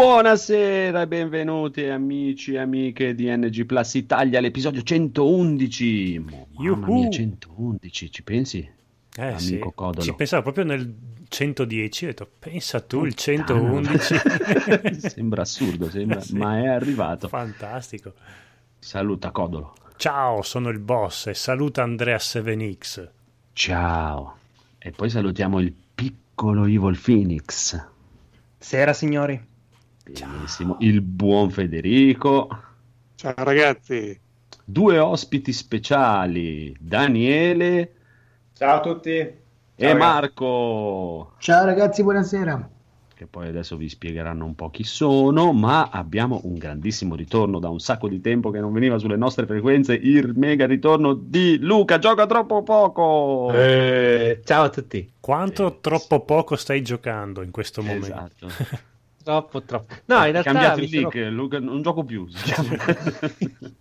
Buonasera e benvenuti amici e amiche di NG Plus Italia, l'episodio 111. Mamma mia, 111, ci pensi? Eh Amico sì, Codolo. ci pensavo proprio nel 110, ho detto, pensa tu il 111. sembra assurdo, sembra, Sì. ma è arrivato. Fantastico. Saluta Codolo. Ciao, sono il boss e saluta Andrea 7X. Ciao. E poi salutiamo il piccolo Evil Phoenix. Sera signori. Benissimo. Il buon Federico. Ciao ragazzi, Due ospiti speciali, Daniele Ciao a tutti. e. Marco. Ciao ragazzi, buonasera. che poi adesso vi spiegheranno un po' chi sono, ma abbiamo un grandissimo ritorno da un sacco di tempo che non veniva sulle nostre frequenze, il mega ritorno di Luca, gioca troppo poco! Eh, ciao a tutti. Quanto Sì, troppo poco stai giocando in questo momento? Esatto. Troppo, troppo. No, in Hai realtà cambiato il sono... non gioco più. si chiama.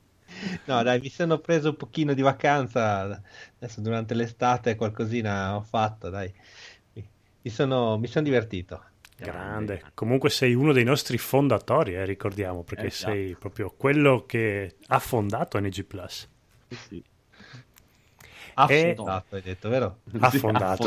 No, dai, mi sono preso un pochino di vacanza. Adesso durante l'estate qualcosina ho fatto, dai. Mi- sono, mi sono divertito. Grande. Comunque sei uno dei nostri fondatori, eh, ricordiamo, perché Esatto. sei proprio quello che ha fondato NG Plus. Sì, sì. Affondato, hai detto, vero? Ha Sì,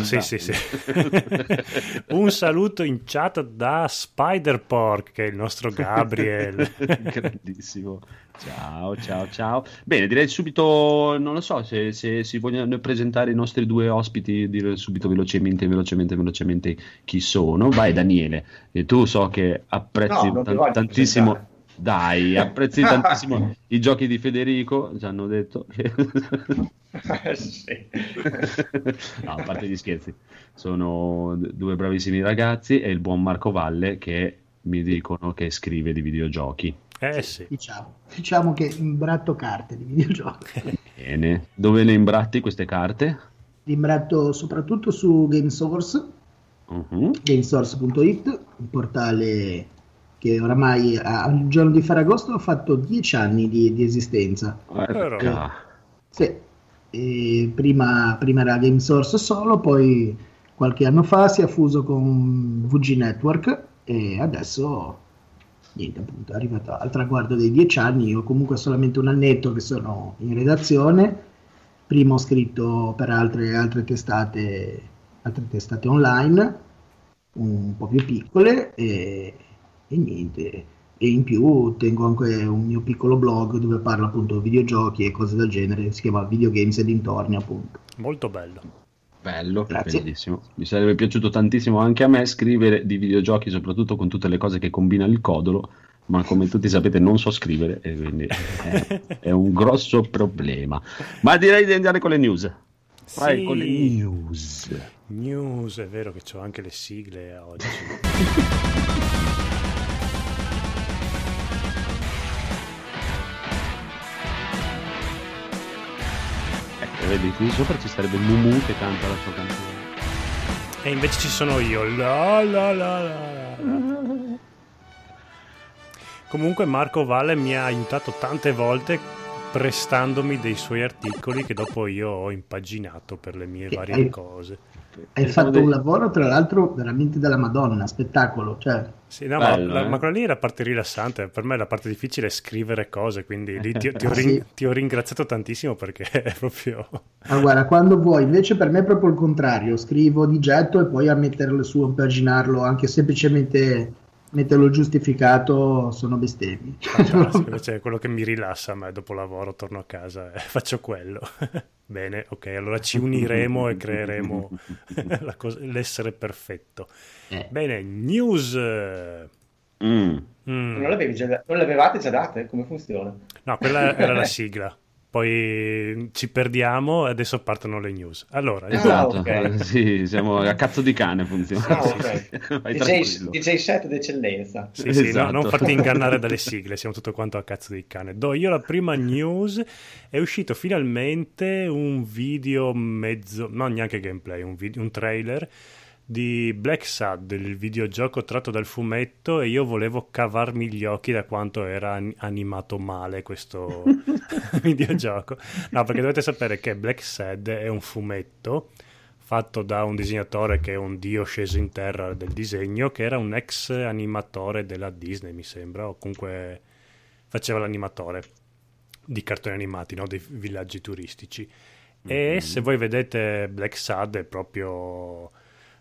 sì, sì, sì. affondato. Un saluto in chat da Spider-Pork, che è il nostro Gabriel. Grandissimo. Ciao, ciao, ciao. Bene, direi subito, non lo so, se, se si vogliono presentare i nostri due ospiti, dire subito velocemente, velocemente, velocemente chi sono. Vai Daniele, e tu so che apprezzi No, voglio tantissimo... presentare. Dai, apprezzi tantissimo i giochi di Federico, ci hanno detto. sì. no, a parte gli scherzi, sono due bravissimi ragazzi e il buon Marco Valle che mi dicono che scrive di videogiochi. Eh sì. Diciamo, diciamo che imbratto carte di videogiochi. Bene, dove le imbratti queste carte? Imbratto soprattutto su GameSource, Mhm. gamesource.it, un portale che oramai al giorno di Ferragosto ha fatto 10 anni di, di esistenza. Porca. Sì, e prima, prima era GameSource solo, poi qualche anno fa si è fuso con VG Network e adesso niente, appunto, è arrivato al traguardo dei 10 anni. Io comunque solamente un annetto che sono in redazione. Prima ho scritto per altre, altre testate, altre testate online, un po' più piccole e, e niente. E in più tengo anche un mio piccolo blog dove parlo appunto di videogiochi e cose del genere, si chiama Videogames e dintorni appunto. Molto bello. Bello, Grazie. bellissimo. Mi sarebbe piaciuto tantissimo anche a me scrivere di videogiochi, soprattutto con tutte le cose che combina il codolo, ma come tutti sapete non so scrivere e quindi è, è un grosso problema. Ma direi di andare con le news. Vai Sì. con le news. News, è vero che ho anche le sigle oggi. vedi, qui sopra ci sarebbe Mumu che canta la sua canzone. E invece ci sono io. La, la, la. Comunque Marco Valle mi ha aiutato tante volte prestandomi dei suoi articoli che dopo io ho impaginato per le mie varie cose. Hai Pensavo fatto dei- un lavoro tra l'altro veramente della Madonna, spettacolo, cioè Sì, no, ma, Bello, la- eh. ma quella lì è la parte rilassante. Per me la parte difficile è scrivere cose, quindi lì ti, ti ho, Ah, rin- sì. ti ho ringraziato tantissimo perché è proprio... Ma guarda, quando vuoi, invece per me è proprio il contrario, scrivo di getto e poi a metterlo su, a impaginarlo, anche semplicemente metterlo giustificato, sono bestemmi. Fantastico, invece è quello che mi rilassa a me dopo lavoro, torno a casa e faccio quello. Bene, ok, allora ci uniremo e creeremo la cosa- l'essere perfetto. Eh. Bene, news. Mm. Mm. Non, l'avevi già- non le avevate già date? Come funziona? No, quella era la sigla. Poi ci perdiamo e adesso partono le news. Allora, Esatto, ok. sì, siamo a cazzo di cane funziona. Ah, ok. Vai DJ. DJ set d'eccellenza. Sì, sì, no, Esatto. non fatti ingannare dalle sigle, siamo tutto quanto a cazzo di cane. Do io la prima news, è uscito finalmente un video mezzo, non neanche gameplay, un, video, un trailer di Black Sad, il videogioco tratto dal fumetto e io volevo cavarmi gli occhi da quanto era an- animato male questo videogioco. No, perché dovete sapere che Black Sad è un fumetto fatto da un disegnatore che è un dio sceso in terra del disegno, che era un ex animatore della Disney, mi sembra, o comunque faceva l'animatore di cartoni animati, no? dei villaggi turistici. E Mhm. se voi vedete Black Sad è proprio...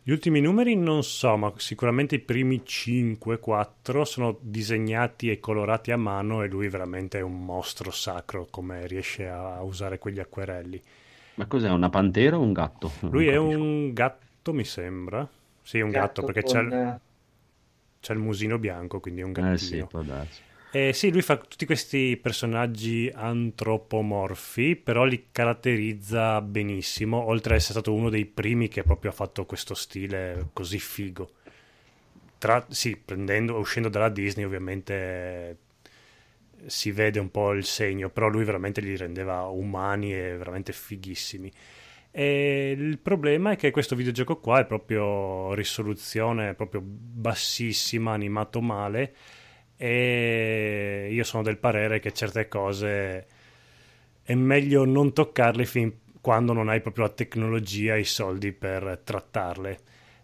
Gli ultimi numeri non so, ma sicuramente i primi 5-4 sono disegnati e colorati a mano e lui veramente è un mostro sacro come riesce a usare quegli acquerelli. Ma cos'è, una pantera o un gatto? Lui Non è capisco. un gatto, mi sembra. Sì, è un gatto, perché c'ha, con, il- eh, c'ha il musino bianco, quindi è un Eh sì, gattino. può darsi. Eh, sì, lui fa tutti questi personaggi antropomorfi, però li caratterizza benissimo, oltre ad essere stato uno dei primi che proprio ha fatto questo stile così figo. Tra, sì, prendendo, uscendo dalla Disney ovviamente si vede un po' il segno, però lui veramente li rendeva umani e veramente fighissimi. E il problema è che questo videogioco qua è proprio risoluzione proprio bassissima, animato male e io sono del parere che certe cose è meglio non toccarle fin quando non hai proprio la tecnologia e i soldi per trattarle.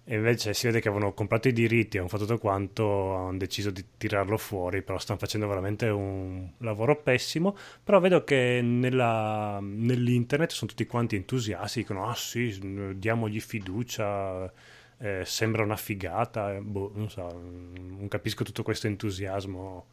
E invece si vede che avevano comprato i diritti, hanno fatto tutto quanto, hanno deciso di tirarlo fuori, però stanno facendo veramente un lavoro pessimo. Però vedo che nella- nell'internet sono tutti quanti entusiasti, dicono ah sì, diamogli fiducia, eh, sembra una figata, eh, boh, non so, non capisco tutto questo entusiasmo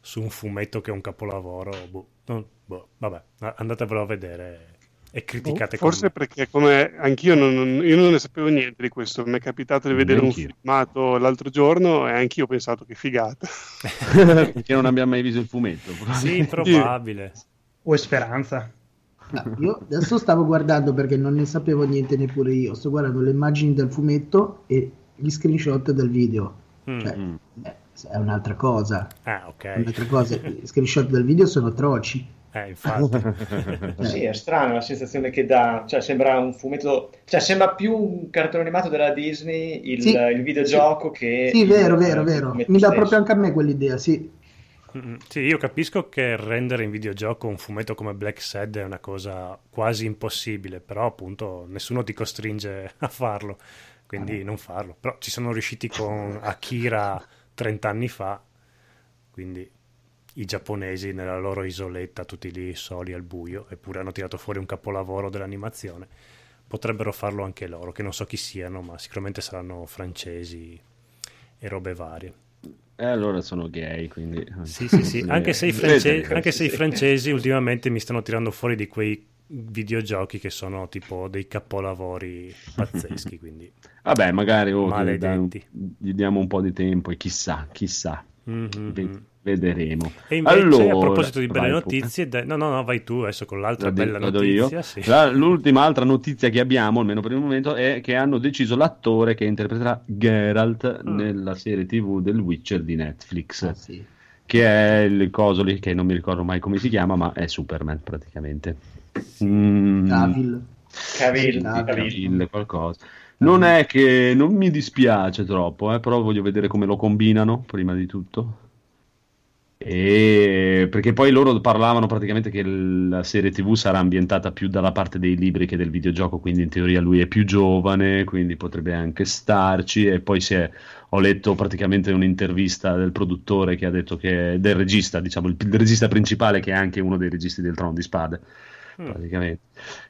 su un fumetto che è un capolavoro, boh, non- boh, vabbè, andatevelo a vedere e criticate con Forse perché come anch'io non, non- io non ne sapevo niente di questo, mi è capitato di vedere un Neanch'io. filmato l'altro giorno e anch'io ho pensato che figata. Perché non abbiamo mai visto il fumetto. Sì, probabile. O è speranza. No, io adesso stavo guardando perché non ne sapevo niente neppure io. Sto guardando le immagini del fumetto e gli screenshot del video. Mm. Cioè, Mm. è un'altra cosa. Ah, ok. un'altra cosa. Gli screenshot del video sono atroci. Eh, infatti. Sì, è strana la sensazione che dà, cioè sembra un fumetto, cioè sembra più un cartone animato della Disney il, Sì, il videogioco che Sì, vero, vero, il vero. Mi dà stesso. proprio anche a me quell'idea, sì. Sì, io capisco che rendere in videogioco un fumetto come Black Sad è una cosa quasi impossibile, però appunto nessuno ti costringe a farlo, quindi non farlo. Però ci sono riusciti con Akira 30 anni fa, quindi i giapponesi nella loro isoletta, tutti lì soli al buio, eppure hanno tirato fuori un capolavoro dell'animazione. Potrebbero farlo anche loro, che non so chi siano, ma sicuramente saranno francesi e robe varie. E allora sono gay, quindi... Sì, sì, sì. Anche se, francesi, anche se i francesi ultimamente mi stanno tirando fuori di quei videogiochi che sono tipo dei capolavori pazzeschi, quindi Vabbè, magari oh, Maledetti. dai, gli diamo un po' di tempo e chissà, chissà, Mhm. Ve- vedremo. E invece, Allora, a proposito di belle notizie, dai- no, no, no, vai tu adesso con l'altra La de- bella la do io. notizia. sì. La- l'ultima altra notizia che abbiamo, almeno per il momento, è che hanno deciso l'attore che interpreterà Geralt Mm. nella serie TV del Witcher di Netflix, Ah, sì. che è il coso lì che non mi ricordo mai come si chiama, ma è Superman praticamente. Mm, Cavill. Cavill, Cavill. Cavill. Cavill, qualcosa. Non è che non mi dispiace troppo, eh, però voglio vedere come lo combinano prima di tutto. E perché poi loro parlavano praticamente che la serie TV sarà ambientata più dalla parte dei libri che del videogioco, quindi in teoria lui è più giovane, quindi potrebbe anche starci. E poi è- ho letto praticamente un'intervista del produttore che ha detto che del regista, diciamo il, il regista principale, che è anche uno dei registi del Trono di Spade Mm. praticamente,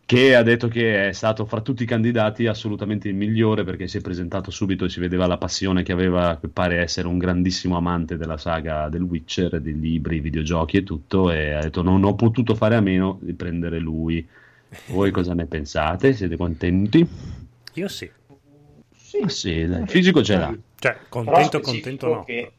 che ha detto che è stato fra tutti i candidati assolutamente il migliore perché si è presentato subito e si vedeva la passione che aveva, che pare essere un grandissimo amante della saga del Witcher, dei libri, videogiochi e tutto, e ha detto non ho potuto fare a meno di prendere lui. Voi cosa ne pensate? Siete contenti? Io sì. Sì. Sì, il fisico ce l'ha. Cioè, contento, contento no. che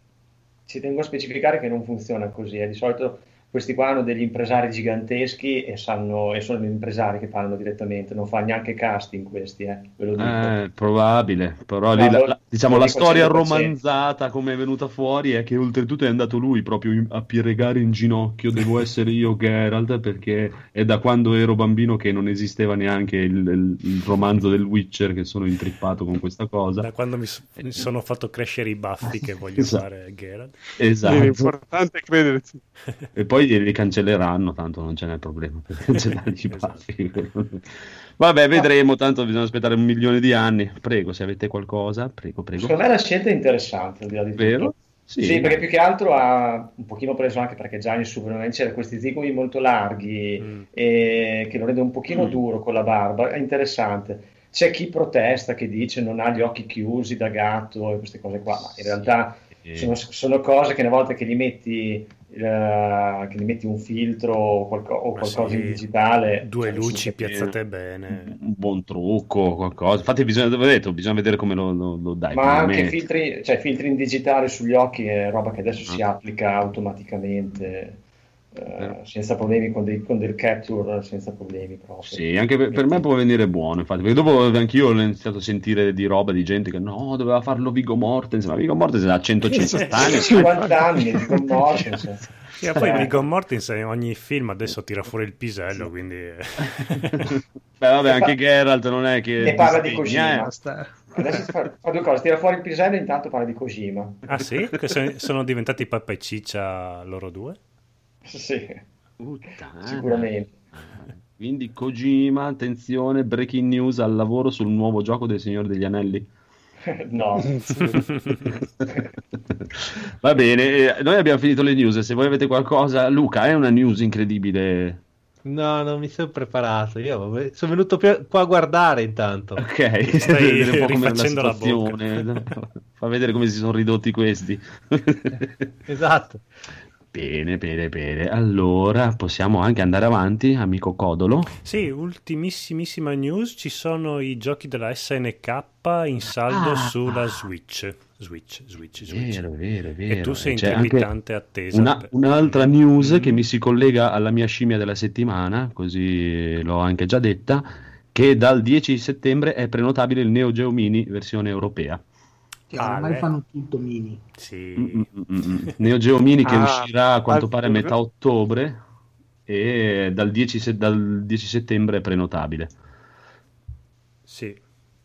ci tengo a specificare che non funziona così. eh. Di solito questi qua hanno degli impresari giganteschi e, sanno, e sono gli impresari che parlano direttamente, non fa neanche casting questi, eh, ve lo dico. Eh, probabile, però lì la, la- diciamo, la storia 100%. romanzata come è venuta fuori è che oltretutto è andato lui proprio in- a piegare in ginocchio, devo essere io Geralt, perché è da quando ero bambino che non esisteva neanche il, il- il romanzo del Witcher che sono intrippato con questa cosa. Da quando mi, mi sono fatto crescere i baffi che voglio Esatto. fare Geralt. Esatto. L'importante è crederci. E poi poi li cancelleranno, tanto non ce n'è problema per cancellare i Esatto. baffi. Vabbè, vedremo, tanto bisogna aspettare un milione di anni. Prego, se avete qualcosa, prego, prego. Secondo me la scelta è interessante, al di là di tutto. Vero? Sì, perché più che altro ha un pochino preso anche perché già in Superman c'erano questi zigomi molto larghi Mm. e che lo rende un pochino Mm. duro con la barba, è interessante. C'è chi protesta, che dice non ha gli occhi chiusi da gatto e queste cose qua, ma in realtà Eh, sono, sono cose che una volta che gli metti, eh, che gli metti un filtro o, qualco- o qualcosa sì, in digitale, Due cioè, luci piazzate bene. un buon trucco, qualcosa. Infatti, bisogna, ho detto, bisogna vedere come lo, lo- lo dai. Ma anche filtri, cioè filtri in digitale sugli occhi è roba che adesso si Ah. applica automaticamente eh, senza problemi con, dei, con del capture, senza problemi proprio. Sì, anche per, per me può venire buono, infatti, perché dopo anch'io ho iniziato a sentire di roba di gente che no, doveva farlo Vigo Mortensen, ma Vigo Mortensen ha 150 anni. 50 anni di Con Mortensen. Sì, e poi Eh. Viggo Mortensen in ogni film adesso tira fuori il pisello, quindi... Beh, vabbè, anche Geralt non è che E parla di Kojima. eh. Adesso fa, fa due cose, tira fuori il pisello e intanto parla di Kojima. ah sì? Che sono diventati pappa e ciccia loro due? Sì, Puttana. sicuramente. Quindi Kojima, attenzione, breaking news al lavoro sul nuovo gioco del Signore degli Anelli. No, Va bene, eh, noi abbiamo finito le news, se voi avete qualcosa, Luca, è una news incredibile. No, non mi sono preparato. Io sono venuto qua a guardare intanto. Ok, Stai vedere un po' rifacendo la situazione. Fa vedere come si sono ridotti questi. Esatto. Bene, bene, bene. Allora possiamo anche andare avanti, amico Codolo. Sì, ultimissimissima news, ci sono i giochi della SNK in saldo Ah. sulla Switch. Switch, Switch, Switch. Vero, vero, vero. E tu sei in C'è anche trepidante attesa. una- un'altra news Mm. che mi si collega alla mia scimmia della settimana, così l'ho anche già detta, che dal 10 settembre è prenotabile il Neo Geo Mini versione europea. Che ormai Ale. fanno tutto mini. Sì. Mm, mm, mm. Neo Geo Mini che Ah, uscirà a quanto pare a metà ottobre e dal 10, se- dal 10 settembre è prenotabile. Sì.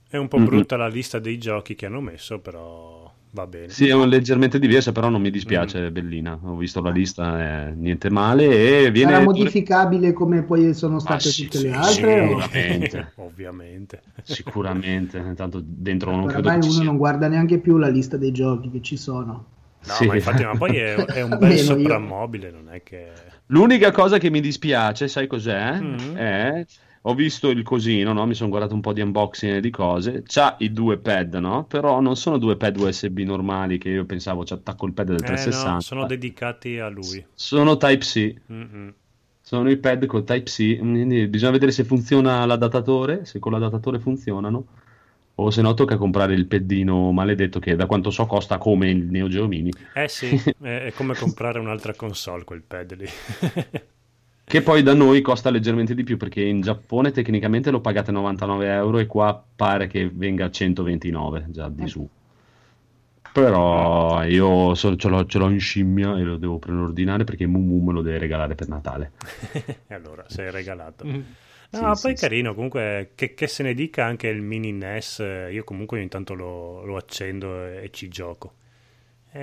È un po' brutta la lista dei giochi che hanno messo, però va bene. Sì, è un- leggermente diversa, però non mi dispiace, Mm. è bellina. Ho visto la lista, è niente male e viene Sarà modificabile come poi sono Ah, state sì, tutte sì, le sì, altre? o- Ovviamente. Ovviamente. Sicuramente, intanto dentro non credo ci uno sia. non guarda neanche più la lista dei giochi che ci sono. No, Sì. ma infatti, ma poi è, è un bel soprammobile, non è che... L'unica cosa che mi dispiace, sai cos'è? Mm. È ho visto il cosino, no? Mi sono guardato un po' di unboxing e di cose. C'ha i due pad, no? Però non sono due pad USB normali che io pensavo ci attacco il pad del Eh, 360. no, sono dedicati a lui. Sono Type-C. Mm-mm. Sono i pad con Type-C. quindi bisogna vedere se funziona l'adattatore, se con l'adattatore funzionano. O se no tocca comprare il peddino maledetto che da quanto so costa come il Neo Geo Mini. Eh sì, è come comprare un'altra console quel pad lì. Che poi da noi costa leggermente di più perché in Giappone tecnicamente lo pagate 99 euro e qua pare che venga a 129 già di su. Però io so- ce, l'ho, ce l'ho in scimmia e lo devo preordinare perché Mumu me lo deve regalare per Natale. e allora, sei regalato. Mm. No, Sì, poi sì, carino, comunque, che, che se ne dica anche il mini NES, io comunque ogni tanto lo, lo accendo e, e ci gioco.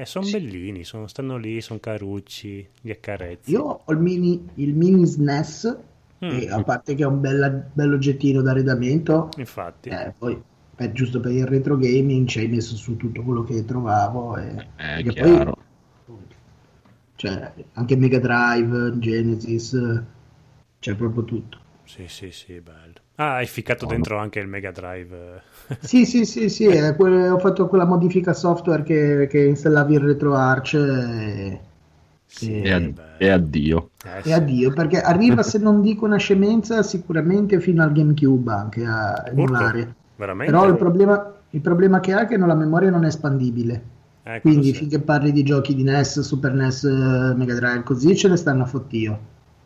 Sono bellini, sono- stanno lì, sono carucci, li accarezzi. Io ho il mini, il mini SNES, Mm, e a parte che è un bella- bell'oggettino d'arredamento, infatti. eh, poi eh, giusto per il retro gaming ci hai messo su tutto quello che trovavo. E, perché chiaro. poi, cioè, anche Mega Drive, Genesis, eh, c'è proprio tutto. Sì, sì, sì, bello. Ah, hai ficcato dentro anche il Mega Drive. eh. Sì, sì, sì, sì, è que- ho fatto quella modifica software che, che installavi il RetroArch e, Sì, E, ad- e addio. Eh, e addio, perché arriva, se non dico una scemenza, sicuramente fino al GameCube anche a emulare. Veramente? Però il problema, il problema che ha è che non- la memoria non è espandibile. Ecco, Quindi sì. finché parli di giochi di NES, Super NES, eh, Mega Drive, così ce ne stanno a fottio.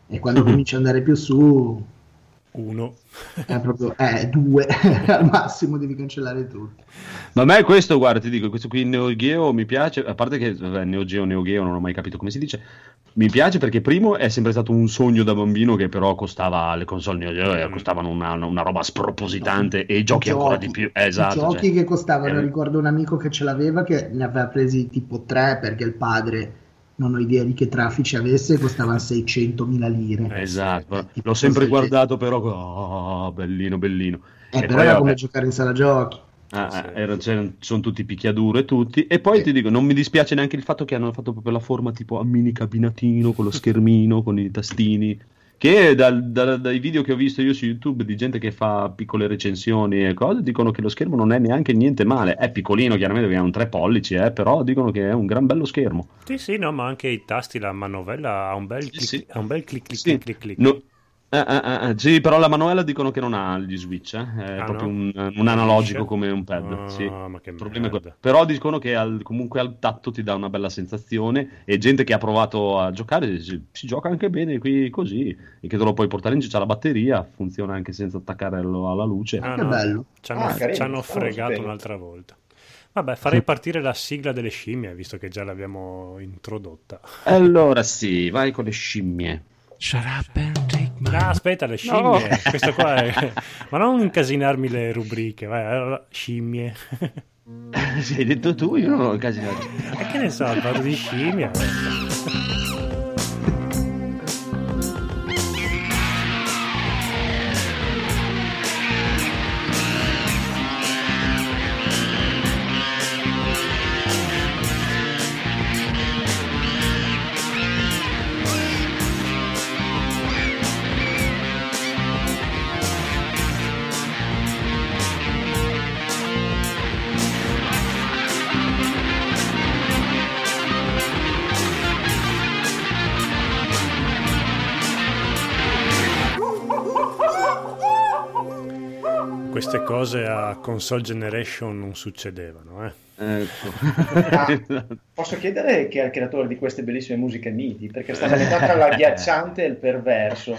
E quando cominci ad andare più su, Uno. è proprio eh, due al massimo, devi cancellare tutto. Ma a me questo, guarda, ti dico, questo qui Neo Geo mi piace, a parte che vabbè, Neo Geo, Neo Geo, non ho mai capito come si dice. Mi piace perché primo è sempre stato un sogno da bambino che però costava, le console Neo Geo eh, Mm. costavano una, una roba spropositante e i I giochi ancora di più. Eh, Esatto. I giochi cioè, che costavano, eh, ricordo un amico che ce l'aveva che ne aveva presi tipo tre perché il padre non ho idea di che traffici avesse, costava 600.000 lire. Eh, Esatto, sì. l'ho sempre Tipo guardato però, oh, bellino, bellino. Eh, E però poi, era vabbè, come giocare in sala giochi. ah, Sì. sono tutti picchiaduro e tutti. E poi Sì. ti dico, non mi dispiace neanche il fatto che hanno fatto proprio la forma tipo a mini cabinatino con lo schermino, con i tastini. Che dal- dal- dai video che ho visto io su YouTube di gente che fa piccole recensioni e cose, dicono che lo schermo non è neanche niente male. È piccolino, chiaramente, perché ha un 3 pollici, eh, però dicono che è un gran bello schermo. Sì, sì, no, ma anche i tasti, la manovella ha un bel Sì, clic, sì. ha un bel clic, clic, Sì. clic, clic, clic. No- eh, eh, eh, eh, sì, però la manuela dicono che non ha gli switch, eh, è Ah, proprio no? un, un analogico come un pad. Ah, sì. ma che Il problema è merda. quello. Però dicono che al- comunque al tatto ti dà una bella sensazione e gente che ha provato a giocare si, si gioca anche bene qui così e che te lo puoi portare in giro, c'ha la batteria, funziona anche senza attaccare alla luce. Ah, Che no, bello. Ci hanno, Ah, ci hanno fregato un'altra volta. Vabbè, farei partire la sigla delle scimmie, visto che già l'abbiamo introdotta. Allora sì, vai con le scimmie. Shut up and take my No, aspetta, le scimmie. Questo qua è... Ma non incasinarmi le rubriche, vai, allora, scimmie. Sì, hai detto tu, io non ho incasinato. E che ne so, parlo di scimmie. Queste cose a console generation non succedevano, eh. Ecco. Ah, posso chiedere chi è il creatore di queste bellissime musiche MIDI? Perché sta metà tra l'agghiacciante e il perverso.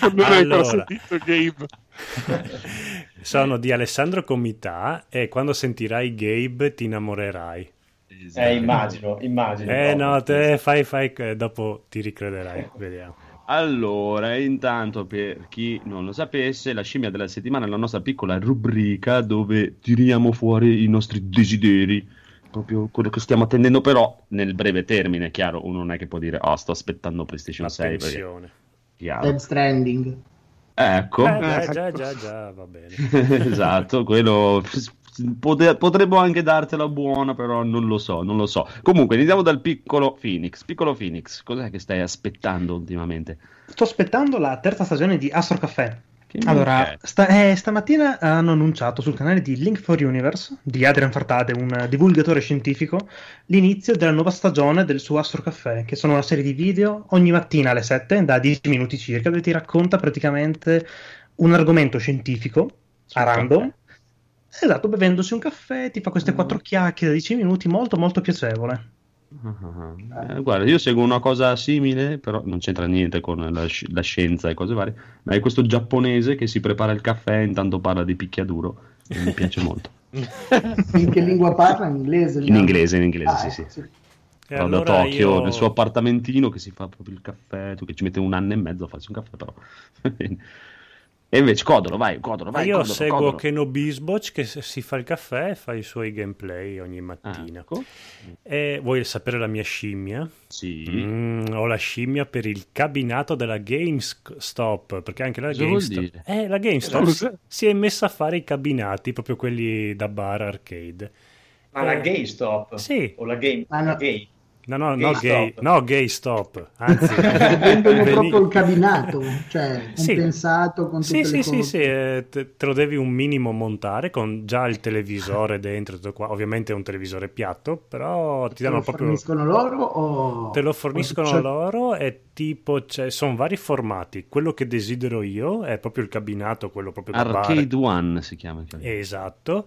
Allora. sentito Gabe. Sono di Alessandro Comità e quando sentirai Gabe ti innamorerai. Eh, immagino, immagino. Eh no, te fai, fai, eh, dopo ti ricrederai, vediamo. Allora, intanto per chi non lo sapesse, la scimmia della settimana è la nostra piccola rubrica dove tiriamo fuori i nostri desideri, proprio quello che stiamo attendendo, però nel breve termine, chiaro, uno non è che può dire, oh, sto aspettando PlayStation La 6, perché chiaro. Dead Stranding. Ecco, Eh, già, già, già, già, va bene. esatto, quello pote- potremmo anche dartela buona, però non lo so, non lo so. Comunque, iniziamo dal piccolo Phoenix. Piccolo Phoenix, cos'è che stai aspettando ultimamente? Sto aspettando la terza stagione di Astro Caffè. Che Allora, sta- eh, stamattina hanno annunciato sul canale di Link for Universe di Adrian Fartate, un divulgatore scientifico, l'inizio della nuova stagione del suo Astro Caffè, che sono una serie di video ogni mattina alle 7, da 10 minuti circa, dove ti racconta praticamente un argomento scientifico a random. Esatto, bevendosi un caffè, ti fa queste quattro chiacchiere da 10 minuti, molto molto piacevole. Ah, eh, guarda, io seguo una cosa simile, però non c'entra niente con la, sci- la scienza e cose varie, ma è questo giapponese che si prepara il caffè e intanto parla di picchiaduro e mi piace molto. In che lingua parla? In inglese? In inglese, in inglese, Ah, sì, ecco, sì. sì. Da allora Tokyo, io- nel suo appartamentino che si fa proprio il caffè, tu che ci mette un anno e mezzo a farsi un caffè, però. e invece Codolo, vai, Codolo, vai. Io Codolo, seguo Codolo. Keno Bisboch che si fa il caffè e fa i suoi gameplay ogni Ah, mattina. ecco. E vuoi sapere la mia scimmia? Sì. Mm, ho la scimmia per il cabinato della GameStop perché anche la Cosa GameStop, eh, la GameStop Cos'è? si è messa a fare i cabinati, proprio quelli da bar arcade. Ma la Eh, gay stop? Sì. O la game? Ma no. la gay? No, no, no, GameStop. gay, no, gay stop. Anzi, Vendono veni- proprio il cabinato, cioè Sì. compensato con tutte Sì, le sì, cose. sì, sì, eh, te, te lo devi un minimo montare con già il televisore dentro, tutto qua. ovviamente è un televisore piatto, però ti Te danno lo proprio... forniscono loro o... Te lo forniscono cioè- loro e tipo, cioè, sono vari formati. Quello che desidero io è proprio il cabinato, quello proprio. Arcade One si chiama. Esatto.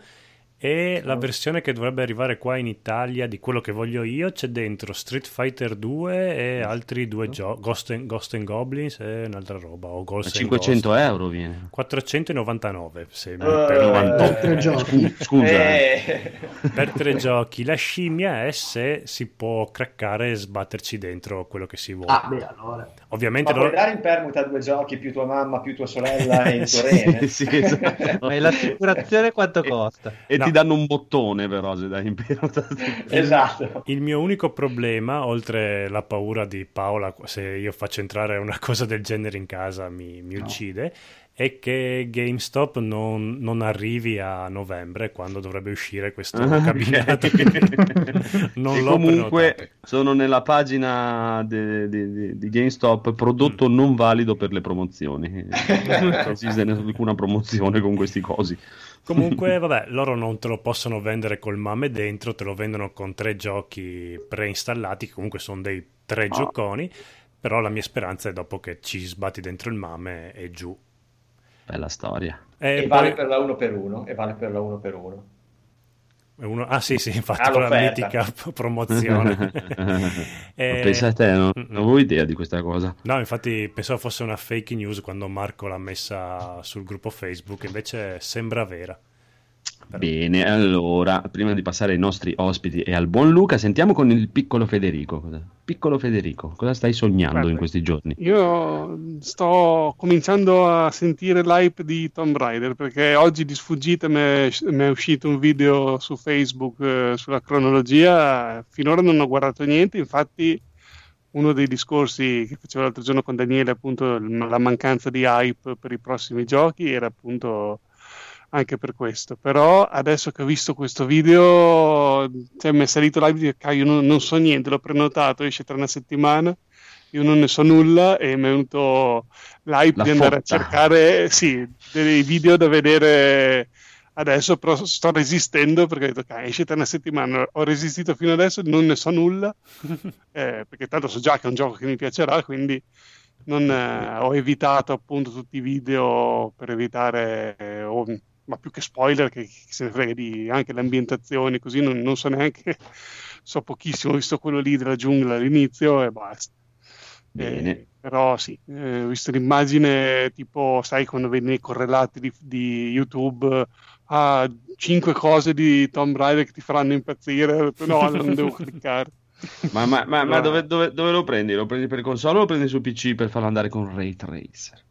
E la versione che dovrebbe arrivare qua in Italia di quello che voglio io c'è dentro Street Fighter 2 e altri due giochi, Ghost, and- Ghost and Goblins e un'altra roba. O Ghost and 500 Ghost. euro viene. 499 se Eh, per, Per 98. tre giochi. Scusa. Eh, per tre giochi. La scimmia è se si può craccare e sbatterci dentro quello che si vuole. Ah, beh, allora. Ovviamente Ma puoi lo- dare in permuta due giochi più tua mamma, più tua sorella e il tuo rene? Sì, sì, esatto. Ma e l'assicurazione quanto costa? E No. ti danno un bottone però se dai pirata. Esatto. Il mio unico problema, oltre la paura di Paola, se io faccio entrare una cosa del genere in casa mi, mi uccide, è che GameStop non, non arrivi a novembre quando dovrebbe uscire questo Ah, cabinato. non E comunque prenotato. sono nella pagina di GameStop prodotto Mm. non valido per le promozioni. non esiste alcuna promozione con questi cosi. Comunque, vabbè, loro non te lo possono vendere col MAME dentro, te lo vendono con tre giochi preinstallati, che comunque sono dei tre Ah. gioconi, però la mia speranza è dopo che ci sbatti dentro il MAME è giù. Bella storia. E E poi- vale per la 1 per 1 e vale per la 1 per 1 è uno- Ah sì, sì, infatti l'offerta. mitica promozione. Eh, Ma pensa a te, no? mm-mm. non avevo idea di questa cosa. No, infatti pensavo fosse una fake news quando Marco l'ha messa sul gruppo Facebook, invece sembra vera. Bene, allora, prima di passare ai nostri ospiti e al buon Luca, sentiamo con il piccolo Federico. Piccolo Federico, cosa stai sognando Guarda, in questi giorni? Io sto cominciando a sentire l'hype di Tomb Raider perché oggi di sfuggita mi è, uscito un video su Facebook eh, sulla cronologia. Finora non ho guardato niente, infatti uno dei discorsi che facevo l'altro giorno con Daniele, appunto la mancanza di hype per i prossimi giochi era appunto anche per questo. Però adesso che ho visto questo video, cioè, mi è salito l'hype di "Cavolo, io non, non so niente, l'ho prenotato, esce tra una settimana io non ne so nulla e mi è venuto l'hype La di andare fotta. a cercare sì, dei video da vedere adesso, però sto resistendo perché ho detto, "Ok, esce tra una settimana, ho resistito fino adesso, non ne so nulla, eh, perché tanto so già che è un gioco che mi piacerà, quindi non, eh, ho evitato appunto tutti i video per evitare, eh, ma più che spoiler, che, che se ne frega di anche le ambientazioni, così non, non so neanche, so pochissimo, ho visto quello lì della giungla all'inizio e basta. Bene. Eh, però sì, eh, ho visto l'immagine tipo, sai, quando vedi nei correlati di, di YouTube, ah, 5 cose di Tomb Raider che ti faranno impazzire, no, non devo cliccare. Ma, ma- ma- ma dove, dove- dove lo prendi? Lo prendi per console o lo prendi su PC per farlo andare con Ray Tracer?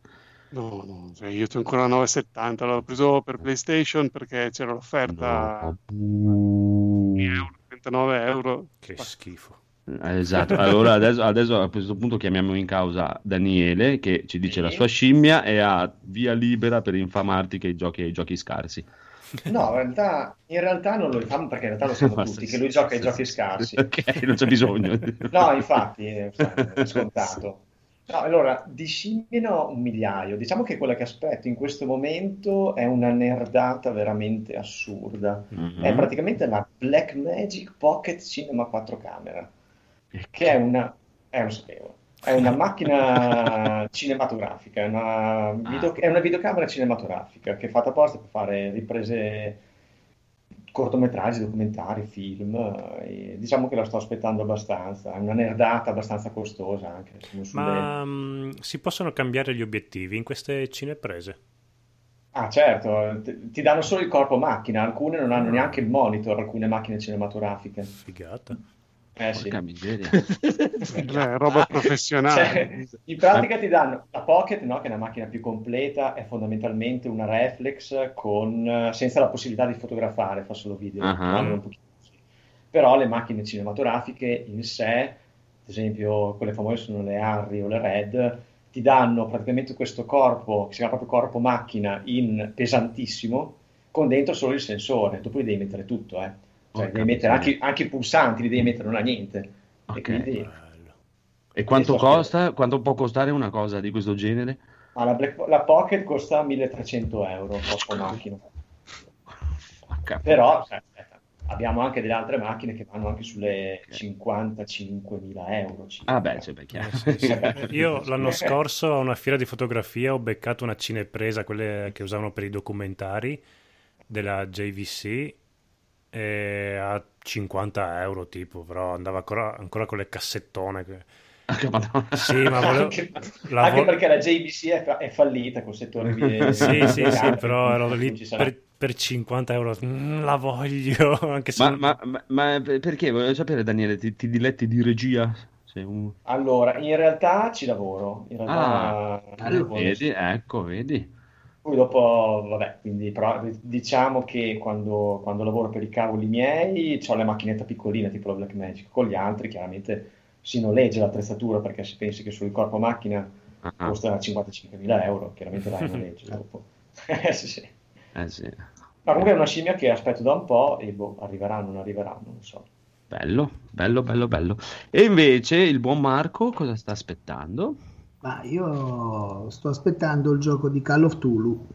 No, no, cioè, io ho ancora 9,70, l'ho preso per PlayStation perché c'era l'offerta No. euro, 39 euro. Che schifo. Eh, Esatto, allora adesso, adesso a questo punto chiamiamo in causa Daniele che ci dice Sì. la sua scimmia e ha via libera per infamarti che i giochi ai giochi scarsi. No, in realtà, in realtà non lo rifamo perché in realtà lo sanno tutti, sì, che lui gioca ai sì, giochi sì, scarsi. Ok, non c'è bisogno. No, infatti, è è scontato. No, allora, di ho un migliaio. Diciamo che quella che aspetto in questo momento è una nerdata veramente assurda. Mhm. È praticamente la Blackmagic Pocket Cinema 4 camera, che è una... Eh, lo sapevo. È una macchina cinematografica, è una, video- è una videocamera cinematografica che è fatta apposta per fare riprese cortometraggi, documentari, film. eh, diciamo che la sto aspettando abbastanza. È una nerdata abbastanza costosa anche. Ma mm, si possono cambiare gli obiettivi in queste cineprese? Ah, certo, ti ti danno solo il corpo macchina, alcune non hanno neanche il monitor, alcune macchine cinematografiche. Figata. Eh sì. Miseria. Cioè, roba professionale. Cioè, in pratica ti danno la Pocket, no, che è una macchina più completa, è fondamentalmente una reflex con, eh, senza la possibilità di fotografare, fa solo video, Ah. così. Però le macchine cinematografiche in sé, ad esempio quelle famose sono le Harry o le Red, ti danno praticamente questo corpo, che si chiama proprio corpo macchina, in pesantissimo, con dentro solo il sensore, dopo li devi mettere tutto, eh. Cioè, devi mettere anche, anche i pulsanti, li devi mettere, non ha niente. E Ok. quindi... Bello. E quanto Sì, sto costa? Quanto può costare una cosa di questo genere? Ah, la, Black- la Pocket costa 1300 euro, corpo macchina. Però, cioè, aspetta, abbiamo anche delle altre macchine che vanno anche sulle 55.000 euro. Ah beh, cioè, beh, chiaro. Vabbè. Io l'anno scorso a una fiera di fotografia ho beccato una cinepresa, quelle che usavano per i documentari della JVC e a 50 euro tipo, però andava ancora, ancora con le cassettone. che-. Sì, ma volevo... anche, la anche vo- perché la JVC è, fa- è fallita col settore video. Sì, sì, sì, però ero lì per, per 50 euro. Mm, la voglio, anche se... Ma, ma- ma- ma perché? Voglio sapere, Daniele, ti, ti diletti di regia? Un- Allora, in realtà ci lavoro. In realtà Ah, lavoro. vedi, ecco, vedi. Poi dopo, vabbè, quindi però diciamo che quando, quando lavoro per i cavoli miei ho la macchinetta piccolina tipo la Blackmagic, con gli altri chiaramente si noleggia l'attrezzatura perché se pensi che sul corpo macchina costa 55.000 euro, chiaramente la noleggio dopo. Eh, sì, sì. eh sì. Ma comunque è una scimmia che aspetto da un po' e boh, arriverà, non arriverà, non so. Bello, bello, bello, bello. E invece il buon Marco cosa sta aspettando? Ma io sto aspettando il gioco di Call of Tulu.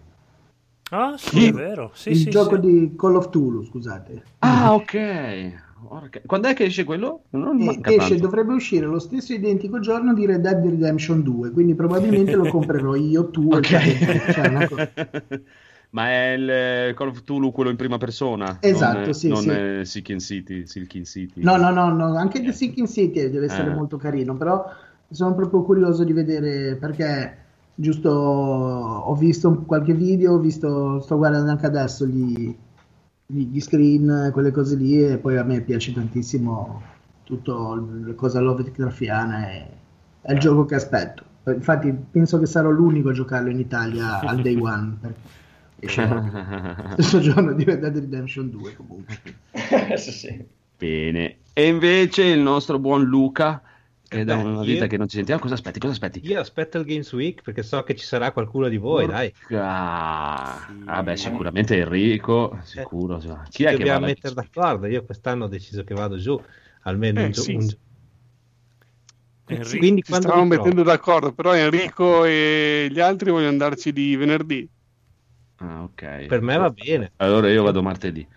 Ah, sì, è vero. Sì, il sì, gioco sì. di Call of Tulu, scusate. Ah, ok. Porca- Quando è che esce quello? Non E manca esce, tanto. dovrebbe uscire lo stesso identico giorno di Red Dead Redemption 2, quindi probabilmente lo comprerò io, tu Ok. il cioè, cosa- Ma è il eh, Call of Cthulhu quello in prima persona? Esatto, non, è- sì, Non sì. è Silken City, Silken City. No, no, no, no, anche The Sinking City deve essere Eh. molto carino, però sono proprio curioso di vedere perché giusto ho visto qualche video, ho visto, sto guardando anche adesso gli, gli, gli screen, quelle cose lì e poi a me piace tantissimo tutto la cosa Lovecraftiana e è il gioco che aspetto. Infatti penso che sarò l'unico a giocarlo in Italia al day one. perché esce lo stesso giorno di Red Dead Redemption 2 comunque. sì, sì. Bene. E invece il nostro buon Luca, è da Beh, una io- vita che non ci sentiamo, cosa aspetti? Cosa aspetti? Io aspetto il Games Week perché so che ci sarà qualcuno di voi, dai. Porca- Ah, beh, sicuramente Enrico, sicuro. Chi Ci è che va dobbiamo alla- mettere d'accordo. Io quest'anno ho deciso che vado giù almeno Eh, un, sì. un Enrico- Quindi Ci quando stavamo mettendo d'accordo, però Enrico e gli altri vogliono andarci di venerdì. Ah, ok. per me va bene. Allora io vado martedì.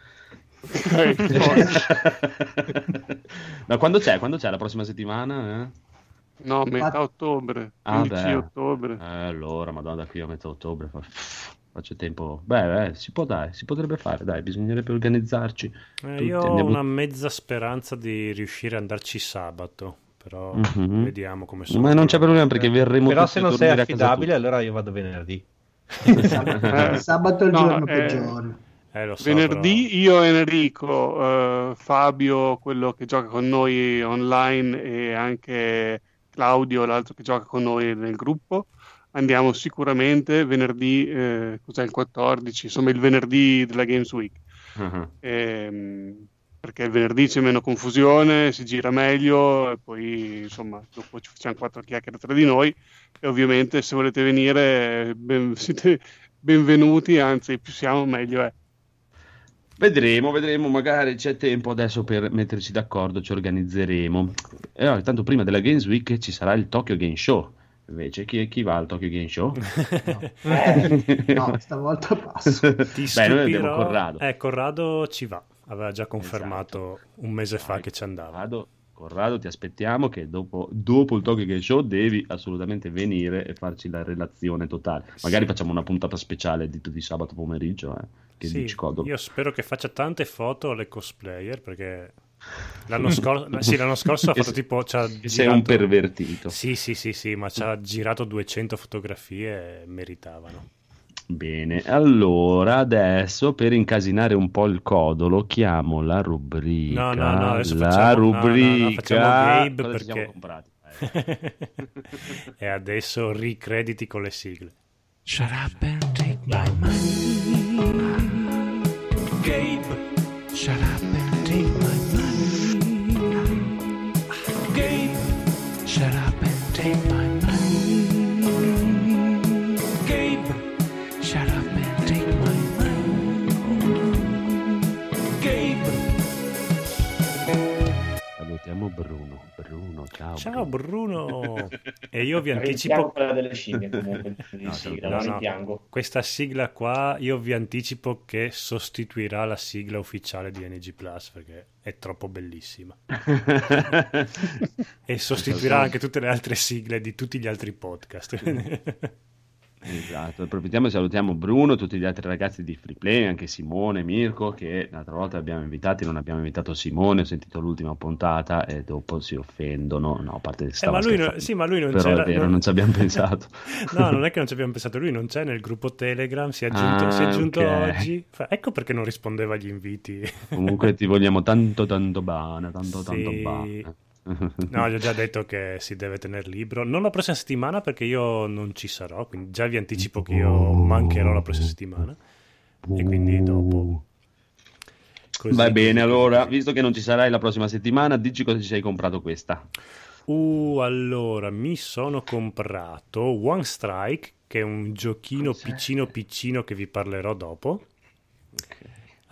Ma quando c'è? Quando c'è? La prossima settimana? eh? No, metà ottobre, Ah, 15 beh. ottobre. Eh, allora, madonna, da qui a metà ottobre fa- faccio tempo. Beh, eh, si può dai, si potrebbe fare, dai, bisognerebbe organizzarci. Eh, io ho una mezza speranza di riuscire ad andarci sabato, però Mhm. vediamo come sono. Ma non c'è problema perché verremo Però se non sei affidabile, allora io vado venerdì. Sabato, sabato è il No, giorno eh, peggiore. Eh, so, Venerdì io, Enrico, eh, Fabio, quello che gioca con noi online e anche Claudio, l'altro che gioca con noi nel gruppo, andiamo sicuramente venerdì, eh, cos'è il 14, insomma il venerdì della Games Week. Ah, Ehm, perché il venerdì c'è meno confusione, si gira meglio e poi insomma dopo ci facciamo quattro chiacchiere tra di noi e ovviamente se volete venire ben- siete benvenuti, anzi più siamo meglio è. Vedremo, vedremo, magari c'è tempo adesso per metterci d'accordo, ci organizzeremo. E allora, tanto prima della Games Week ci sarà il Tokyo Game Show. Invece, chi, chi va al Tokyo Game Show? Eh, No, stavolta passo. Ti Beh, noi abbiamo Corrado. Eh, Corrado ci va, aveva già confermato un mese fa Vai, che ci andava. Corrado, Corrado, ti aspettiamo che dopo, dopo il Tokyo Game Show devi assolutamente venire e farci la relazione totale. Magari Sì. facciamo una puntata speciale di, di sabato pomeriggio. Eh. Che Sì, dici, Codolo? io spero che faccia tante foto alle cosplayer perché l'anno scorso, sì, l'anno scorso ha fatto tipo ci ha che sei girato- un pervertito. Sì, sì, sì, sì, ma ci ha girato 200 fotografie e meritavano. Bene, allora adesso per incasinare un po' il codolo chiamo la rubrica. No, no, no, adesso la facciamo, no, no, no, rubrica. facciamo Gabe ci siamo perché... comprati? Eh. e adesso ricrediti con le sigle. Shut up and take my money. Gabe. Shut up Bruno. Bruno, ciao. Ciao Bruno. Bruno! E io vi anticipo quella delle scimmie comunque di No, sigla, no, no. rimpiango. questa sigla qua, io vi anticipo che sostituirà la sigla ufficiale di NG Plus perché è troppo bellissima. E sostituirà anche tutte le altre sigle di tutti gli altri podcast. Esatto, approfittiamo e salutiamo Bruno, tutti gli altri ragazzi di Free Play, anche Simone, Mirko, che l'altra volta abbiamo invitati, non abbiamo invitato Simone, ho sentito l'ultima puntata e dopo si offendono, no, a parte Eh, ma, lui no- scherzando. sì, ma lui non Però c'era. è vero, non ci abbiamo pensato. No, non è che non ci abbiamo pensato, lui non c'è nel gruppo Telegram, si è aggiunto, Ah, si è aggiunto ok. oggi. Ecco perché non rispondeva agli inviti. Comunque ti vogliamo tanto tanto bene, tanto tanto Sì. bene. No, gli ho già detto che si deve tenere libro. Non la prossima settimana perché io non ci sarò, quindi già vi anticipo che io mancherò la prossima settimana. E quindi dopo. Così- Va bene, allora, visto che non ci sarai la prossima settimana, dici cosa ci sei comprato questa. Uh, allora, mi sono comprato One Strike, che è un giochino piccino piccino che vi parlerò dopo.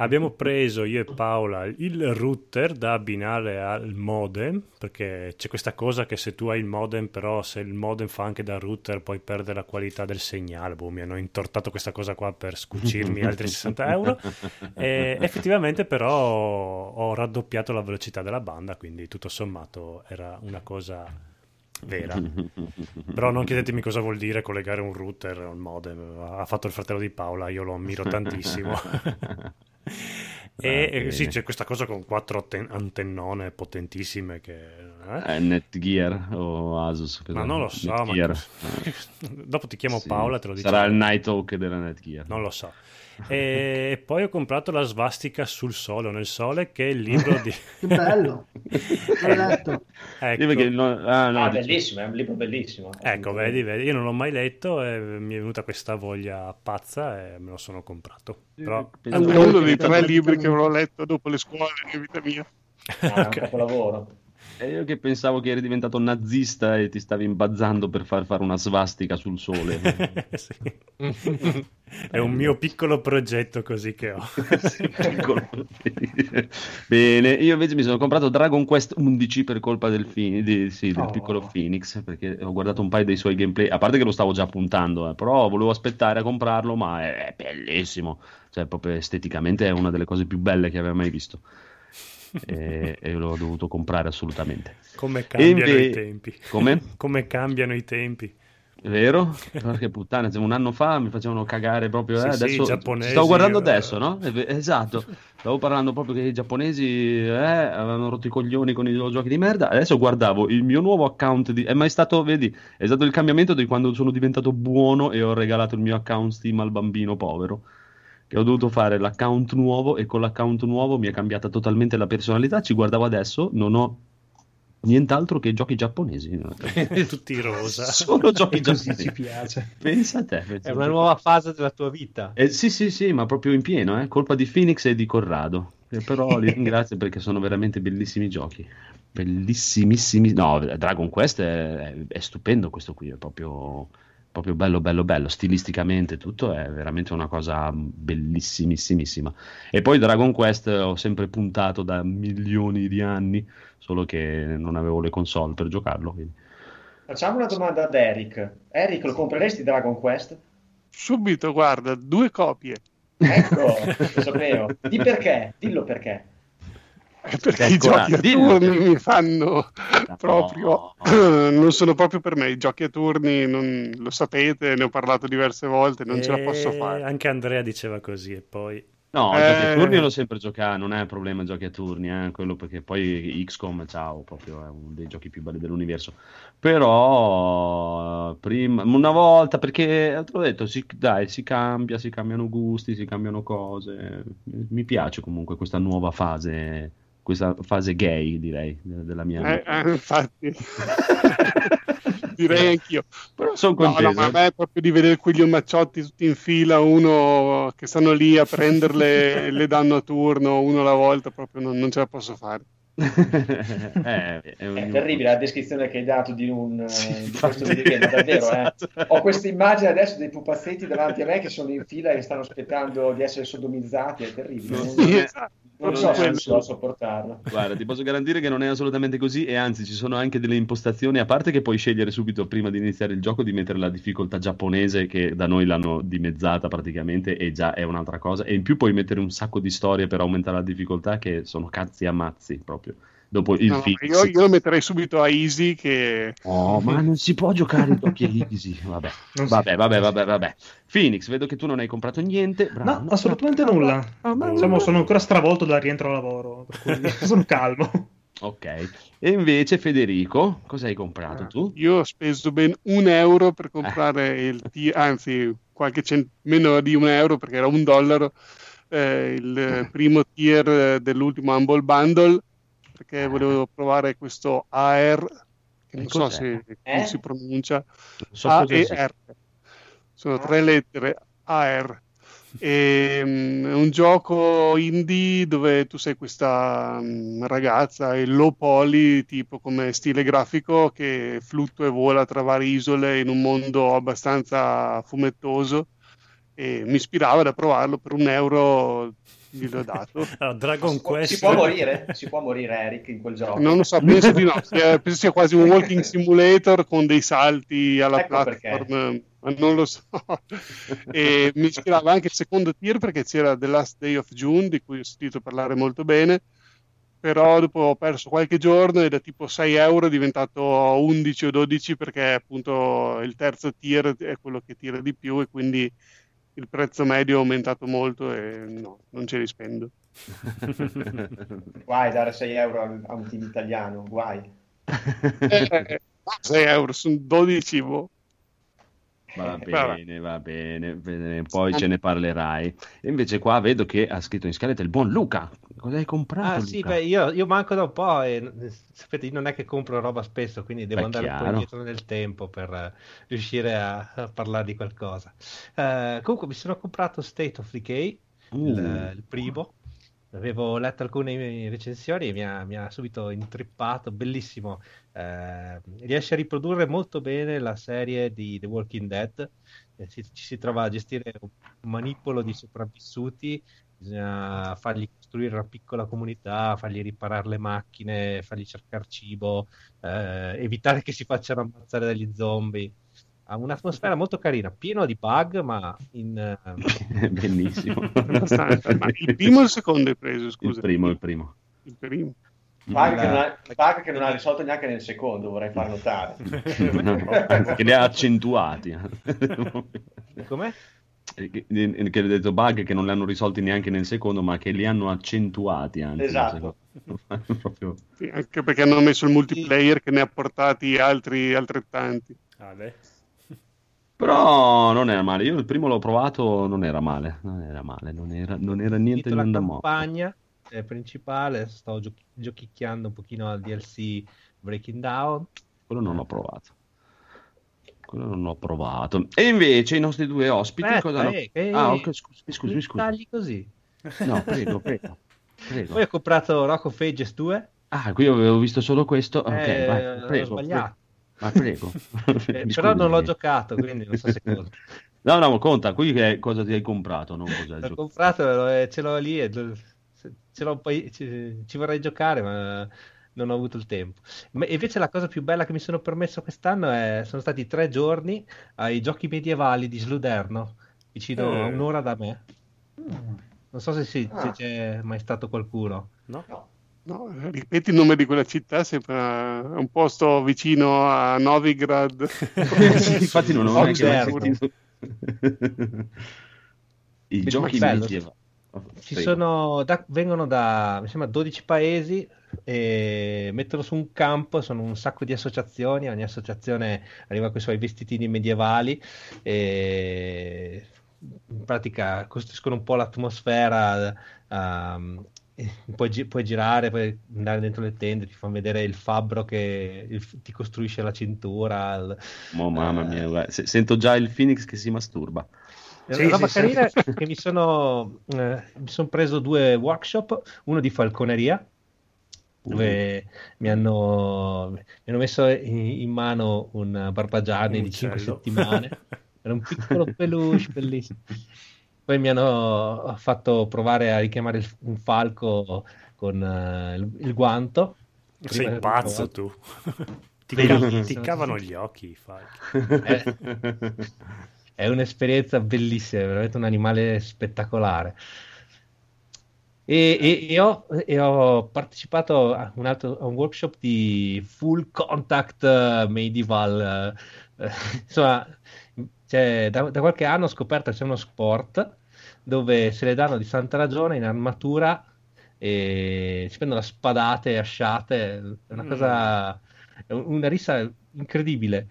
Abbiamo preso io e Paola il router da abbinare al modem, perché c'è questa cosa che se tu hai il modem, però se il modem fa anche da router puoi perdere la qualità del segnale. Boh, mi hanno intortato questa cosa qua per scucirmi altri 60 euro. E effettivamente però ho raddoppiato la velocità della banda, quindi tutto sommato era una cosa vera. Però non chiedetemi cosa vuol dire collegare un router al modem. Ha fatto il fratello di Paola, io lo ammiro tantissimo. e eh, sì, c'è questa cosa con quattro antennone potentissime che... eh? Eh, Netgear o Asus? Ma non lo so, ma- dopo ti chiamo Sì. Paola, te lo dico. Sarà il Nighthawk della Netgear. Non lo so. E poi ho comprato la svastica sul sole nel sole, che è il libro di... Che bello. L'ho letto. ecco. Sì, perché no- ah, no, Ah, bellissimo, è un libro bellissimo. Ecco, vedi, vedi, io non l'ho mai letto e mi è venuta questa voglia pazza e me lo sono comprato. Però È uno dei tre libri che avrò letto dopo le scuole in vita mia. Ah, è un capolavoro. E io che pensavo che eri diventato nazista e ti stavi imbazzando per far fare una svastica sul sole. Sì. È un mio piccolo progetto così che ho. Sì, piccolo. Bene, io invece mi sono comprato Dragon Quest 11 per colpa del, fi- di- sì, del Oh. piccolo Phoenix, perché ho guardato un paio dei suoi gameplay, a parte che lo stavo già puntando, eh, però volevo aspettare a comprarlo, ma è, è bellissimo, cioè proprio esteticamente è una delle cose più belle che avevo mai visto. E, e l'ho dovuto comprare assolutamente. Come cambiano inve- i tempi. Come? Come cambiano i tempi. Vero? Porca puttana, un anno fa mi facevano cagare proprio. eh, Sì, sì, adesso i giapponesi, stavo guardando eh. adesso, no? Esatto. Stavo parlando proprio che i giapponesi eh, avevano rotto i coglioni con i loro giochi di merda. Adesso guardavo il mio nuovo account. Di... È mai stato, vedi, è stato il cambiamento di quando sono diventato buono e ho regalato il mio account Steam al bambino povero. Che ho dovuto fare l'account nuovo e con l'account nuovo mi è cambiata totalmente la personalità. Ci guardavo adesso, non ho nient'altro che giochi giapponesi. Tutti rosa. Solo giochi così ci giapponesi. piace. Pensa a te. pensa È una te. nuova fase della tua vita. Eh, sì, sì, sì, ma proprio in pieno, eh. Colpa di Phoenix e di Corrado. Eh, però li ringrazio perché sono veramente bellissimi giochi. Bellissimissimi. No, Dragon Quest è, è stupendo questo qui, è proprio, proprio bello, bello, bello. Stilisticamente tutto è veramente una cosa bellissimissimissima. E poi Dragon Quest ho sempre puntato da milioni di anni, solo che non avevo le console per giocarlo. quindi. Facciamo una domanda ad Eric. Eric, lo compreresti Dragon Quest? Subito, guarda, due copie. Ecco, lo sapevo. Di perché? Dillo perché. Perché i giochi a dillo. turni mi fanno proprio... No. Non sono proprio per me. I giochi a turni, non- lo sapete, ne ho parlato diverse volte, non ce la posso E fare. Anche Andrea diceva così e poi... No, Eh. giochi a turni io l'ho sempre giocato, non è un problema giochi a turni, eh, quello perché poi XCOM, ciao, proprio è uno dei giochi più belli dell'universo. Però prima, una volta, perché te l'ho detto, si, dai, si cambia, si cambiano gusti, si cambiano cose. Mi piace comunque questa nuova fase, questa fase gay, direi, de- della mia Eh, vita. eh, infatti, direi anch'io. Però sono No, no, contento. ma a me è proprio di vedere quegli omacciotti tutti in fila, uno che stanno lì a prenderle e le danno a turno, uno alla volta, proprio non, non ce la posso fare. Eh, è, È ognuno- terribile la descrizione che hai dato di, un, eh, Sì, di questo videogame, davvero. Esatto. eh. Ho questa immagine adesso dei pupazzetti davanti a me che sono in fila e stanno aspettando di essere sodomizzati, è terribile. No, è- Esatto, non non so se riuscirò a sopportarlo. Guarda, ti posso garantire che non è assolutamente così e anzi ci sono anche delle impostazioni, a parte che puoi scegliere subito prima di iniziare il gioco di mettere la difficoltà giapponese che da noi l'hanno dimezzata praticamente e già è un'altra cosa e in più puoi mettere un sacco di storie per aumentare la difficoltà che sono cazzi a mazzi proprio. Dopo il No, fix. io, io lo metterei subito a easy che Oh, ma non si può giocare in giochi easy. Vabbè. Vabbè, vabbè, vabbè, vabbè. Phoenix, vedo che tu non hai comprato niente. Bravo. No, assolutamente nulla. Ah, ma- Diciamo, sono ancora stravolto dal rientro al lavoro, per cui sono calmo. Ok. E invece Federico, cosa hai comprato tu? io ho speso ben un euro per comprare il T, anzi qualche cent- meno di un euro perché era un dollaro, eh, il primo tier eh, dell'ultimo Humble Bundle perché volevo provare questo AR, che non so se come Eh? si pronuncia, So A cosa e sia. R. Sono tre lettere, AR. E, mm, è un gioco indie dove tu sei questa mm, ragazza e low poly, tipo come stile grafico, che fluttua e vola tra varie isole in un mondo abbastanza fumettoso. E mi ispirava da provarlo per un euro, gliel'ho dato. Allora, Dragon si, può, Quest si può morire? Si può morire Eric in quel gioco? Non lo so, penso di no. Sia- penso sia quasi un walking simulator con dei salti alla Ecco platform, ma non lo so. e mi ispirava anche il secondo tier perché c'era The Last Day of June, di cui ho sentito parlare molto bene. Però dopo ho perso qualche giorno e da tipo 6 euro è diventato 11 o 12 perché appunto il terzo tier è quello che tira di più e quindi il prezzo medio è aumentato molto e no, non ce li spendo. Guai dare 6 euro a un team italiano, guai. Eh, 6 euro sono 12 boh. Va Eh, bene, va bene, bene, poi ce ne parlerai. E invece qua vedo che ha scritto in scaletta il buon Luca. Cosa hai comprato? Ah sì, beh, io, io manco da un po' e eh, sapete, io non è che compro roba spesso, quindi devo Beh, andare un po' chiaro. indietro nel tempo per eh, riuscire a, a parlare di qualcosa. Eh, comunque mi sono comprato State of Decay, Uh. il, il primo. Avevo letto alcune recensioni e mi ha, mi ha subito intrippato, bellissimo. Eh, riesce a riprodurre molto bene la serie di The Walking Dead. Eh, si- ci si trova a gestire un manipolo di sopravvissuti, bisogna fargli costruire una piccola comunità, fargli riparare le macchine, fargli cercare cibo, eh, evitare che si facciano ammazzare dagli zombie. Ha un'atmosfera molto carina, pieno di bug, ma in, eh, Benissimo. Abbastanza. Ma il primo o il secondo hai preso, scusa? Il primo, il primo. Il primo. Bug, La- che non ha, bug che non ha risolto neanche nel secondo, vorrei far notare. che li ha accentuati. com'è? Che che ho detto bug che non li hanno risolti neanche nel secondo, ma che li hanno accentuati anche. Esatto. Proprio- Sì, anche perché hanno messo il multiplayer che ne ha portati altri altrettanti. Ale. Però non era male. Io il primo l'ho provato, non era male. Non era male, non era, non era niente la di da morto. campagna eh, principale, sto gio- giochicchiando un pochino al DLC Breaking Down. Quello non l'ho provato. Quello non l'ho provato. E invece i nostri due ospiti Aspetta, cosa hanno... eh, Ah, ok, scusi, scusi, mi scusi. tagli così. No, prego, prego. prego. Poi ho comprato Rock of Ages 2. Ah, qui avevo visto solo questo. Ok, eh, vai, ho prego. sbagliato. Ma prego. Eh, però non l'ho giocato, quindi non so se conta. No, no, conta. Qui che cosa ti hai comprato, non cosa hai L'ho comprato, eh, ce l'ho lì e ce l'ho poi, ci vorrei giocare, ma non ho avuto il tempo. Ma invece la cosa più bella che mi sono permesso quest'anno è, sono stati tre giorni ai giochi medievali di Sluderno, vicino Eh. a un'ora da me. Non so se, si- se Ah. c'è mai stato qualcuno. No? No. No, ripeti il nome di quella città, sembra un posto vicino a Novigrad. Infatti non ho mai sentito. I giochi medievali. Ci Prego. sono da- vengono da mi sembra 12 paesi e mettono su un campo, sono un sacco di associazioni, ogni associazione arriva con i suoi vestitini medievali e in pratica costruiscono un po' l'atmosfera, ehm, puoi, gi- puoi girare, puoi andare dentro le tende, ti fanno vedere il fabbro che il- ti costruisce la cintura. il- Oh, mamma eh, mia, guarda, se- sento già il Phoenix che si masturba. Sì, roba sì, carina sì. che mi sono, eh, mi sono preso due workshop, uno di falconeria, dove mi hanno, mi hanno messo in, in mano un Barbagianni Un di 5 uccello. settimane, era un piccolo peluche bellissimo. Poi mi hanno fatto provare a richiamare il- un falco con eh, il, il guanto. Sei Prima- pazzo tu. Ti, Bellissimo. ti cavano gli occhi i falchi. Eh, È un'esperienza bellissima, è veramente un animale spettacolare. E, e- e ho, e ho partecipato a un, altro, a un workshop di full contact eh, medieval. eh, insomma, c'è- da, da qualche anno ho scoperto che c'è uno sport dove se le danno di santa ragione in armatura e si prendono spadate e asciate. È una Mm. cosa, è una rissa incredibile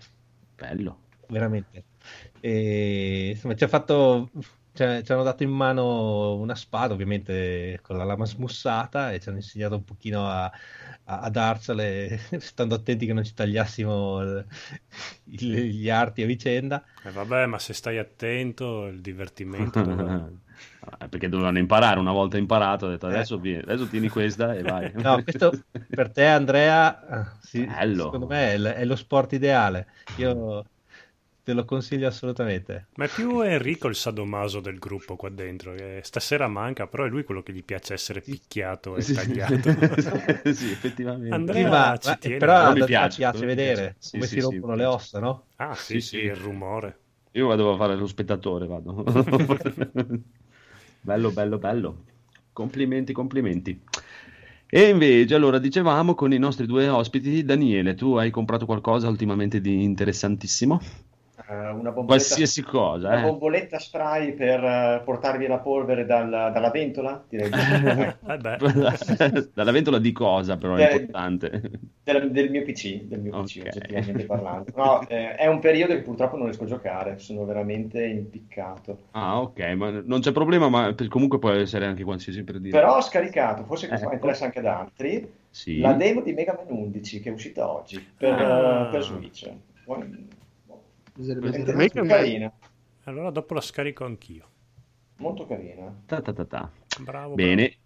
Bello. veramente. E, insomma, ci ha fatto cioè, ci hanno dato in mano una spada, ovviamente con la lama smussata, e ci hanno insegnato un pochino a, a, a darsele, stando attenti che non ci tagliassimo il- il- gli arti a vicenda. E vabbè, ma se stai attento, il divertimento dove- Eh, Perché dovevano imparare, una volta imparato, ho detto Eh. adesso, vieni, adesso tieni questa e vai. No, questo per te, Andrea, ah, sì, secondo me è, l- è lo sport ideale. Io te lo consiglio assolutamente. Ma è più Enrico il sadomaso del gruppo qua dentro, che stasera manca, però è lui quello che gli piace essere picchiato e Sì, sì. tagliato. sì, effettivamente. Andrea- Sì, ma, ci ma- tiene. però Però a mi piace, piace vedere piace. Sì, come sì, si sì, rompono le ossa, no? Ah, sì, Sì, sì, sì. il rumore. Io vado a fare lo spettatore, vado. bello, bello, bello. Complimenti, complimenti. E invece, allora, dicevamo con i nostri due ospiti, Daniele, tu hai comprato qualcosa ultimamente di interessantissimo? Eh, una bomboletta, Qualsiasi cosa, una eh. bomboletta spray per eh, portarvi la polvere dal- dalla ventola? Direi. Eh Dalla ventola di cosa, però, è importante. del, del mio PC, del mio PC, Ok. oggettivamente parlando. No, eh, è un periodo che purtroppo non riesco a giocare, sono veramente impiccato. Ah, ok, ma non c'è problema, ma comunque può essere anche qualsiasi per dire. Però ho scaricato, forse questo Ecco. interessa anche ad altri, Sì. la demo di Mega Man 11 che è uscita oggi per, Ah. per Switch. Buon- È carina, allora dopo la scarico anch'io. molto carina. Ta ta ta ta. Bravo, Bene.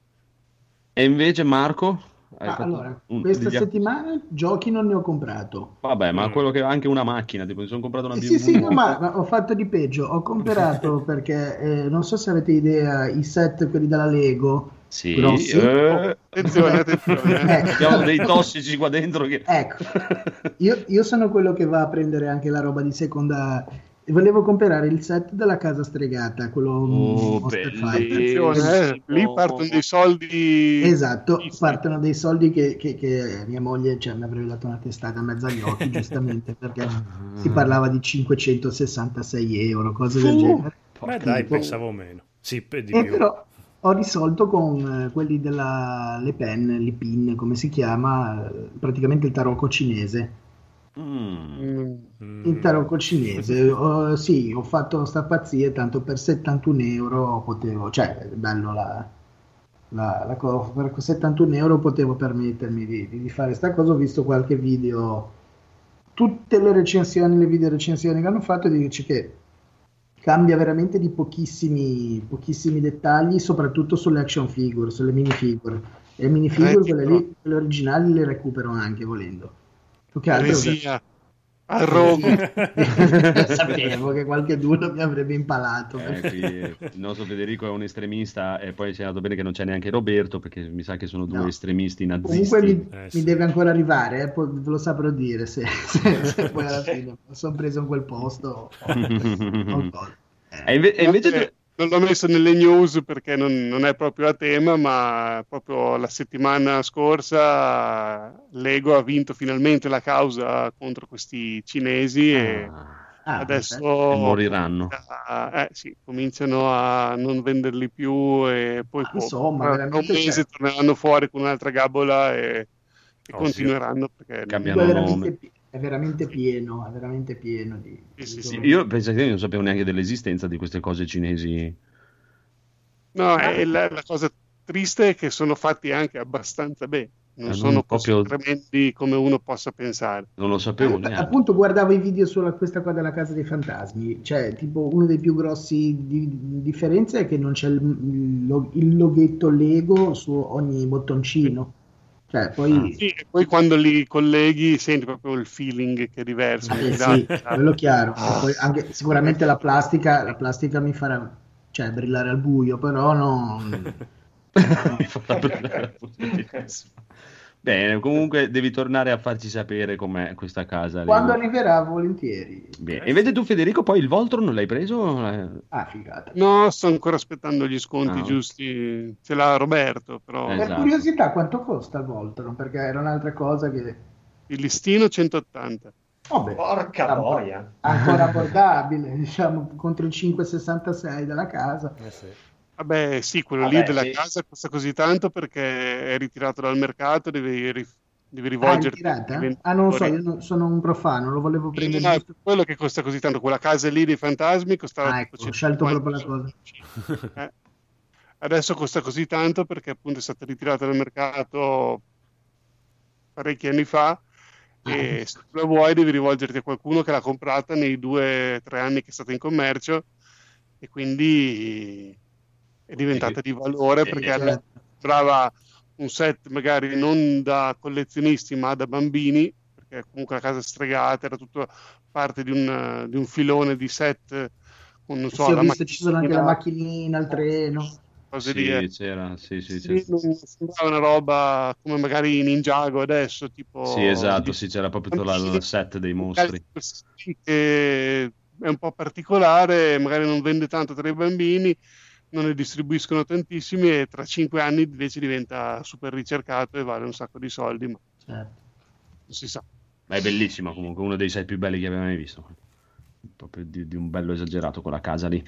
E invece Marco? Ah, allora, un- questa degli- settimana giochi non ne ho comprato. Vabbè, ma Mm. quello che anche una macchina, tipo, mi sono comprato una Eh, sì, sì, no, ma, ma ho fatto di peggio. Ho comprato perché eh, non so se avete idea, i set quelli della Lego. Sì, grossi. eh, Attenzione, attenzione. eh. Ecco. abbiamo dei tossici qua dentro che... Ecco, io, io sono quello che va a prendere anche la roba di seconda. e Volevo comprare il set della casa stregata, quello Oh. Fighter. Attenzione, eh. lì partono dei soldi. Esatto, partono dei soldi che, che- che mia moglie cioè, mi avrebbe dato una testata in mezzo agli occhi, giustamente, perché si parlava di 566 euro, cose del genere. Beh, dai, pensavo meno. Sì, pe- di più. però ho risolto con eh, quelli della Le Pen, Le Pin, come si chiama, eh, praticamente il tarocco cinese. Mm. Il tarocco cinese, Oh, sì, ho fatto sta pazzia, tanto per 71 euro potevo, cioè, è bello la, la, la cosa, per 71 euro potevo permettermi di, di fare sta cosa, ho visto qualche video, tutte le recensioni, le video recensioni che hanno fatto, e dice che cambia veramente di pochissimi, pochissimi dettagli, soprattutto sulle action figure, sulle minifigure. E le minifigure, Eh, quelle lì, quelle originali, le recupero anche volendo. Più che altro. Al rogo. sapevo che qualcuno mi avrebbe impalato. Eh, qui il nostro Federico è un estremista e poi ci è andato bene che non c'è neanche Roberto perché mi sa che sono due No. estremisti nazisti. Comunque mi, Eh, mi sì. deve ancora arrivare, eh, poi ve lo saprò dire se, se- se poi alla fine sono preso in quel posto. o- o cosa. E, inve- e invece... Eh, non l'ho messo nelle news perché non, non è proprio a tema, ma proprio la settimana scorsa Lego ha vinto finalmente la causa contro questi cinesi e Ah, Ah, adesso e moriranno. eh, sì, cominciano a non venderli più e poi Ah, insomma, tra un mese c'è. torneranno fuori con un'altra gabola e, e Oh, continueranno perché Cambiano nome. veramente, è veramente pieno, è veramente pieno di... Sì, sì, di sì. cose. Io penso che io non sapevo neanche dell'esistenza di queste cose cinesi. No, è la, la cosa triste è che sono fatti anche abbastanza bene, non Eh, sono proprio- tremendi come uno possa pensare. Non lo sapevo Eh, neanche. appunto guardavo i video sulla questa qua della casa dei fantasmi, cioè tipo uno dei più grossi di, differenze è che non c'è il, il loghetto Lego su ogni bottoncino. Cioè, poi Sì, poi quando li colleghi senti proprio il feeling che è diverso. Eh, mi sì, quello chiaro. Poi anche, sicuramente la plastica, la plastica mi farà cioè, brillare al buio, però non... Mi fa brillare moltissimo. Bene, comunque devi tornare a farci sapere com'è questa casa. lì. Quando arriverà, volentieri. Bene. E invece tu Federico poi il Voltron non l'hai preso? Ah, figata. No, sto ancora aspettando gli sconti Ah, ok. giusti. Ce l'ha Roberto, però Eh, Per Esatto. curiosità, quanto costa il Voltron? Perché era un'altra cosa che... il listino 180. Vabbè, Porca boia. Ancora abbordabile, diciamo, contro il 566 della casa. Eh sì. Vabbè, sì, quello Vabbè, lì della sì. casa costa così tanto perché è ritirato dal mercato, devi ri- devi Ah, rivolgerti ritirata? ai Ah, non lo so, io non- sono un profano, lo volevo prendere No, giusto. quello che costa così tanto, quella casa lì dei fantasmi costava Ah, ecco, ho scelto 150 proprio la cosa. Eh. Adesso costa così tanto perché appunto è stata ritirata dal mercato parecchi anni fa e se tu la vuoi devi rivolgerti a qualcuno che l'ha comprata nei due o tre anni che è stata in commercio e quindi è diventata di valore Eh, perché eh, allora sembrava un set magari non da collezionisti ma da bambini perché comunque la casa stregata era tutto parte di un, di un filone di set con non so Sì, ho la visto ci sono anche la macchinina, il treno. cose Sì, lì eh. c'era, sì, sì, Sì, sembrava una roba come magari in Ninjago adesso, tipo... Sì, esatto, sì, c'era proprio tutto la- il set dei mostri. Che è un po' particolare, magari non vende tanto tra i bambini, non ne distribuiscono tantissimi e tra cinque anni invece diventa super ricercato e vale un sacco di soldi, ma Certo. non si sa. Ma è bellissima comunque, uno dei set più belli che abbiamo mai visto. Proprio di, di un bello esagerato quella casa lì.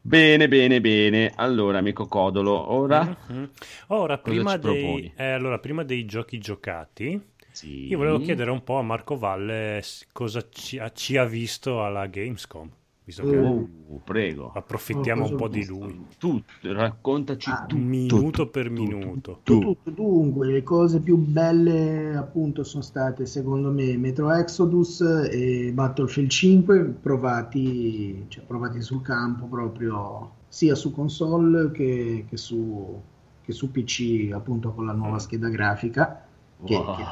Bene, bene, bene. Allora, amico Codolo, ora... Mhm. Ora, prima ci dei, eh, allora, prima dei giochi giocati, Sì. io volevo chiedere un po' a Marco Valle cosa ci ha, ci ha visto alla Gamescom, visto che Oh, prego. approfittiamo Oh, un po' di lui, Tu, raccontaci Ah, tu. minuto per tu, minuto. Tu. Tutto, dunque, le cose più belle appunto sono state secondo me Metro Exodus e Battlefield 5 provati, cioè, provati sul campo proprio sia su console che, che su, che su PC appunto con la nuova scheda grafica che, Wow. che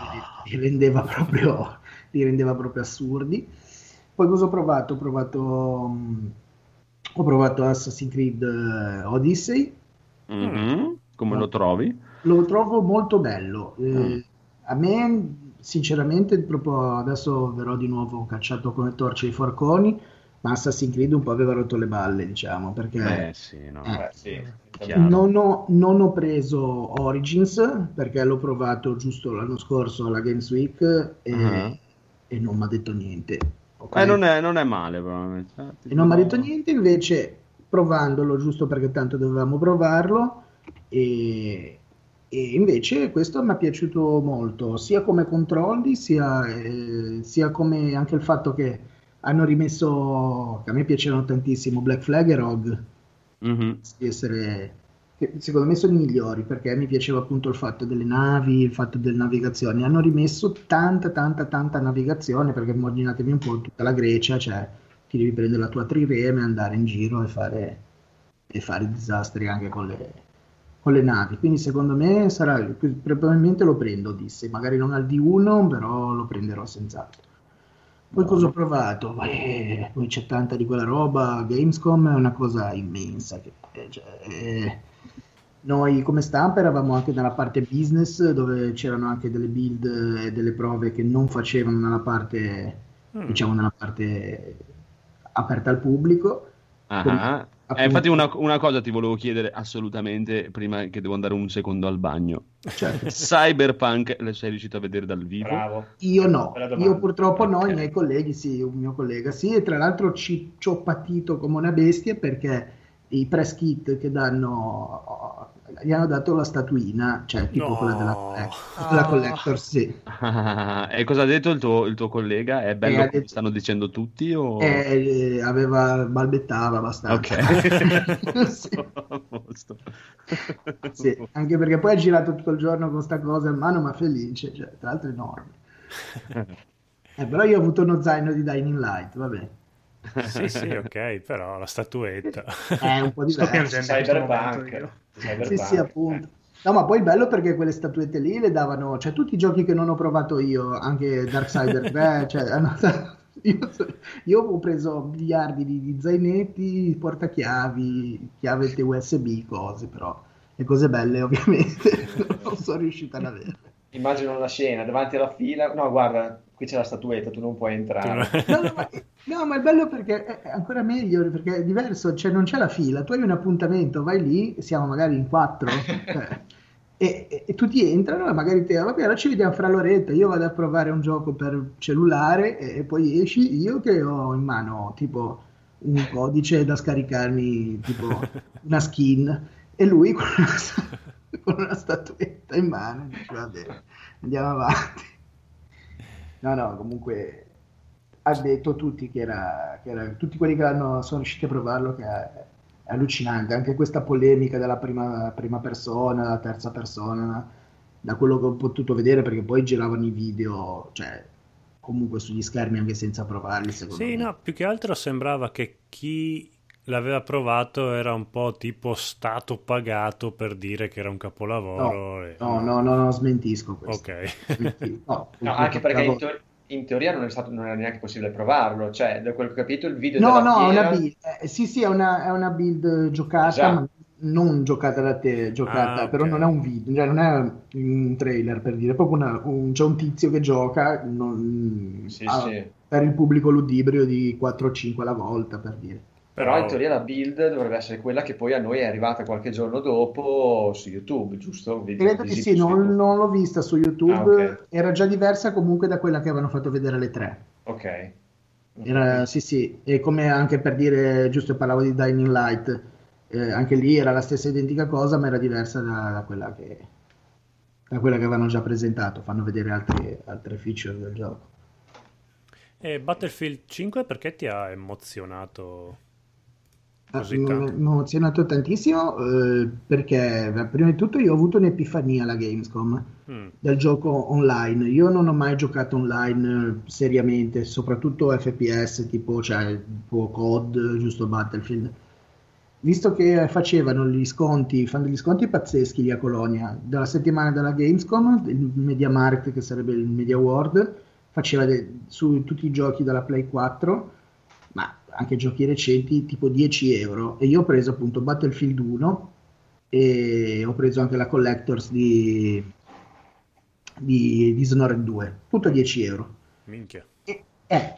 li rendeva proprio, li rendeva proprio assurdi. Poi cosa ho provato? Ho provato, mh, ho provato Assassin's Creed eh, Odyssey Mhm. Come lo trovi? lo trovo molto bello. Eh, Mm. A me, sinceramente, proprio adesso verrò di nuovo cacciato come torce ai forconi, ma Assassin's Creed un po' aveva rotto le balle, diciamo, perché Eh sì, no. Eh. Eh, sì. Non ho, non ho preso Origins perché l'ho provato giusto l'anno scorso alla Games Week e, Ah. e non mi ha detto niente. Ok? Eh, non, è, non è male, probabilmente. Eh, E non mi ha detto niente, invece provandolo giusto perché tanto dovevamo provarlo e, e invece questo mi è piaciuto molto, sia come controlli, sia, eh, sia come anche il fatto che hanno rimesso, che a me piacevano tantissimo Black Flag e Rogue, Mhm. di essere, che secondo me sono i migliori perché mi piaceva appunto il fatto delle navi, il fatto delle navigazioni. Hanno rimesso tanta, tanta, tanta navigazione perché immaginatevi un po' tutta la Grecia, cioè ti devi prendere la tua trireme, andare in giro e fare, e fare disastri anche con le, con le navi. Quindi secondo me sarà, probabilmente lo prendo Odyssey, magari non al D1, però lo prenderò senz'altro. Poi cosa ho provato? Eh, poi c'è tanta di quella roba, Gamescom è una cosa immensa. che- eh, cioè, eh, noi come stampa eravamo anche nella parte business dove c'erano anche delle build e delle prove che non facevano nella parte, Mm. diciamo, nella parte aperta al pubblico. Ah, ah. Eh, infatti una, una cosa ti volevo chiedere assolutamente prima che devo andare un secondo al bagno. Certo. Cyberpunk, lo sei riuscito a vedere dal vivo? Bravo. Io no, io purtroppo no, Ok. i miei colleghi sì, un mio collega sì, e tra l'altro ci, ci ho patito come una bestia perché i press kit che danno, gli hanno dato la statuina, cioè tipo No. quella della, collect- della collector, sì. e cosa ha detto il tuo, il tuo collega? È bello Eh, come detto- stanno dicendo tutti? O... E, eh, aveva, balbettava abbastanza. Ok. Sì. Sì, anche perché poi ha girato tutto il giorno con sta cosa in mano, ma felice, cioè, tra l'altro enorme. Eh, però io ho avuto uno zaino di Dining Light, vabbè. Sì, sì, ok, però la statuetta. È un po' Sto diverso. Cyberpunk. Sì, sì, appunto. No, ma poi è bello perché quelle statuette lì le davano, cioè tutti i giochi che non ho provato io, anche Darksider 3, cioè, hanno- io, io ho preso miliardi di, di zainetti, portachiavi, chiavette USB, cose, però le cose belle ovviamente non sono riuscito ad avere. Immagino una scena davanti alla fila. No, guarda, qui c'è la statuetta, tu non puoi entrare. No, no, ma, no, ma è bello perché è è ancora meglio, perché è diverso, cioè non c'è la fila, tu hai un appuntamento, vai lì, siamo magari in quattro, eh, e, e- e tutti entrano e magari te, vabbè, allora ci vediamo fra l'oretta, io vado a provare un gioco per cellulare e, e poi esci io che ho in mano tipo un codice da scaricarmi, tipo una skin, e lui con una, statuetta in mano, dice, vabbè, Andiamo avanti. No, no, comunque ha detto tutti che era, che era- tutti quelli che hanno, sono riusciti a provarlo che è, è allucinante. Anche questa polemica della prima, prima persona, la terza persona, da quello che ho potuto vedere, perché poi giravano i video, cioè comunque sugli schermi anche senza provarli, secondo Sì, me. no, più che altro sembrava che chi l'aveva provato era un po' tipo stato pagato per dire che era un capolavoro. e- No, no, no, no, smentisco questo. Ok. Smentisco. No, No, anche perché in, bravo. teo- in teoria non, è stato, non era neanche possibile provarlo, cioè da quel che ho capito il video No, no, è una fiera- build. eh, sì, sì, è una, è una build giocata, Già. ma non giocata da te, giocata, Ah, però non è un video, cioè non è un trailer per dire, è proprio una- un- c'è un tizio che gioca non- Sì, a- sì. per il pubblico ludibrio di 4-5 alla volta, per dire. Però in teoria la build dovrebbe essere quella che poi a noi è arrivata qualche giorno dopo su YouTube, giusto? Credo visibile sì, non, non l'ho vista su YouTube, Ah, ok. era già diversa comunque da quella che avevano fatto vedere alle 3. Ok. Era, sì, sì, e come anche per dire, giusto parlavo di Dying Light, eh, anche lì era la stessa identica cosa, ma era diversa da, da quella che, da quella che avevano già presentato. Fanno vedere altre, altre feature del gioco. E Battlefield 5 perché ti ha emozionato mi ha emozionato tantissimo eh, perché, prima di tutto, io ho avuto un'epifania alla Gamescom Mm. del gioco online. Io non ho mai giocato online eh, seriamente, soprattutto FPS tipo, cioè, tipo COD, giusto Battlefield. Visto che facevano gli sconti, fanno degli sconti pazzeschi lì a Colonia, dalla settimana della Gamescom, il MediaMarkt, che sarebbe il Media World, faceva de- su tutti i giochi dalla Play 4, ma anche giochi recenti, tipo 10 euro. E io ho preso appunto Battlefield 1 e ho preso anche la Collectors di, di Dishonored 2, tutto a 10 euro. Minchia. E, eh,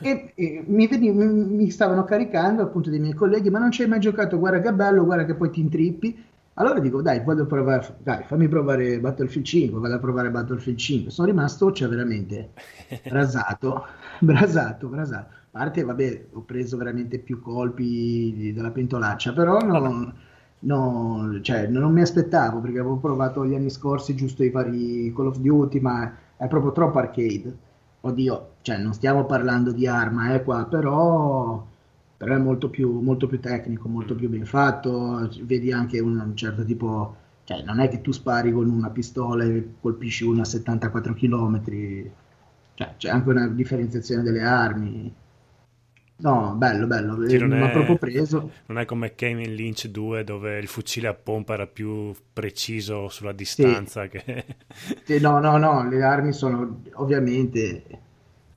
e- e mi, veni- mi- stavano caricando appunto dei miei colleghi, ma non ci hai mai giocato, guarda che bello, guarda che poi ti intrippi. Allora dico, dai, voglio provare, dai, fammi provare Battlefield 5, vado a provare Battlefield 5. Sono rimasto, cioè, veramente brasato, brasato, brasato. Parte, vabbè, ho preso veramente più colpi della pentolaccia, però non, no, cioè, non mi aspettavo perché avevo provato gli anni scorsi giusto i vari Call of Duty, ma è proprio troppo arcade. Oddio, cioè, non stiamo parlando di arma, eh, qua, però, però è molto più, molto più tecnico, molto più ben fatto. Vedi anche un, un certo tipo, cioè, non è che tu spari con una pistola e colpisci una a 74 km, cioè, c'è anche una differenziazione delle armi. No, bello, bello, Sì, non è- proprio preso. Non è come Came in Lynch 2 dove il fucile a pompa era più preciso sulla distanza che... Sì, no, no, no, le armi sono ovviamente,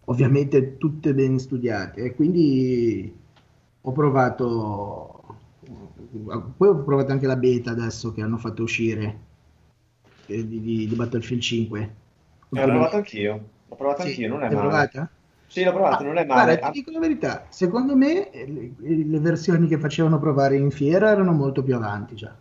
ovviamente tutte ben studiate e quindi ho provato, poi ho provato anche la beta adesso che hanno fatto uscire eh, di, di- di Battlefield 5. Eh, l'ho provato anch'io, l'ho provato Sì, anch'io, non è l'hai male. provata? Sì, l'ho provato, Ah, non è male. Guarda, ti dico la verità, secondo me eh, le, le versioni che facevano provare in fiera erano molto più avanti già.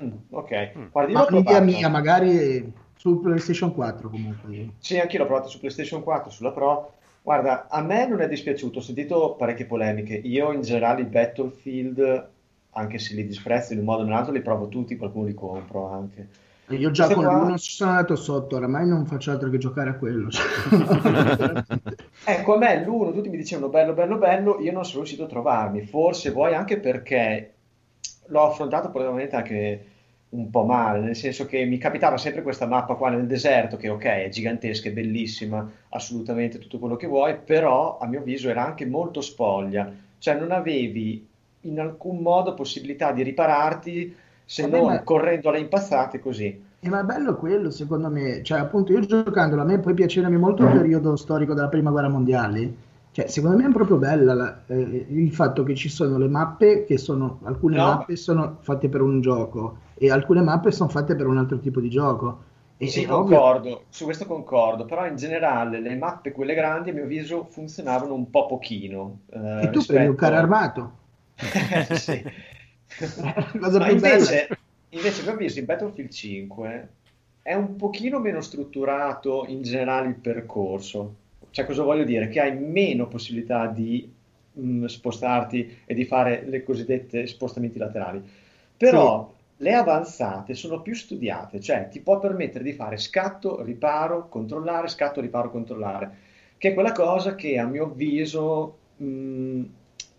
Mm, ok, Mm. guarda, io Ma provato. mia, magari su PlayStation 4 comunque. Sì, anche io l'ho provato su PlayStation 4, sulla Pro. Guarda, a me non è dispiaciuto, ho sentito parecchie polemiche. Io in generale i Battlefield, anche se li disprezzo in un modo o nell'altro, li provo tutti, qualcuno li compro anche. Io già con qua- l'uno sono andato sotto, oramai non faccio altro che giocare a quello. Ecco, a me l'uno, tutti mi dicevano bello, bello, bello, io non sono riuscito a trovarmi. Forse vuoi anche perché l'ho affrontato probabilmente anche un po' male, nel senso che mi capitava sempre questa mappa qua nel deserto, che ok, è gigantesca, è bellissima, assolutamente tutto quello che vuoi, però a mio avviso era anche molto spoglia, cioè non avevi in alcun modo possibilità di ripararti se Vabbè, non ma- correndo alle impazzate così. E ma è bello quello, secondo me. Cioè, appunto, io giocandolo, a me poi piaceva molto il periodo storico della prima guerra mondiale. Cioè, secondo me è proprio bella la- eh, il fatto che ci sono le mappe che sono, alcune No. mappe sono fatte per un gioco e alcune mappe sono fatte per un altro tipo di gioco. E, Sì, è ovvio- concordo, su questo concordo, però in generale le mappe, quelle grandi, a mio avviso, funzionavano un po' pochino. eh, E tu prendi un rispetto- carro armato. Sì. Cosa Ma più invece, invece, a mio avviso, in Battlefield 5 è un pochino meno strutturato in generale il percorso. Cioè, cosa voglio dire? Che hai meno possibilità di mh, spostarti e di fare le cosiddette spostamenti laterali. Però le avanzate sono più studiate, cioè ti può permettere di fare scatto, riparo, controllare, scatto, riparo, controllare, che è quella cosa che a mio avviso mh,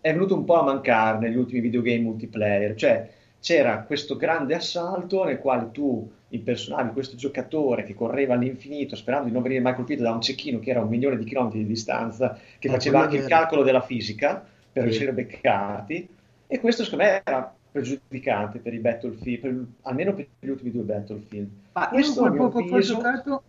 è venuto un po' a mancare negli ultimi videogame multiplayer, cioè c'era questo grande assalto nel quale tu impersonavi questo giocatore che correva all'infinito sperando di non venire mai colpito da un cecchino che era a un milione di chilometri di distanza, che Eh, faceva quello anche il calcolo della fisica per Sì. riuscire a beccarti, e questo secondo me era pregiudicante per i Battlefield, per almeno per gli ultimi due Battlefield. Ma io Questo, che ho giocato,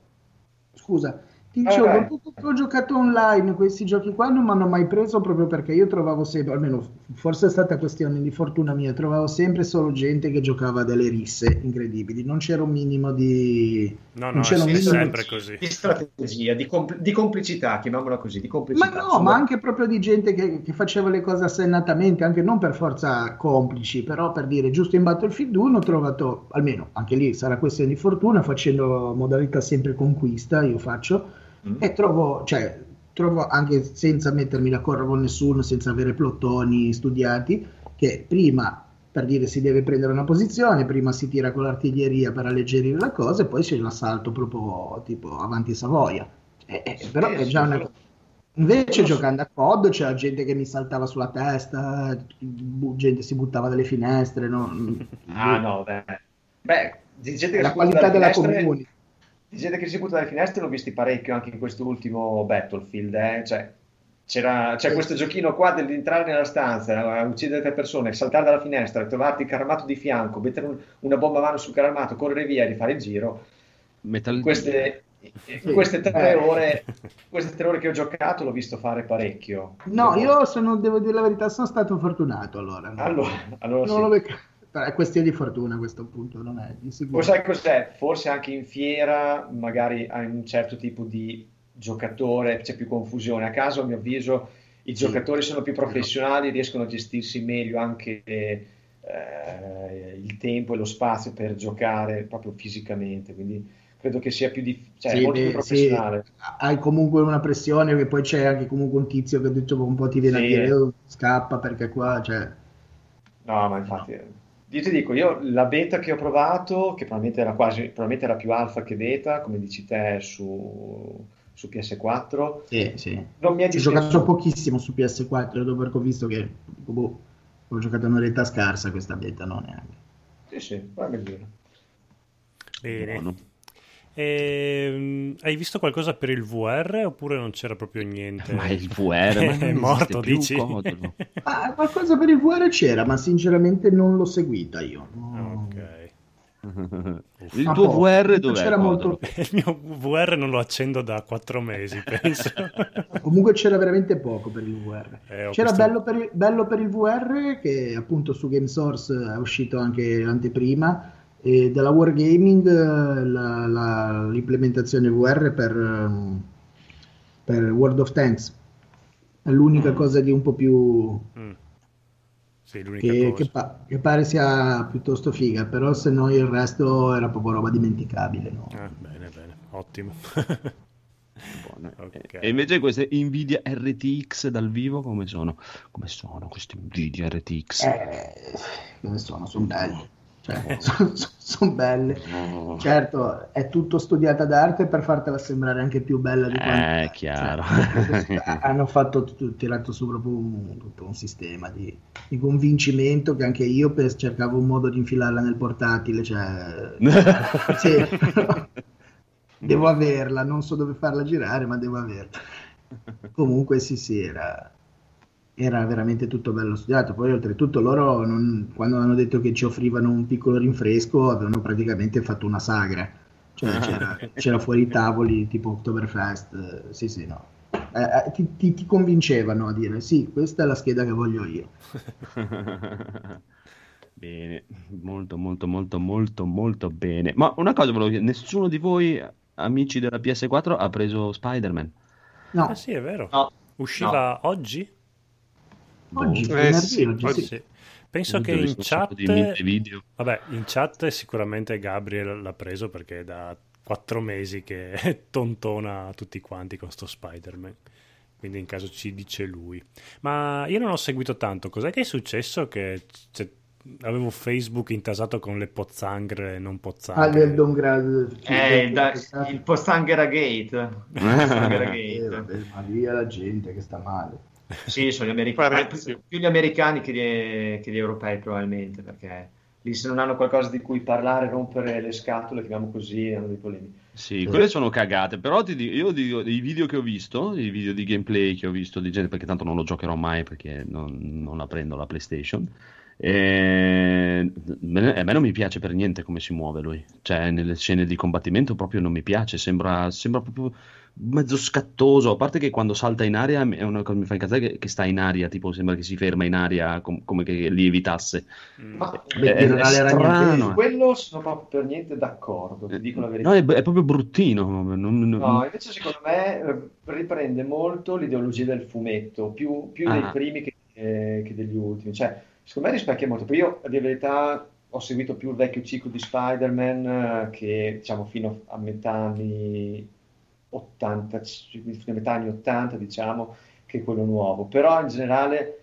scusa, ti dicevo, vai. poco che ho giocato online, questi giochi qua non mi hanno mai preso proprio perché io trovavo sempre, almeno forse è stata questione di fortuna mia, trovavo sempre solo gente che giocava delle risse incredibili, non c'era un minimo di... No, non no, c'era è, un minimo di- sempre così. Di strategia, di, compl- di complicità, chiamiamola così, di Ma complicità. no, Insomma, ma anche proprio di gente che, che faceva le cose assennatamente, anche non per forza complici, però per dire, giusto in Battlefield 1 ho trovato, almeno anche lì sarà questione di fortuna, facendo modalità sempre conquista, io faccio, Mm. e trovo, cioè, trovo anche senza mettermi d'accordo con nessuno, senza avere plottoni studiati, che prima, per dire, si deve prendere una posizione, prima si tira con l'artiglieria per alleggerire la cosa e poi c'è l'assalto proprio tipo avanti Savoia. Eh, eh, però è già una... Invece giocando a COD c'era gente che mi saltava sulla testa, gente si buttava dalle finestre, no? Ah no, beh. Beh, gente che la qualità della finestre- community. Di gente che si butta dalle finestre l'ho visti parecchio anche in quest'ultimo Battlefield, eh. Cioè, c'era, c'è Sì. questo giochino qua dell'entrare nella stanza, eh, uccidere tre persone, saltare dalla finestra, trovarti il carro armato di fianco, mettere un- una bomba a mano sul carro armato, correre via e rifare il giro. Metal In queste, Sì. queste tre Eh. ore, queste tre ore che ho giocato l'ho visto fare parecchio. No, io sono, devo dire la verità, sono stato fortunato allora. no? Allora, allora Non sì. lo becco- Però È questione di fortuna a questo punto, non è di sicuro. Sai cos'è? Forse anche in fiera magari hai un certo tipo di giocatore, c'è più confusione. A caso, a mio avviso, i Sì. giocatori sono più professionali, riescono a gestirsi meglio anche eh, il tempo e lo spazio per giocare proprio fisicamente. Quindi credo che sia più, dif- cioè, Sì, molto più beh, professionale. sì, hai comunque una pressione che poi c'è anche comunque un tizio che dopo un po' ti viene Sì. a dire "Oh, scappa perché qua cioè No, ma infatti, io ti dico, io la beta che ho provato, che probabilmente era quasi, probabilmente era più alfa che beta, come dici te su, su PS4, sì, sì. non mi è Ci ho giocato dispiaciuto. pochissimo su PS4 dopo perché ho visto che boh, ho giocato un'oretta scarsa questa beta, no neanche. Sì, sì, che dire. Bene. Buono. Ehm, hai visto qualcosa per il VR oppure non c'era proprio niente? Ma il VR ma è morto, più, dici? Ma qualcosa per il VR c'era, ma sinceramente non l'ho seguita io. Ah, No. ok. Il Ma tuo poco. VR dov'è? C'era molto- Il mio VR non lo accendo da quattro mesi, penso. Comunque c'era veramente poco per il VR. Eh, C'era visto- bello per, il, bello per il VR che appunto su GameSource è uscito anche l'anteprima e della Wargaming eh, la- la- l'implementazione VR per, ehm, per World of Tanks. È l'unica cosa di un po' più Mm. Sì, l'unica che, cosa. che pa- che pare sia piuttosto figa, però se no il resto era proprio roba dimenticabile. no? Ah, bene, bene, ottimo. Buono. Ok. E invece queste Nvidia RTX dal vivo come sono? Come sono queste Nvidia RTX? Eh, come sono? Sono belle. Cioè, sono belle. Certo, è tutto studiata d'arte per fartela sembrare anche più bella di quanto Eh, è. chiaro. Cioè, hanno fatto tirato su proprio un, tutto un sistema di, di convincimento che anche io per- cercavo un modo di infilarla nel portatile. Cioè, sì. devo averla, non so dove farla girare, ma devo averla. Comunque, sì, sì, era, era veramente tutto bello studiato. Poi, oltretutto, loro non- quando hanno detto che ci offrivano un piccolo rinfresco, avevano praticamente fatto una sagra. Cioè, c'era, c'era fuori i tavoli tipo Oktoberfest. Sì, sì, no. Eh, eh, ti, ti- ti convincevano a dire sì, questa è la scheda che voglio io. Bene, molto molto molto molto molto bene. Ma una cosa volevo chiedere, nessuno di voi amici della PS4 ha preso Spider-Man? No, Ah sì, è vero. No, Usciva oggi? Oggi, Boh. Eh, venerdì, sì, oggi oggi sì. Sì. Penso che in chat... Vabbè, in chat sicuramente Gabriel l'ha preso perché è da quattro mesi che tontona tutti quanti con sto Spider-Man. Quindi in caso ci dice lui. Ma io non ho seguito tanto. Cos'è che è successo? Che c'è- avevo Facebook intasato con le pozzanghere e non Ah, pozzanghere. del Don Grad. Eh, il, da- il Postanghera Gate. Eh, Gate. vabbè, ma lì è la gente che sta male. Sì, sono gli americani, più gli americani che gli, che gli europei probabilmente, perché lì se non hanno qualcosa di cui parlare, rompere le scatole, chiamiamo così, hanno dei problemi. Sì, quelle sono cagate, però ti dico, io dico, i video che ho visto, i video di gameplay che ho visto di gente, perché tanto non lo giocherò mai perché non, non la prendo la PlayStation, e... me- a me non mi piace per niente come si muove lui, cioè nelle scene di combattimento proprio non mi piace, sembra, sembra proprio mezzo scattoso, a parte che quando salta in aria è una cosa che mi fa incazzare che, che sta in aria, tipo sembra che si ferma in aria com- come che lievitasse. Ma Beh, È- è le strano. ragnatele. quello sono proprio per niente d'accordo, ti dico la verità. No, è, è proprio bruttino. non- non- No, invece secondo me eh, riprende molto l'ideologia del fumetto, più, più dei Ah. primi che, eh, che degli ultimi. Cioè, secondo me rispecchia molto. Poi io, la verità, ho seguito più il vecchio ciclo di Spider-Man eh, che, diciamo, fino a metà anni 80, fino a metà anni 80, diciamo, che quello nuovo. Però in generale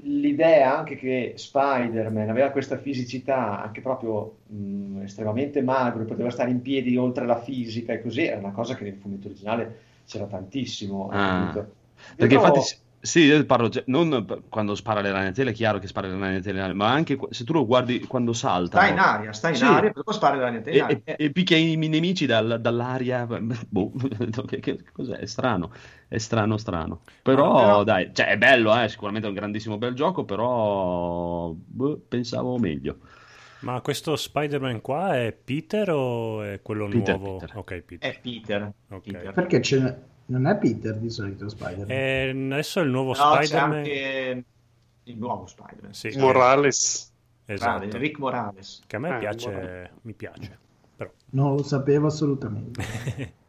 l'idea anche che Spider-Man aveva questa fisicità anche proprio mh, estremamente magro, poteva stare in piedi oltre la fisica e così, era una cosa che nel fumetto originale c'era tantissimo. Ah. Perché infatti, sì, io parlo, non quando spara le ragnatele, è chiaro che spara le ragnatele, ma anche qu- se tu lo guardi quando salta. sta in aria, sta in Sì. aria, dopo spara niente in E, e- e picchia i nemici dal- dall'aria, boh, che, che cos'è? È strano, è strano, strano. Però, No, però- dai, cioè, è bello, eh, sicuramente è un grandissimo bel gioco, però boh, pensavo meglio. Ma questo Spider-Man qua è Peter o è quello Peter, nuovo? Peter. Ok, Peter. È Peter. Ok. Peter. Perché ce n'è- non è Peter di solito Spider-Man? E adesso è il nuovo No, c'è Spider-Man. anche il nuovo Spider-Man. Sì, Morales. esatto. Rick Morales. Che a me Eh, piace, mi piace. Però. Non lo sapevo assolutamente.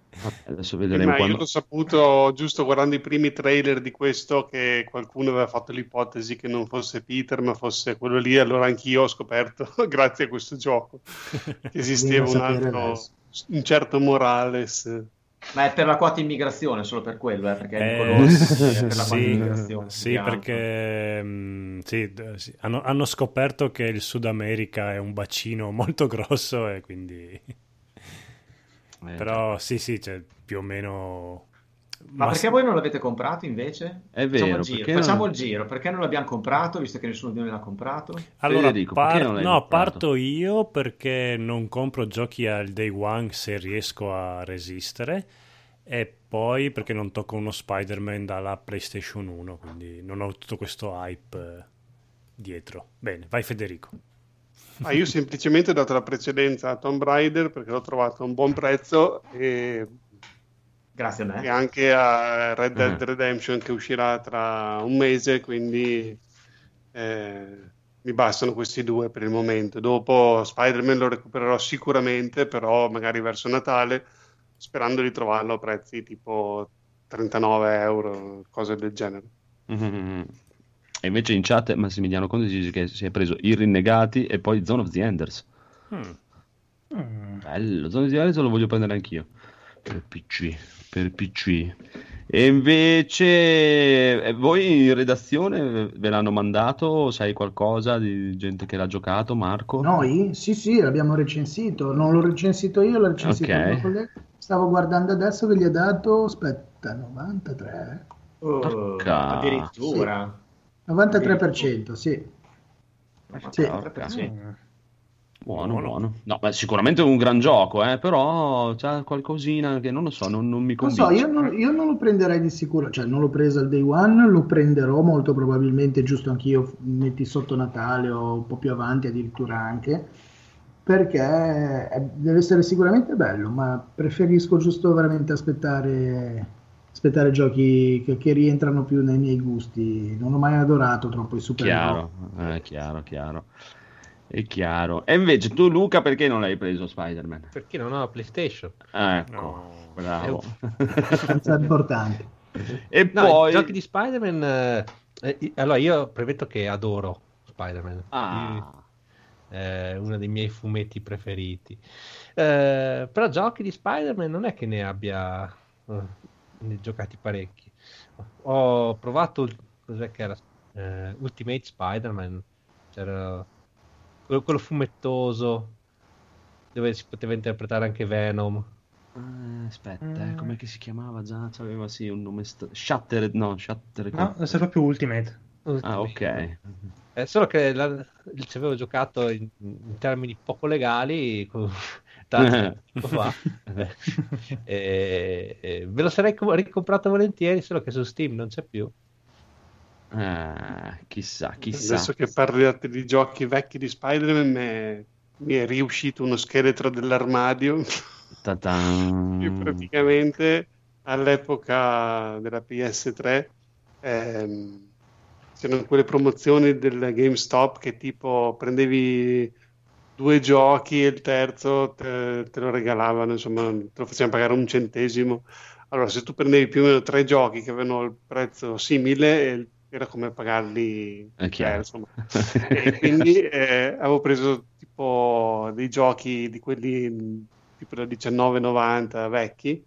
Adesso vedremo Ma io l'ho saputo giusto guardando i primi trailer di questo che qualcuno aveva fatto l'ipotesi che non fosse Peter ma fosse quello lì, allora anch'io ho scoperto, grazie a questo gioco, che esisteva un altro, adesso. un certo Morales. Ma è per la quota immigrazione, solo per quello, eh, perché Eh, è per la quota sì, immigrazione. sì, perché mm, sì, sì, hanno, hanno scoperto che il Sud America è un bacino molto grosso e quindi... Eh, Però sì, sì, cioè, più o meno... Ma ma- perché voi non l'avete comprato invece? È Facciamo vero, il giro, perché facciamo non- il giro, perché non l'abbiamo comprato, visto che nessuno di noi l'ha comprato? Allora, Federico, par- perché non l'hai no, comprato? parto io perché non compro giochi al day one se riesco a resistere e poi perché non tocco uno Spider-Man dalla PlayStation 1, quindi non ho tutto questo hype eh, dietro. Bene, vai Federico. Ah, io semplicemente ho dato la precedenza a Tomb Raider perché l'ho trovato a un buon prezzo e, Grazie a me. e anche a Red Dead Mhm. Redemption che uscirà tra un mese, quindi eh, mi bastano questi due per il momento. Dopo Spider-Man lo recupererò sicuramente, però magari verso Natale, sperando di trovarlo a prezzi tipo 39 euro, cose del genere. Mhm. E invece in chat Massimiliano Conte dice che si è preso I Rinnegati e poi Zone of the Enders. Hmm. Mm. Bello, Zone of the Enders lo voglio prendere anch'io. Per PC, per PC. E invece eh, voi in redazione ve l'hanno mandato? Sai qualcosa di gente che l'ha giocato, Marco? Noi? Sì, sì, l'abbiamo recensito. Non l'ho recensito io, l'ho recensito Ok. un mio collega. Stavo guardando adesso che gli ha dato, aspetta, 93. Oh, Porca. addirittura. 93%, sì. Sì. Sì. Buono, Buono. buono. No, ma sicuramente è un gran gioco, eh, però c'ha qualcosina che non lo so, non, non mi Non convince. so, io non, io non lo prenderei di sicuro, cioè non l'ho preso al day one, lo prenderò molto probabilmente, giusto anch'io, metti sotto Natale o un po' più avanti addirittura anche, perché è- deve essere sicuramente bello, ma preferisco giusto veramente aspettare, aspettare giochi che, che rientrano più nei miei gusti. Non ho mai adorato troppo i supereroi. Chiaro, eh, chiaro, chiaro. È chiaro. E invece tu, Luca, perché non l'hai preso Spider-Man? Perché non ho la PlayStation? Ecco, No. bravo. Abbastanza importante. e No, poi... i giochi di Spider-Man... eh, eh, allora, io premetto che adoro Spider-Man. Ah, È uno dei miei fumetti preferiti. Eh, però giochi di Spider-Man non è che ne abbia eh, ne giocati parecchi. Ho provato cos'è che era? Eh, Ultimate Spider-Man. C'era quello, quello fumettoso dove si poteva interpretare anche Venom. Ah, aspetta, Mm. eh, com'è che si chiamava già? Aveva sì un nome st- Shattered, no, Shattered. No, è proprio Ultimate. Ah, ok. Eh, solo che la- ci avevo giocato in, in termini poco legali con- tanto fa. e, e me lo sarei co- ricomprato volentieri, solo che su Steam non c'è più. Ah, chissà, chissà. Adesso che parliate di giochi vecchi di Spider-Man, mi è riuscito uno scheletro dell'armadio. Ta-tan. Io praticamente all'epoca della PS3 ehm, c'erano quelle promozioni del GameStop che tipo prendevi due giochi e il terzo te, te lo regalavano, insomma, te lo facevano pagare un centesimo. Allora, se tu prendevi più o meno tre giochi che avevano il prezzo simile, eh, era come pagarli eh, insomma. E quindi eh, avevo preso tipo dei giochi di quelli mh, tipo da 19,90 vecchi,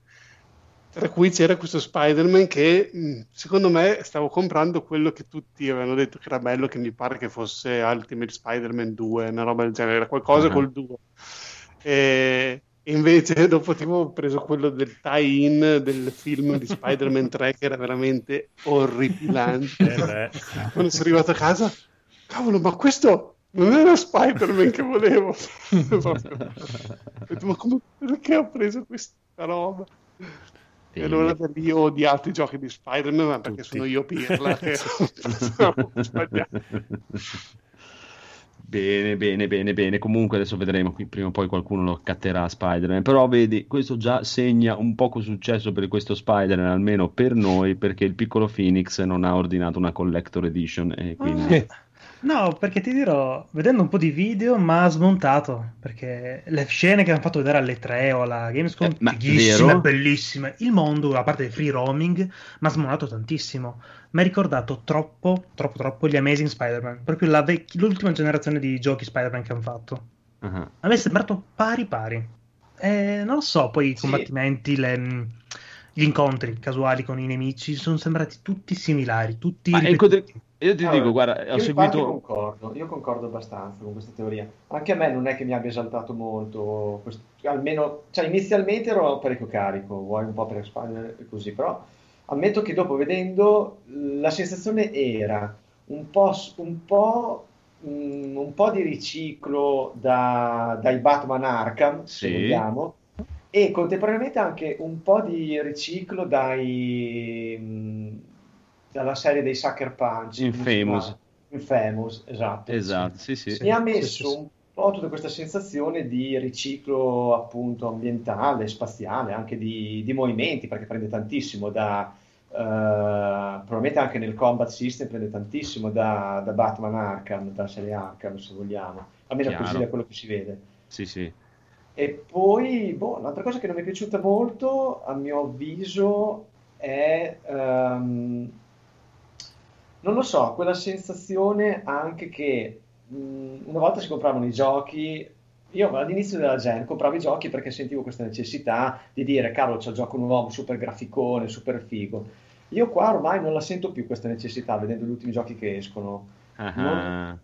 tra cui c'era questo Spider-Man che mh, secondo me stavo comprando quello che tutti avevano detto che era bello, che mi pare che fosse Ultimate Spider-Man 2, una roba del genere, era qualcosa Ah. col 2. E invece dopo tipo ho preso quello del tie-in del film di Spider-Man 3 che era veramente orripilante. Eh. Quando sono arrivato a casa, cavolo, ma questo non era Spider-Man che volevo. Proprio. Ho detto, ma come, perché ho preso questa roba? E allora da lì ho odiato i giochi di Spider-Man, ma perché Tutti. sono io pirla che ho sbagliato. Bene, bene, bene, bene. Comunque adesso vedremo qui prima o poi qualcuno lo catterà Spider-Man. Però vedi, questo già segna un poco successo per questo Spider-Man, almeno per noi, perché il piccolo Phoenix non ha ordinato una collector edition e quindi... No, perché ti dirò, vedendo un po' di video, mi ha smontato. Perché le scene che hanno fatto vedere alle 3 o alla Gamescom, Eh, ma fighissime, bellissime. Il mondo, a parte il free roaming, mi ha smonato tantissimo. Mi ha ricordato troppo, troppo, troppo gli Amazing Spider-Man. Proprio la vec- l'ultima generazione di giochi Spider-Man che hanno fatto. Ah, A me è sembrato pari pari. Eh, non lo so, poi i Sì. combattimenti, le- gli incontri casuali con i nemici sono sembrati tutti similari, tutti Ma ripetuti. incontri- Io ti Allora, dico, guarda, io ho seguito... concordo, io concordo abbastanza con questa teoria. Anche a me non è che mi abbia esaltato molto, quest- almeno, cioè inizialmente ero parecchio carico, vuoi un po' per Spider e così, però ammetto che dopo vedendo la sensazione era un po', un po', mm, un po' di riciclo da- dai Batman Arkham, se Sì. vogliamo, e contemporaneamente anche un po' di riciclo dai, mm, dalla serie dei Sucker Punch. Infamous. Infamous, esatto. Esatto, sì, sì. Sì. Mi ha messo sì, sì. un po' tutta questa sensazione di riciclo appunto ambientale, spaziale, anche di, di movimenti, perché prende tantissimo da, eh, probabilmente anche nel combat system prende tantissimo da, da Batman Arkham, da serie Arkham se vogliamo, almeno così da quello che si vede. Sì, sì. E poi, boh, l'altra cosa che non mi è piaciuta molto, a mio avviso, è, ehm, non lo so, quella sensazione anche che mh, una volta si compravano i giochi, io all'inizio della gen compravo i giochi perché sentivo questa necessità di dire, cavolo, c'è il gioco nuovo, super graficone, super figo. Io qua ormai non la sento più questa necessità vedendo gli ultimi giochi che escono. Ah, Non-.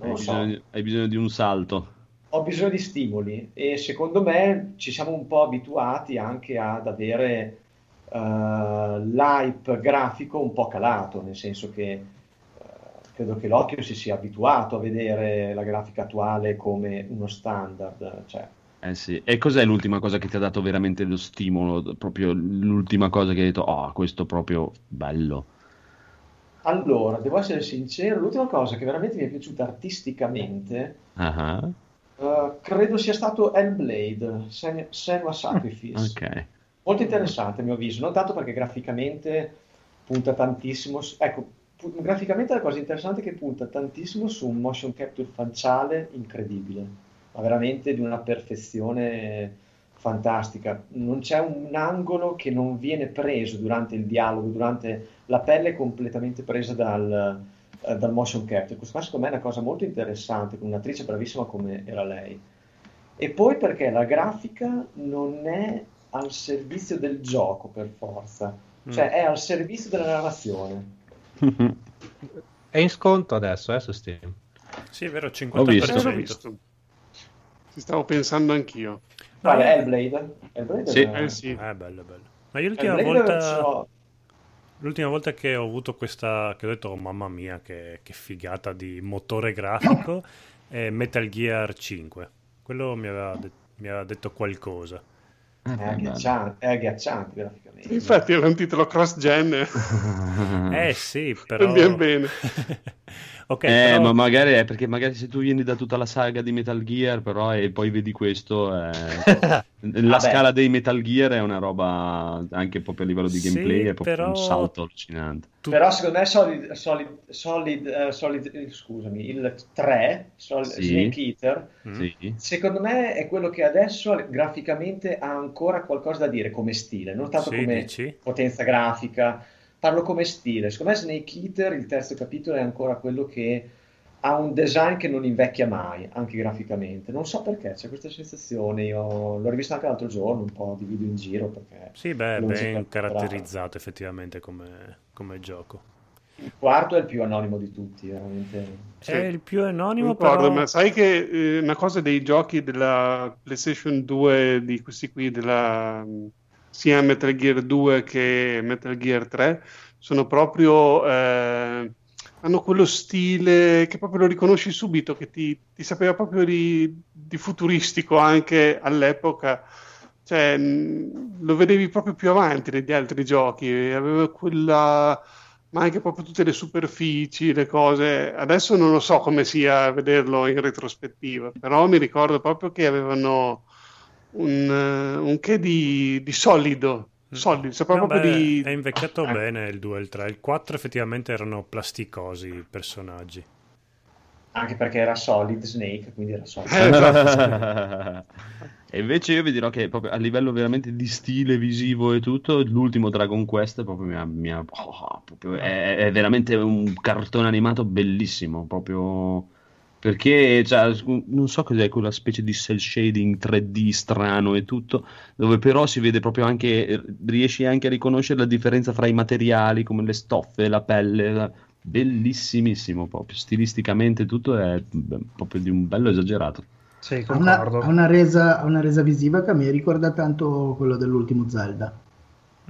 Non Hai so. bisogno, hai bisogno di un salto. ho bisogno di stimoli e secondo me ci siamo un po' abituati anche ad avere eh, l'hype grafico un po' calato, nel senso che credo che l'occhio si sia abituato a vedere la grafica attuale come uno standard. Cioè, Eh sì. E cos'è l'ultima cosa che ti ha dato veramente lo stimolo? Proprio l'ultima cosa che hai detto, oh, questo proprio bello. allora, devo essere sincero, l'ultima cosa che veramente mi è piaciuta artisticamente ah. eh, credo sia stato Hellblade, Sen- Senua Sacrifice. Ok. Molto interessante a mio avviso, non tanto perché graficamente punta tantissimo, ecco, graficamente la cosa interessante è che punta tantissimo su un motion capture faciale incredibile, ma veramente di una perfezione fantastica. Non c'è un angolo che non viene preso durante il dialogo, durante la pelle è completamente presa dal, eh, dal motion capture. Questo qua secondo me è una cosa molto interessante, con un'attrice bravissima come era lei. E poi perché la grafica non è al servizio del gioco per forza, cioè è al servizio della narrazione. È in sconto adesso, eh, su Steam. Sì, è vero, Ho visto. Eh, l'ho 50%. visto. Ci stavo pensando anch'io. Quale? Hellblade? Hellblade Sì. è- Eh sì. Eh, bello, bello. Ma io l'ultima Hellblade volta... L'ultima volta che ho avuto questa, che ho detto, oh, mamma mia, che, che figata di motore grafico, è Metal Gear 5. Quello mi aveva, de- mi aveva detto qualcosa. Eh, È agghiacciante, è agghiacciante graficamente. Infatti era un titolo cross-gen. Eh sì, però... Andiamo bene. ok, Eh, però- ma magari è perché magari se tu vieni da tutta la saga di Metal Gear, però e poi vedi questo, eh, la Vabbè. scala dei Metal Gear è una roba anche proprio a livello di Sì, gameplay, è proprio però- un salto allucinante. tu- Però secondo me Solid, Solid, Solid, eh, Solid- eh, scusami, il 3, Sol- Sì. Snake Eater, Mm. Sì. secondo me è quello che adesso graficamente ha ancora qualcosa da dire come stile, non tanto Sì, come dici? potenza grafica, parlo come stile. Secondo me Snake Eater, il terzo capitolo, è ancora quello che ha un design che non invecchia mai, anche graficamente. Non so perché, c'è questa sensazione, io l'ho rivisto anche l'altro giorno, un po' di video in giro, perché Sì, beh, è ben caratterizzato effettivamente come, come gioco. Il quarto è il più anonimo di tutti, veramente. Sì. È il più anonimo, Concordo, però... ma sai che eh, una cosa dei giochi della PlayStation 2 di questi qui della mh, sia Metal Gear 2 che Metal Gear 3 sono proprio eh, hanno quello stile che proprio lo riconosci subito che ti, ti sapeva proprio di, di futuristico anche all'epoca cioè mh, lo vedevi proprio più avanti degli altri giochi aveva quella ma anche proprio tutte le superfici, le cose. Adesso non lo so come sia vederlo in retrospettiva, però mi ricordo proprio che avevano un, eh, un che di, di solido, solido, sapeva No, proprio beh, di... È invecchiato bene il 2 e il 3. Il 4 effettivamente erano plasticosi i personaggi. Anche perché era Solid Snake, quindi era Solid. Eh, esatto. e invece io vi dirò che proprio a livello veramente di stile visivo e tutto, l'ultimo Dragon Quest proprio mi ha, mi ha- oh, proprio- è, è veramente un cartone animato bellissimo, proprio perché cioè, non so cos'è quella specie di cell shading 3D strano e tutto, dove però si vede proprio anche, riesci anche a riconoscere la differenza fra i materiali come le stoffe, la pelle, la- bellissimissimo proprio, stilisticamente tutto è proprio di un bello esagerato. Sì, Ha una, concordo. ha una resa, ha una resa visiva che mi ricorda tanto quello dell'ultimo Zelda.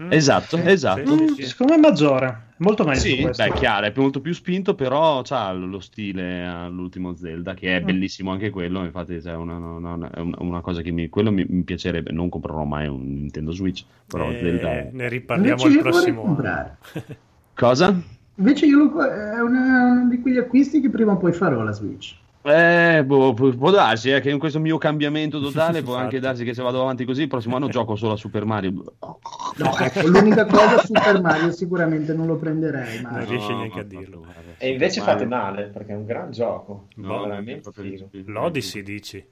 Mm. Esatto, Sì, esatto. sì, Mm, sì, sì. Secondo me è maggiore, molto meglio Sì, questo. beh, chiaro, è più- molto più spinto, però c'ha lo stile all'ultimo Zelda, che è Mm. bellissimo anche quello, infatti c'è una, una- una- è una- una cosa che mi, quello mi, mi piacerebbe, non comprerò mai un Nintendo Switch, però Eh, Zelda è... ne riparliamo vorrei prossimo anno. Cosa? Invece io lo- è uno di quegli acquisti che prima o poi farò la Switch. Eh, boh, può, darsi eh, che in questo mio cambiamento totale può anche darsi che se vado avanti così, il prossimo anno gioco solo a Super Mario. No, ecco, l'unica cosa Super Mario sicuramente non lo prenderei Non mai. riesci No, neanche a dirlo. guarda, E invece Super fate Mario- male, perché è un gran gioco. No, veramente proprio-. L'Odyssey dici?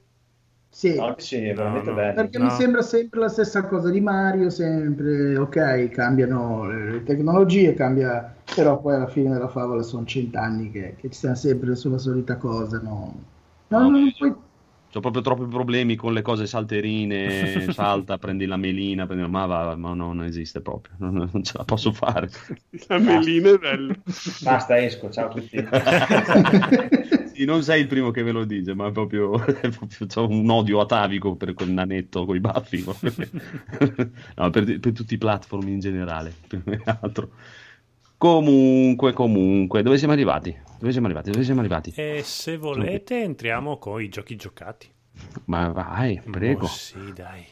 Sì, Odyssey è No, veramente no. bello. perché No. mi sembra sempre la stessa cosa di Mario, sempre ok, cambiano le tecnologie, cambia, però poi alla fine della favola sono cent'anni che, che ci stiamo sempre sulla solita cosa, no? No, No, puoi- Ho proprio troppi problemi con le cose salterine, salta, prendi la melina, prendi... ma, va, ma no, non esiste proprio, non, non ce la posso fare. La melina è bello. Basta, esco, ciao a tutti. Sì, non sei il primo che ve lo dice, ma proprio, è proprio c'ho un odio atavico per quel nanetto con i baffi. no, per, per tutti i platform in generale, più che altro. Comunque, comunque, dove siamo arrivati? Dove siamo arrivati? Dove siamo arrivati? E se volete entriamo con i giochi giocati. Ma vai, prego. Oh, sì, dai.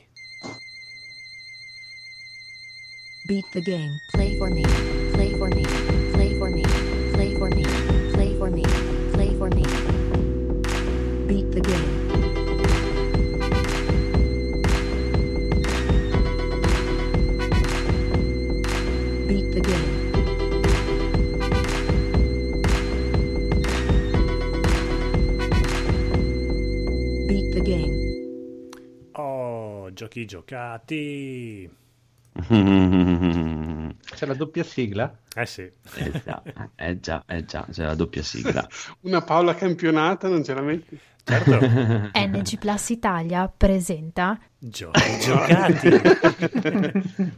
Beat the game. Play for me. Play for me. Giochi giocati. eh C'è la doppia sigla? Eh sì. già, eh già, eh già, c'è la doppia sigla. Una Paola campionata non ce la metti? Certo, NG Plus Italia presenta giochi giocati.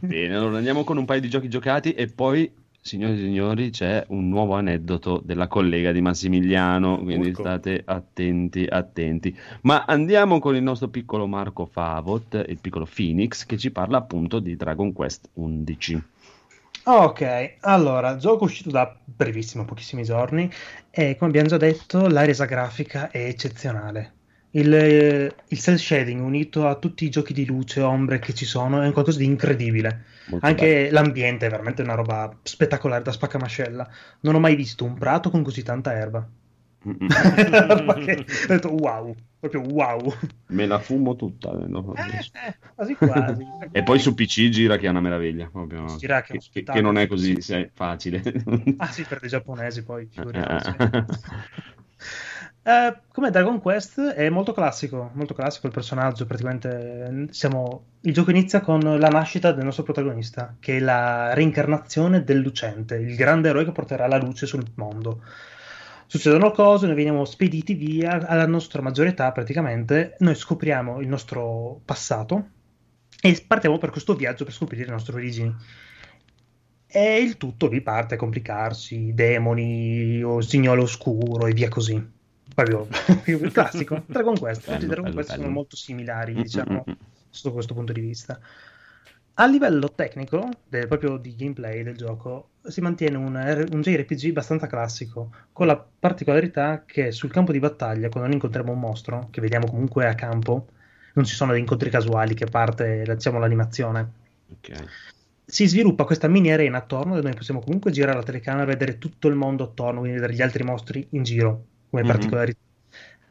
Bene, allora andiamo con un paio di giochi giocati e poi Signori e signori, c'è un nuovo aneddoto della collega di Massimiliano, quindi Urco. state attenti, attenti. Ma andiamo con il nostro piccolo Marco Favot, il piccolo Phoenix, che ci parla appunto di Dragon Quest 11. Ok, allora, gioco uscito da brevissimo, pochissimi giorni, e come abbiamo già detto, la resa grafica è eccezionale. Il, eh, il cel shading unito a tutti i giochi di luce e ombre che ci sono è un qualcosa di incredibile. Molto Anche l'ambiente è veramente una roba spettacolare da spaccamascella. Non ho mai visto un prato con così tanta erba. bello. Che- ho detto wow, proprio wow. Me la fumo tutta. eh, no? Eh, eh, quasi quasi. E poi su PC gira che è una meraviglia. proprio. Gira che che, che- non è così facile. Ah sì, per dei giapponesi poi, figuriamoci. Eh, come Dragon Quest è molto classico, molto classico il personaggio, praticamente siamo... il gioco inizia con la nascita del nostro protagonista, che è la reincarnazione del lucente, il grande eroe che porterà la luce sul mondo. Succedono cose, noi veniamo spediti via alla nostra maggiore età praticamente, noi scopriamo il nostro passato e partiamo per questo viaggio per scoprire le nostre origini. E il tutto vi parte a complicarsi, demoni o signore oscuro e via così. Proprio il classico. Dragon Quest. Bello, Dragon bello, Quest sono bello. molto similari, Mm, diciamo, mm, mm. sotto questo punto di vista. A livello tecnico, del- proprio di gameplay del gioco, si mantiene un, un JRPG abbastanza classico, con la particolarità che sul campo di battaglia, quando noi incontriamo un mostro, che vediamo comunque a campo, non ci sono incontri casuali che parte, diciamo, l'animazione Ok. si sviluppa questa mini arena attorno dove noi possiamo comunque girare la telecamera e vedere tutto il mondo attorno, quindi vedere gli altri mostri in giro come Mhm. particolarità.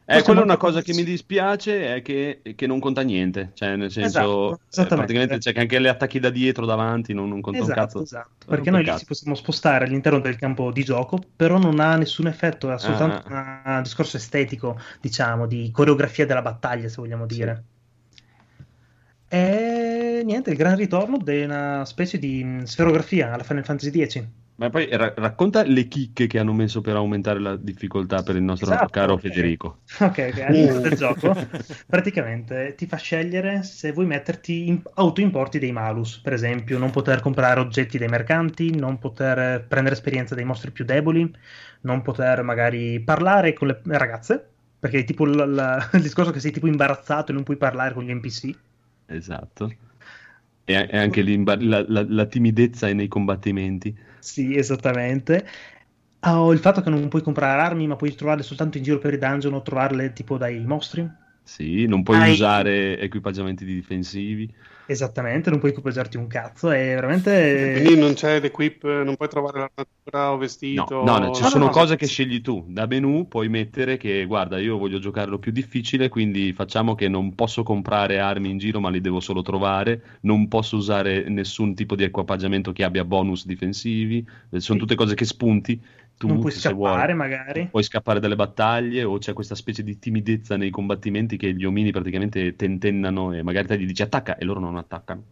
Eh, quella è una cosa che mi dispiace è che, che non conta niente, cioè nel senso, Esatto, eh, praticamente c'è che anche le attacchi da dietro, davanti, non, non conta un Esatto, cazzo. esatto. Perché un noi ci possiamo spostare all'interno del campo di gioco, però non ha nessun effetto, è soltanto Ah, un discorso estetico, diciamo, di coreografia della battaglia, se vogliamo Sì. dire. E niente, il gran ritorno di una specie di mh, sferografia alla Final Fantasy X. Ma poi ra- racconta le chicche che hanno messo per aumentare la difficoltà per il nostro Esatto, caro ok. Federico. Ok, ok, all'inizio del gioco praticamente ti fa scegliere se vuoi metterti in autoimporti dei malus, per esempio non poter comprare oggetti dai mercanti, non poter prendere esperienza dei mostri più deboli, non poter magari parlare con le ragazze, perché è tipo l- la- il discorso che sei tipo imbarazzato e non puoi parlare con gli NPC. Esatto. E, e anche la, la- la timidezza nei combattimenti. Sì, esattamente. O il fatto che non puoi comprare armi, ma puoi trovarle soltanto in giro per i dungeon o trovarle tipo dai mostri. Sì, non puoi Hai- usare equipaggiamenti difensivi. Esattamente, non puoi equipaggiarti un cazzo, è veramente... Quindi non c'è l'equip, non puoi trovare l'armatura o No, vestito. no, no, ci no, sono no. cose che scegli tu. Da menu puoi mettere che, guarda, io voglio giocarlo più difficile, quindi facciamo che non posso comprare armi in giro, ma li devo solo trovare. Non posso usare nessun tipo di equipaggiamento che abbia bonus difensivi. Eh, Sono Sì. tutte cose che spunti. Tu, non puoi se vuoi. scappare magari. Puoi scappare dalle battaglie o c'è questa specie di timidezza nei combattimenti che gli omini praticamente tentennano e magari te gli dici attacca e loro non attaccano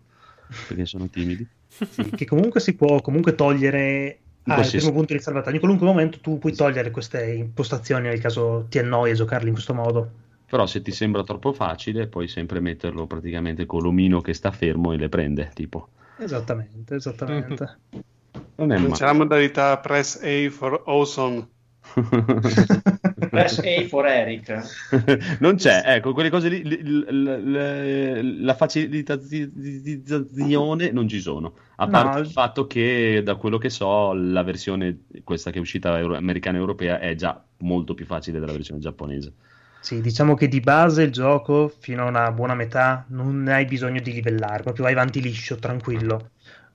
perché sono timidi. Sì, che comunque si può comunque togliere al qualsiasi- primo punto di salvataggio. In qualunque momento tu puoi togliere queste impostazioni nel caso ti annoi a giocarli in questo modo. Però se ti sembra troppo facile puoi sempre metterlo praticamente con l'omino che sta fermo e le prende, tipo. Esattamente, esattamente. Non è Non c'è la male. modalità press A for awesome. Press A for Eric. non c'è, ecco, quelle cose lì, l- l- l- la facilitazione non ci sono, a No. parte il fatto che da quello che so la versione, questa che è uscita euro- americana e europea, è già molto più facile della versione giapponese. Sì, diciamo che di base il gioco fino a una buona metà non hai bisogno di livellare, proprio vai avanti liscio, tranquillo.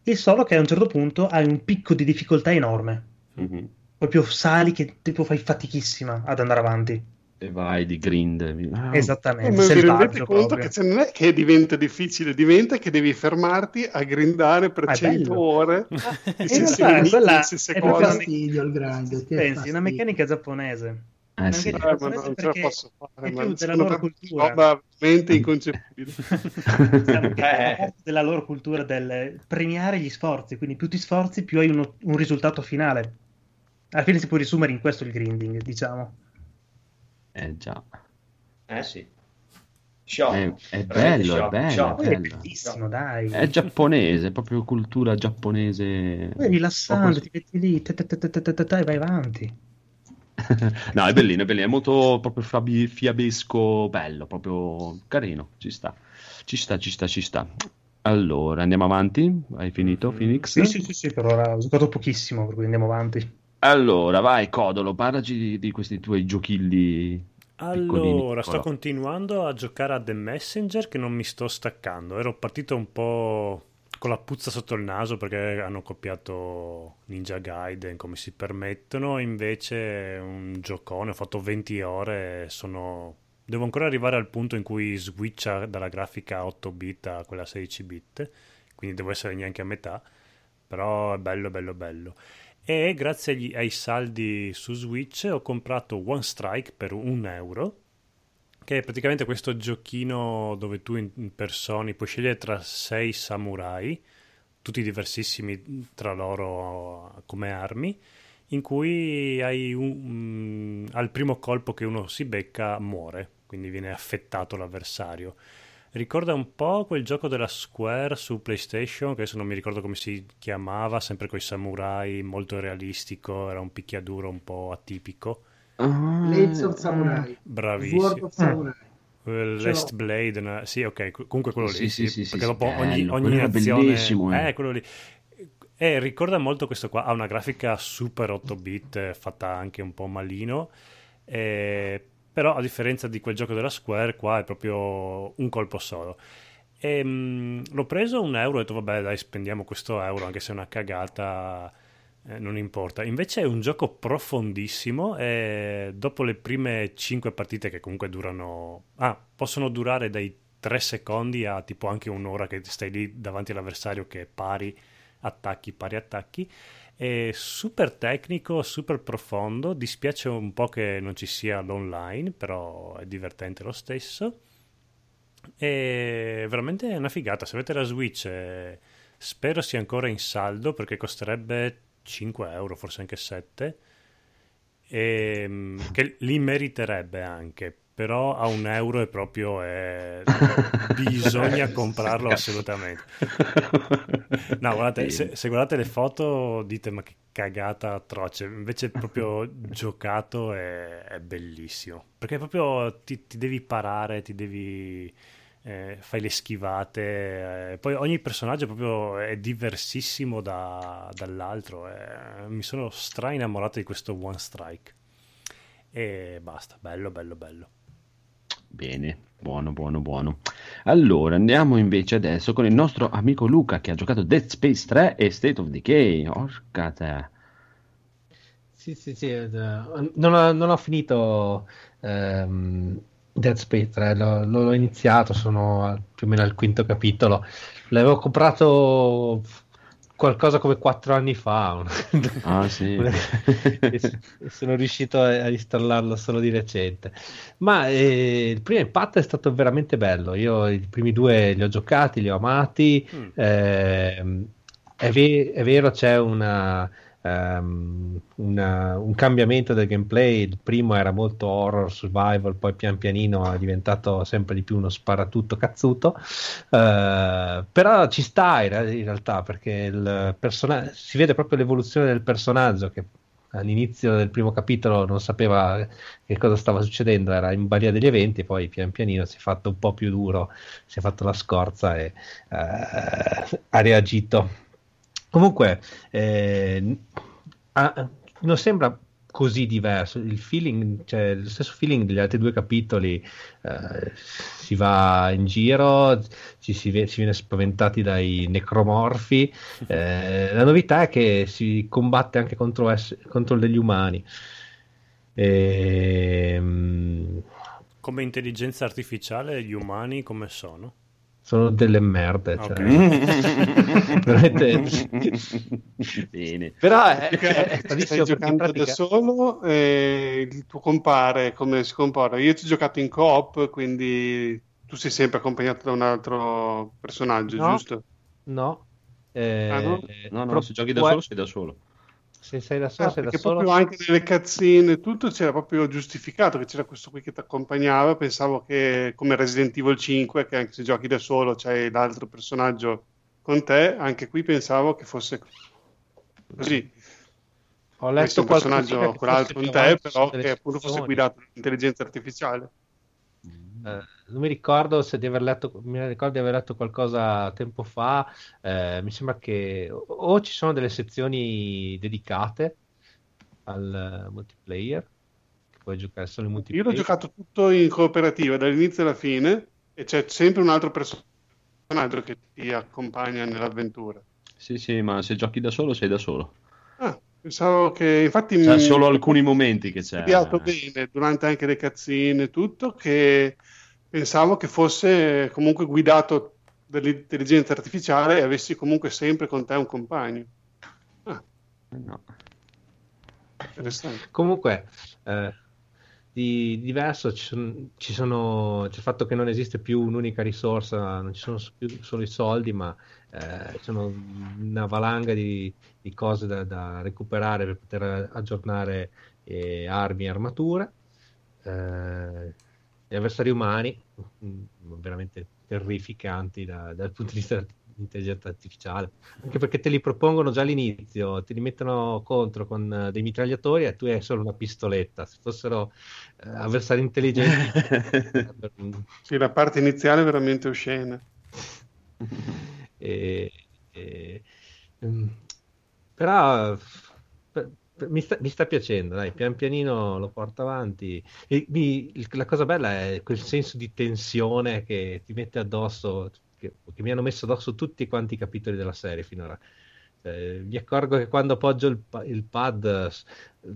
Il solo che a un certo punto hai un picco di difficoltà enorme. Mhm. Proprio sali che tipo fai fatichissima ad andare avanti. E vai di grind. Ah, Esattamente, Ma vi rendete conto proprio. che non è che diventa difficile, diventa che devi fermarti a grindare per è 100 bello. ore. in e se realtà quella in è fastidio il grind. Pensi, è una fastidio. meccanica giapponese. Eh sì. Eh, ma non ce la perché posso fare, ma della loro cultura. una roba veramente inconcepibile. Eh. parte della loro cultura del premiare gli sforzi, quindi più ti sforzi più hai uno- un risultato finale. Alla fine si può riassumere in questo il grinding, diciamo. Eh già. Eh sì. È, è bello, è bello, è Poi è bello. bellissimo, dai. È giapponese, è proprio cultura giapponese. Poi Proprio- ti metti lì, e vai avanti. No, è bellino, è bellino, è molto proprio fabi- fiabesco, bello, proprio carino, ci sta, ci sta, ci sta, ci sta. Allora, andiamo avanti? Hai finito, Phoenix? Sì, sì, sì, sì, per ora ho giocato pochissimo, per cui andiamo avanti. Allora, vai, Codolo, parlaci di, di questi tuoi giochilli. Allora, sto continuando a giocare a The Messenger che non mi sto staccando. Ero partito un po' con la puzza sotto il naso perché hanno copiato Ninja Gaiden come si permettono, invece un giocone, ho fatto 20 ore sono... Devo ancora arrivare al punto in cui switcha dalla grafica 8 bit a quella 16 bit, quindi devo essere neanche a metà, però è bello, bello, bello. E grazie agli- ai saldi su Switch ho comprato One Strike per un euro, che è praticamente questo giochino dove tu in- impersoni, puoi scegliere tra sei samurai, tutti diversissimi tra loro come armi, in cui un- mm, al primo colpo che uno si becca muore, quindi viene affettato l'avversario. Ricorda un po' quel gioco della Square su PlayStation, che adesso non mi ricordo come si chiamava, sempre con i samurai, molto realistico, era un picchiaduro un po' atipico. Ah, Blades of Samurai. Bravissimo. Sword of Samurai. Eh, Ce Last. Blade, no? sì, ok, co- comunque quello Sì, lì, sì, sì, sì, sì, perché sì, dopo bello, ogni, ogni azione... eh. Eh, quello lì. Eh, ricorda molto questo qua, ha una grafica super 8 bit, eh, fatta anche un po' malino, eh, però a differenza di quel gioco della Square, qua è proprio un colpo solo. E, mh, l'ho preso un euro e ho detto vabbè dai spendiamo questo euro anche se è una cagata eh, non importa. Invece è un gioco profondissimo e dopo le prime 5 partite che comunque durano ah possono durare dai 3 secondi a tipo anche un'ora che stai lì davanti all'avversario che pari attacchi pari attacchi. È super tecnico super profondo. Dispiace un po' che non ci sia l'online però è divertente lo stesso. E veramente è una figata. Se avete la Switch, eh, spero sia ancora in saldo perché costerebbe 5 euro, forse anche 7. E, mm, che li meriterebbe anche. Però a un euro è proprio. eh, bisogna comprarlo assolutamente. No, guardate, se, se guardate le foto dite ma che cagata atroce, invece proprio giocato è, è bellissimo, perché proprio ti, ti devi parare, ti devi... eh, fai le schivate, eh, poi ogni personaggio proprio è diversissimo da- dall'altro, eh, mi sono stra innamorato di questo One Strike e basta, bello, bello, bello. Bene, buono, buono, buono. Allora, andiamo invece adesso con il nostro amico Luca che ha giocato Dead Space 3 e State of Decay. Orca te. Sì, sì, sì. eh, Non ho, non ho finito ehm, Dead Space 3, l'ho, l'ho iniziato, sono più o meno al quinto capitolo. L'avevo comprato qualcosa come quattro anni fa. Ah, sì. e sono riuscito a a installarlo solo di recente. Ma eh, il primo impatto è stato veramente bello. Io i primi due li ho giocati, li ho amati. Mm. Ehm, è, ve- è vero, c'è una, ehm, una- un cambiamento del gameplay. Il primo era molto horror survival, poi pian pianino è diventato sempre di più uno sparatutto cazzuto. Eh, però ci sta in, re- in realtà perché il persona- si vede proprio l'evoluzione del personaggio che all'inizio del primo capitolo non sapeva che cosa stava succedendo, era in balia degli eventi, poi pian pianino si è fatto un po' più duro, si è fatto la scorza e eh, ha reagito. Comunque, eh, ha- non sembra così diverso. Il feeling, cioè lo stesso feeling degli altri due capitoli. eh, si va in giro, ci si, ve- si viene spaventati dai necromorfi. eh, la novità è che si combatte anche contro, ess- contro degli umani. Ehm, Come intelligenza artificiale gli umani come sono? Sono delle merde. Cioè. Veramente- Bene. Però è, è, stai giocando pratica- da solo e il tuo compare come si comporta? Io ci ho giocato in coop, quindi tu sei sempre accompagnato da un altro personaggio, No. giusto? No. Eh, Ah, no? No, no, pro- se giochi da solo sei da solo. Se sei da solo, Ah, sei da solo. proprio anche nelle cutscene e tutto c'era proprio giustificato che c'era questo qui che ti accompagnava. Pensavo che come Resident Evil 5, che anche se giochi da solo c'hai l'altro personaggio con te, anche qui pensavo che fosse così. Ho Questo letto un personaggio quell'altro fosse con te, però che appunto fosse guidato dall'intelligenza artificiale. Eh, non mi ricordo se di aver letto, mi ricordo di aver letto qualcosa tempo fa. eh, mi sembra che o, o ci sono delle sezioni dedicate al multiplayer, che puoi giocare solo in Io multiplayer. l'ho giocato tutto in cooperativa dall'inizio alla fine e c'è sempre un altro personaggio che ti accompagna nell'avventura. Sì, sì, ma se giochi da solo sei da solo. Ah, pensavo che infatti C'è mi- solo alcuni momenti che c'è. studiato bene durante anche le cazzine e tutto che pensavo che fosse comunque guidato dall'intelligenza artificiale e avessi comunque sempre con te un compagno. Ah, Eh, No. interessante. Comunque, eh, di diverso ci sono, ci sono- c'è il fatto che non esiste più un'unica risorsa, non ci sono più solo i soldi, ma eh, sono una valanga di, di cose da, da recuperare per poter aggiornare eh, armi e armature. Eh, gli avversari umani, mm, veramente terrificanti da- dal punto di vista dell'intelligenza artificiale, anche perché te li propongono già all'inizio, ti li mettono contro con eh, dei mitragliatori e tu hai solo una pistoletta. Se fossero eh, avversari intelligenti, Sì, la parte iniziale è veramente oscena. e- e- mm, però per- per- mi sta, mi sta piacendo, dai, pian pianino lo porto avanti. E mi- la cosa bella è quel senso di tensione che ti mette addosso, che, che mi hanno messo addosso tutti quanti i capitoli della serie finora. Cioè, mi accorgo che quando appoggio il, il pad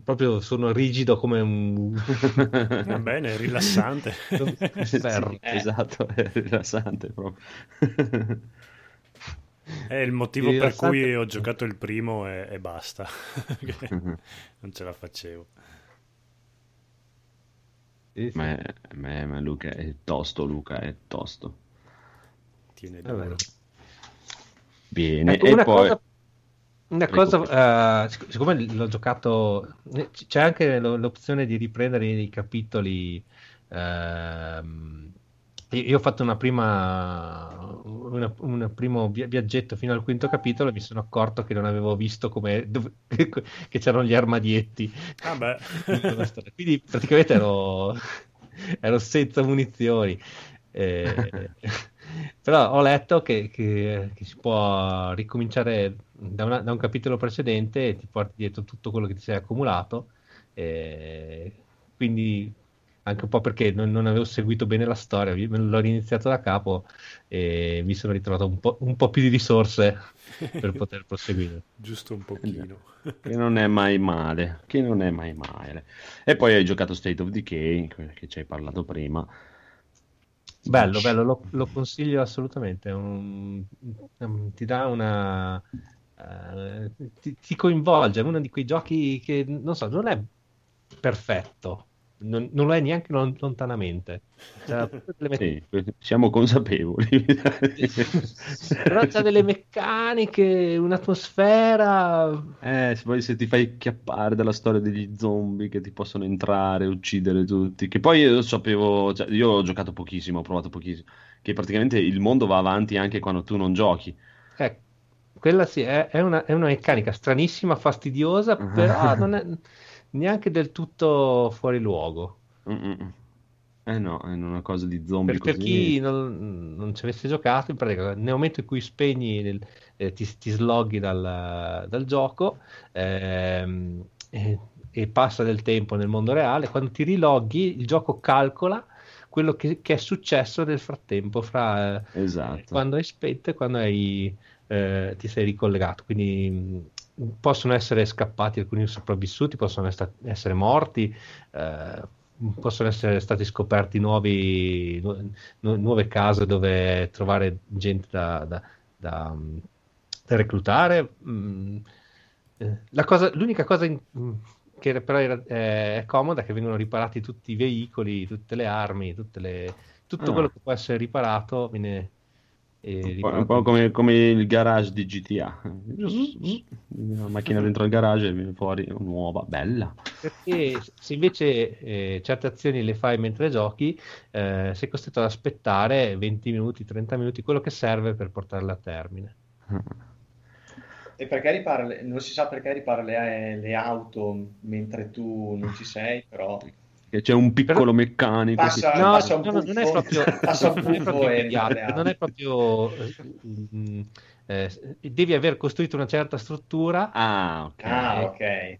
proprio sono rigido come un Va bene, è rilassante. Sì, esatto, è rilassante proprio. È il motivo per cui ho giocato il primo e, e basta. Che non ce la facevo. Sì, sì. ma, è- ma- ma Luca è tosto, Luca è tosto. Tiene È duro. Bene, Ecco, e una poi... cosa, una cosa eh, sic- siccome l'ho giocato, eh, c'è anche lo- l'opzione di riprendere i capitoli. ehm, io ho fatto una prima, una- un primo via- viaggetto fino al quinto capitolo e mi sono accorto che non avevo visto come, che c'erano gli armadietti. Vabbè. Quindi praticamente ero, ero senza munizioni. Eh, però ho letto che, che- che si può ricominciare da, una- da un capitolo precedente e ti porti dietro tutto quello che ti sei accumulato. Eh, quindi anche un po' perché non, non avevo seguito bene la storia, l'ho riniziato da capo e mi sono ritrovato un po', un po' più di risorse per poter proseguire. Giusto un pochino. Che non è mai male, che non è mai male. E poi hai giocato State of Decay, che ci hai parlato prima. Bello, bello, lo, lo consiglio assolutamente. un- um, ti dà una. eh, ti, ti coinvolge. È uno di quei giochi che non so, non è perfetto, non, non lo è neanche lon- lontanamente. Delle me- Sì, siamo consapevoli. Però c'ha delle meccaniche, un'atmosfera. Eh, se poi se ti fai chiappare dalla storia degli zombie che ti possono entrare, uccidere tutti, che poi io sapevo, cioè, io ho giocato pochissimo, ho provato pochissimo, che praticamente il mondo va avanti anche quando tu non giochi. Eh, quella sì, è, è una, è una meccanica stranissima, fastidiosa, però non è neanche del tutto fuori luogo. Mm-mm. Eh no, è una cosa di zombie Per, per chi non, non ci avesse giocato, in pratica, nel momento in cui spegni, eh, ti, ti sloghi dal, dal gioco ehm, e, e passa del tempo nel mondo reale, quando ti riloghi, il gioco calcola quello che, che è successo nel frattempo fra eh, Esatto. quando hai spento e quando hai, eh, ti sei ricollegato. Quindi possono essere scappati alcuni sopravvissuti, possono esta- essere morti, eh, possono essere stati scoperti nuovi, nu- nu- nuove case dove trovare gente da, da- da, da reclutare. Mm, eh, la cosa- l'unica cosa in- che però era- è, è comoda è che vengono riparati tutti i veicoli, tutte le armi, tutte le- tutto Ah. quello che può essere riparato viene, Un po', un po' come, come il garage di GTA. Una macchina dentro il garage e viene fuori nuova, bella. Perché se invece eh, certe azioni le fai mentre giochi, eh, sei costretto ad aspettare 20 minuti, 30 minuti, quello che serve per portarla a termine. E perché ripara le- non si sa perché ripara le, le auto mentre tu non ci sei, però Che c'è un piccolo meccanico. Passa- che- No, passa un no, no, non è proprio, non è proprio non è proprio eh, mm, eh, devi aver costruito una certa struttura Ah, ok. Ah, ok.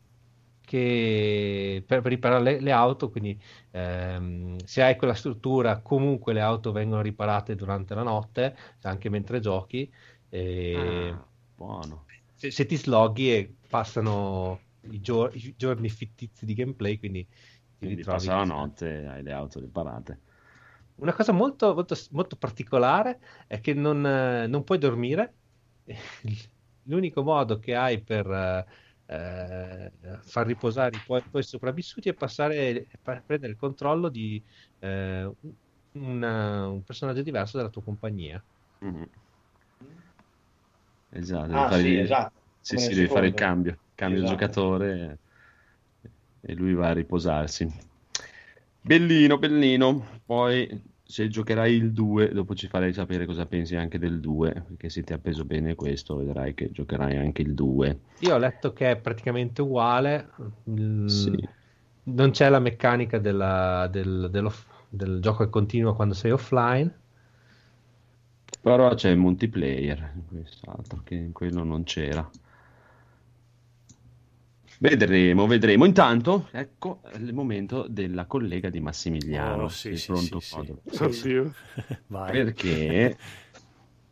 che per, per riparare le, le auto, quindi ehm, se hai quella struttura, comunque le auto vengono riparate durante la notte, anche mentre giochi. E Ah, buono. se, se ti sloghi e passano i, gior- i giorni fittizi di gameplay, quindi Quindi ritrovi. passa la notte e hai le auto riparate. Una cosa molto, molto, molto particolare è che non, eh, non puoi dormire. L'unico modo che hai per eh, eh, far riposare i tuoi, i tuoi sopravvissuti è passare, pa- prendere il controllo di eh, una- un personaggio diverso della tua compagnia. Mhm. Esatto, devi Ah, fare sì, il- esatto. Sì, sì, devi fare il cambio, cambio Esatto. giocatore e, lui va a riposarsi. Bellino, bellino. Poi se giocherai il 2, dopo ci farai sapere cosa pensi anche del 2, perché se ti ha preso bene questo, vedrai che giocherai anche il 2. Io ho letto che è praticamente uguale, mm, Sì. non c'è la meccanica della- del, del gioco che continua quando sei offline. Però c'è il multiplayer, quest'altro che in quello non c'era. Vedremo, vedremo. Intanto, ecco il momento della collega di Massimiliano. Oh, sì, sì, pronto, sì, sì. Codolo? Sì, sì. Oddio. Vai. Perché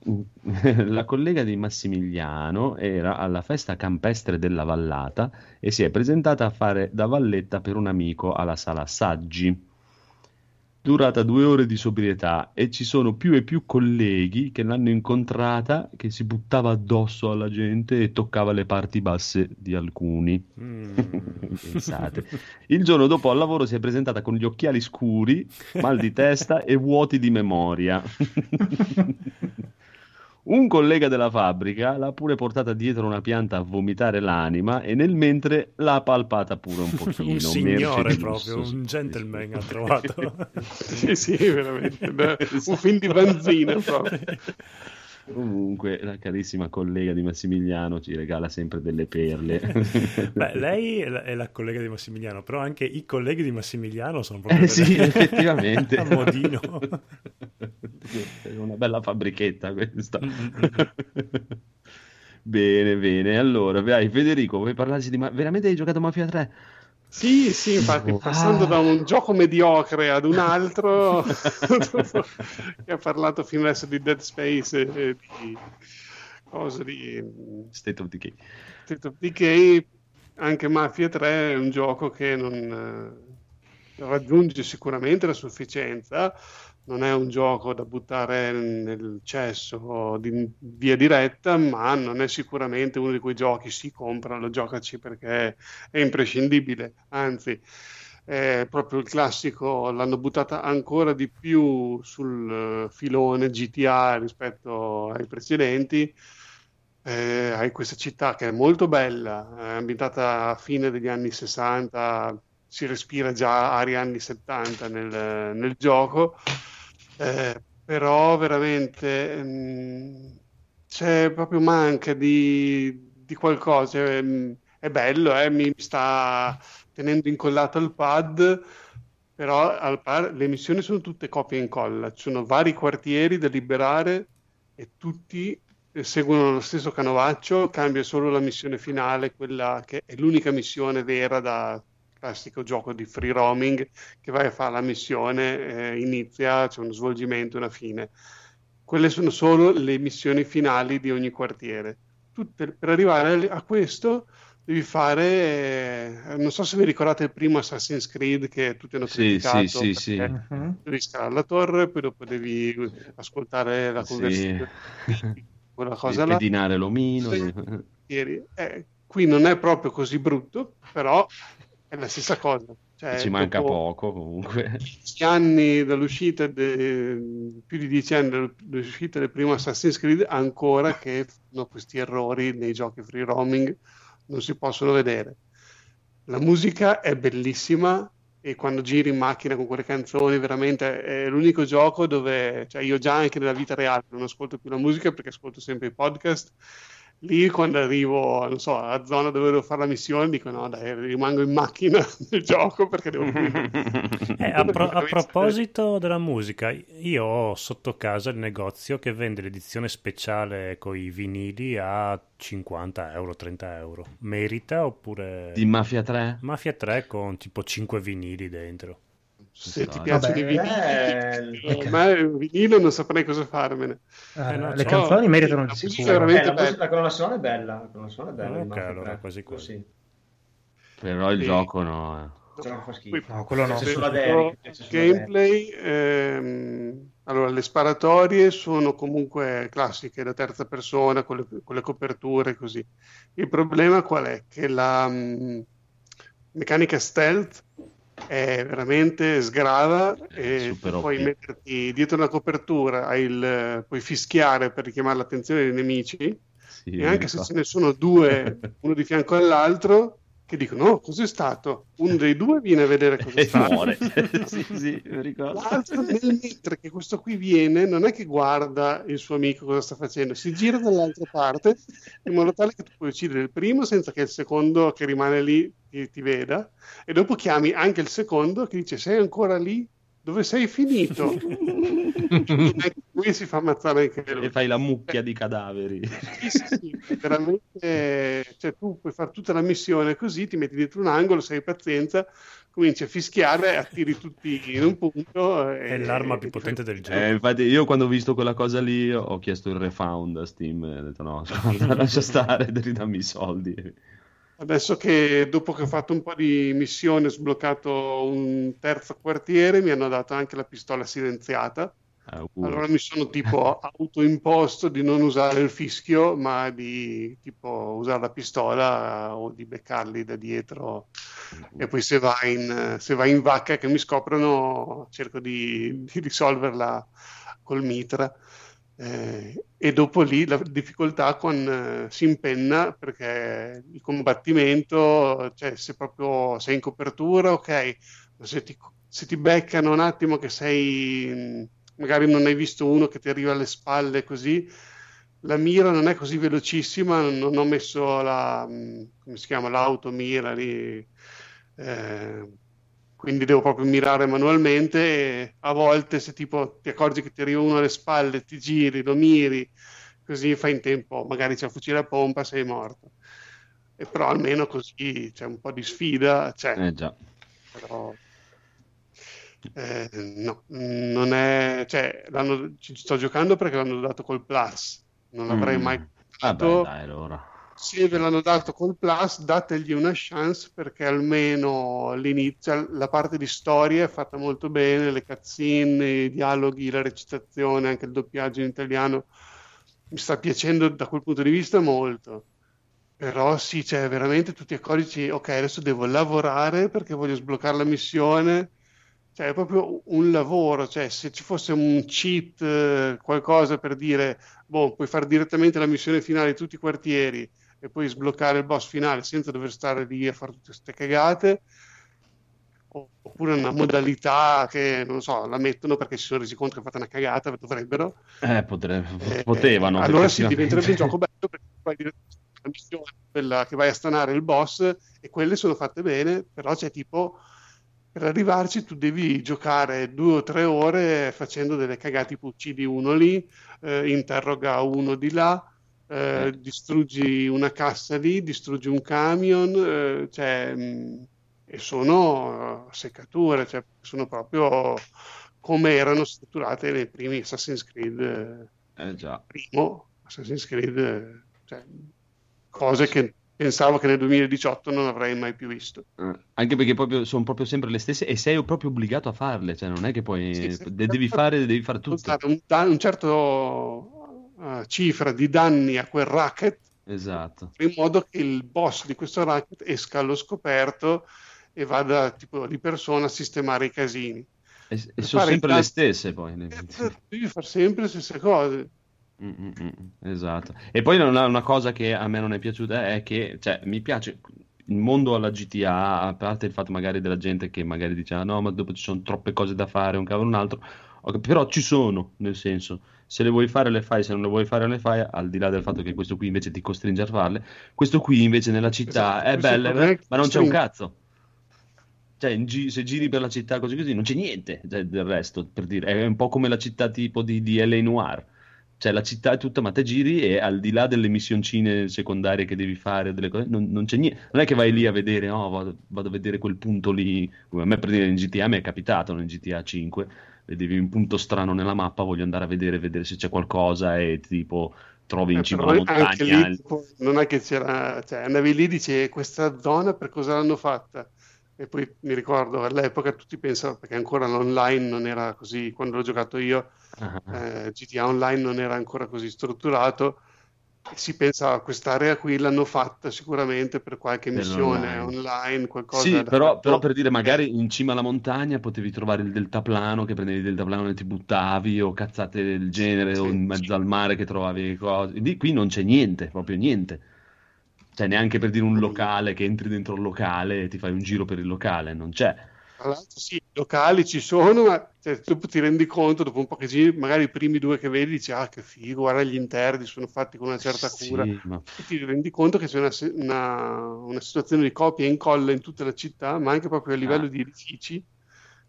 la collega di Massimiliano era alla festa campestre della Vallata e si è presentata a fare da valletta per un amico alla sala Saggi. Durata due ore di sobrietà e ci sono più e più colleghi che l'hanno incontrata che si buttava addosso alla gente e toccava le parti basse di alcuni. Mm. Pensate. Il giorno dopo al lavoro si è presentata con gli occhiali scuri, mal di testa e vuoti di memoria. Un collega della fabbrica l'ha pure portata dietro una pianta a vomitare l'anima e nel mentre l'ha palpata pure un pochino. un signore proprio, lusso, un gentleman ha trovato. Sì, sì, veramente. Un film di Vanzina proprio. Comunque, la carissima collega di Massimiliano ci regala sempre delle perle. Beh, lei è la, è la collega di Massimiliano, però anche i colleghi di Massimiliano sono proprio Eh sì, effettivamente. a modino. È una bella fabbrichetta questa. Mm, Bene, bene. Allora, vai, Federico, vuoi parlarci di... Ma... Veramente hai giocato Mafia 3? Sì, sì, infatti, passando da un gioco mediocre ad un altro, che ha parlato fino adesso di Dead Space e di cose di State of Decay. State of Decay, anche Mafia 3 è un gioco che non eh, raggiunge sicuramente la sufficienza, non è un gioco da buttare nel cesso di via diretta, ma non è sicuramente uno di quei giochi, si compra, lo giocaci perché è imprescindibile, anzi è proprio il classico, l'hanno buttata ancora di più sul eh, filone GTA rispetto ai precedenti. Eh, hai questa città che è molto bella, è ambientata a fine degli anni 60, si respira già aria anni 70 nel, nel gioco, eh, però veramente mm, c'è proprio manca di, di qualcosa. È, è bello, eh, mi sta tenendo incollato al pad, però al par- le missioni sono tutte copia e incolla, ci sono vari quartieri da liberare e tutti eh, seguono lo stesso canovaccio, cambia solo la missione finale, quella che è l'unica missione vera da classico gioco di free roaming, che vai a fare la missione, eh, inizia, c'è uno svolgimento e una fine. Quelle sono solo le missioni finali di ogni quartiere. Tutte- per arrivare a questo devi fare, eh, non so se vi ricordate il primo Assassin's Creed che tutti hanno Sì, criticato sì, sì, sì. Mhm. devi scalare la torre, poi dopo devi ascoltare la Sì. conversazione, quella cosa Devi là. pedinare l'omino. Sì. Eh, qui non è proprio così brutto, però è la stessa cosa. Cioè, Ci manca poco comunque. 10 anni dall'uscita, de- più di dieci anni dall'uscita del primo Assassin's Creed, ancora che fanno questi errori nei giochi free roaming, non si possono vedere. La musica è bellissima e quando giri in macchina con quelle canzoni, veramente è l'unico gioco dove, cioè io già anche nella vita reale non ascolto più la musica perché ascolto sempre i podcast. Lì quando arrivo, non so, alla zona dove devo fare la missione, dico no, dai, rimango in macchina nel gioco perché devo Eh, a, pro- a proposito della musica, io ho sotto casa il negozio che vende l'edizione speciale con i vinili a 50 euro, 30 euro. Merita oppure... Di Mafia 3? Mafia 3 con tipo 5 vinili dentro. Se ti Vabbè, piacciono i bello. vinili, ma il vinile non saprei cosa farmene. Eh, Eh, no, le so. canzoni meritano di sicuro. Eh, la, bella. musica, la colonna sonora è bella. La colonna sonora è bella. Ok, il Mafia allora 3. quasi quasi. Sì. Però il Sì. gioco no. eh. Non fa schifo. No, quello no. C'è solo Sul Derek, gameplay, ehm, allora le sparatorie sono comunque classiche da terza persona con le, con le coperture e così. Il problema qual è? Che la mm, meccanica stealth è veramente sgrava e super tu puoi metterti dietro una copertura, il- puoi fischiare per richiamare l'attenzione dei nemici. Sì, e anche se ce ne sono due, uno di fianco all'altro, che dicono: Oh, cos'è stato? Uno dei due viene a vedere cos'è E stato. muore. sì, sì. L'altro, nel mentre che questo qui viene, non è che guarda il suo amico cosa sta facendo, si gira dall'altra parte in modo tale che tu puoi uccidere il primo senza che il secondo che rimane lì ti, ti veda, e dopo chiami anche il secondo che dice: Sei ancora lì? Dove sei finito? E lui si fa ammazzare anche lui. E fai la mucchia di cadaveri. Sì, sì, sì, veramente, cioè tu puoi fare tutta la missione così, ti metti dietro un angolo, sei pazienza, cominci a fischiare, attiri tutti in un punto. È l'arma più potente del gioco. Eh, infatti, io quando ho visto quella cosa lì ho chiesto il refund a Steam e ho detto no, lascia stare, ridammi i soldi. Adesso che dopo che ho fatto un po' di missione, ho sbloccato un terzo quartiere, mi hanno dato anche la pistola silenziata. Ah, uh. Allora mi sono tipo autoimposto di non usare il fischio, ma di tipo usare la pistola o di beccarli da dietro. E poi se va in, se va in vacca che mi scoprono, cerco di, di risolverla col mitra. Eh, e dopo lì la difficoltà con, eh, si impenna perché il combattimento, cioè se proprio sei in copertura, ok, ma se ti, se ti beccano un attimo che sei, magari non hai visto uno che ti arriva alle spalle così, la mira non è così velocissima, non ho messo la, come si chiama, l'automira lì, eh, quindi devo proprio mirare manualmente e a volte se tipo ti accorgi che ti arriva uno alle spalle, ti giri, lo miri, così fai in tempo, magari c'è il fucile a pompa, sei morto. E però almeno così c'è un po' di sfida, c'è. Eh già. Però, eh, no, non è, cioè, l'hanno- ci sto giocando perché l'hanno dato col Plus, non l'avrei Mm. mai Vabbè, fatto. dai, allora. Se ve l'hanno dato col Plus, dategli una chance perché almeno all'inizio la parte di storia è fatta molto bene, le cutscene, i dialoghi, la recitazione, anche il doppiaggio in italiano mi sta piacendo da quel punto di vista molto. Però sì, cioè veramente tu ti accorgi, ok, adesso devo lavorare perché voglio sbloccare la missione. Cioè, è proprio un lavoro, cioè se ci fosse un cheat, eh, qualcosa per dire, boh, puoi fare direttamente la missione finale di tutti i quartieri e poi sbloccare il boss finale senza dover stare lì a fare tutte queste cagate, oppure una modalità che, non so, la mettono perché si sono resi conto che ha fatto una cagata, dovrebbero, Eh, potre- eh, potevano. allora sì, diventerebbe un gioco bello perché poi direttamente la missione, quella che vai a stanare il boss, e quelle sono fatte bene, però c'è tipo per arrivarci tu devi giocare due o tre ore facendo delle cagate, tipo uccidi uno lì, eh, interroga uno di là, eh, distruggi una cassa lì, distruggi un camion, eh, cioè, mh, e sono eh, seccature, cioè, sono proprio come erano strutturate nei primi Assassin's Creed. eh, Eh già. primo Assassin's Creed, eh, cioè, cose che pensavo che nel 2018 non avrei mai più visto. Eh, Anche perché proprio, sono proprio sempre le stesse e sei proprio obbligato a farle, cioè non è che poi Sì, sì. le devi fare, devi fare tutte. Un, un certo eh, cifra di danni a quel racket Esatto. in modo che il boss di questo racket esca allo scoperto e vada tipo di persona a sistemare i casini. E, e sono sempre le stesse poi. Devi fare sempre le stesse cose. Mm, mm, mm, esatto. E poi una, una cosa che a me non è piaciuta è che, cioè, mi piace il mondo alla GTA, a parte il fatto magari della gente che magari dice, ah no, ma dopo ci sono troppe cose da fare, un cavolo un altro, però ci sono, nel senso, se le vuoi fare le fai, se non le vuoi fare le fai, al di là del fatto che questo qui invece ti costringe a farle, questo qui invece nella città Esatto, è bello, è ma non c'è un cazzo. Cioè, gi- se giri per la città così così, non c'è niente cioè, del resto, per dire. È un po' come la città tipo di, di L.A. Noir. Cioè, la città è tutta, ma te giri e al di là delle missioncine secondarie che devi fare, delle cose, non, non c'è niente. Non è che vai lì a vedere, no, vado, vado a vedere quel punto lì. Come a me per dire in GTA mi è capitato, in GTA 5, vedevi un punto strano nella mappa, voglio andare a vedere, vedere se c'è qualcosa e tipo trovi in Eh, cima alla montagna. lì non è che c'era, cioè andavi lì e dici questa zona per cosa l'hanno fatta? E poi mi ricordo all'epoca tutti pensavano, perché ancora l'online non era così, quando l'ho giocato io, Ah, eh, GTA Online non era ancora così strutturato, si pensava quest'area qui l'hanno fatta sicuramente per qualche missione l'online. online, qualcosa Sì, però, però per dire, magari in cima alla montagna potevi trovare il deltaplano, che prendevi il deltaplano e ti buttavi, o cazzate del genere, o Sì, in sì. mezzo al mare che trovavi cose. Di qui non c'è niente, proprio niente. Cioè, neanche per dire un locale, che entri dentro il locale e ti fai un giro per il locale, non c'è. Tra l'altro sì, i locali ci sono, ma cioè, dopo ti rendi conto, dopo un po' che giri, magari i primi due che vedi, dici, ah che figo, guarda gli interni, sono fatti con una certa cura. Sì, ma E ti rendi conto che c'è una, una- una situazione di copia e incolla in tutta la città, ma anche proprio a livello Ah. di edifici.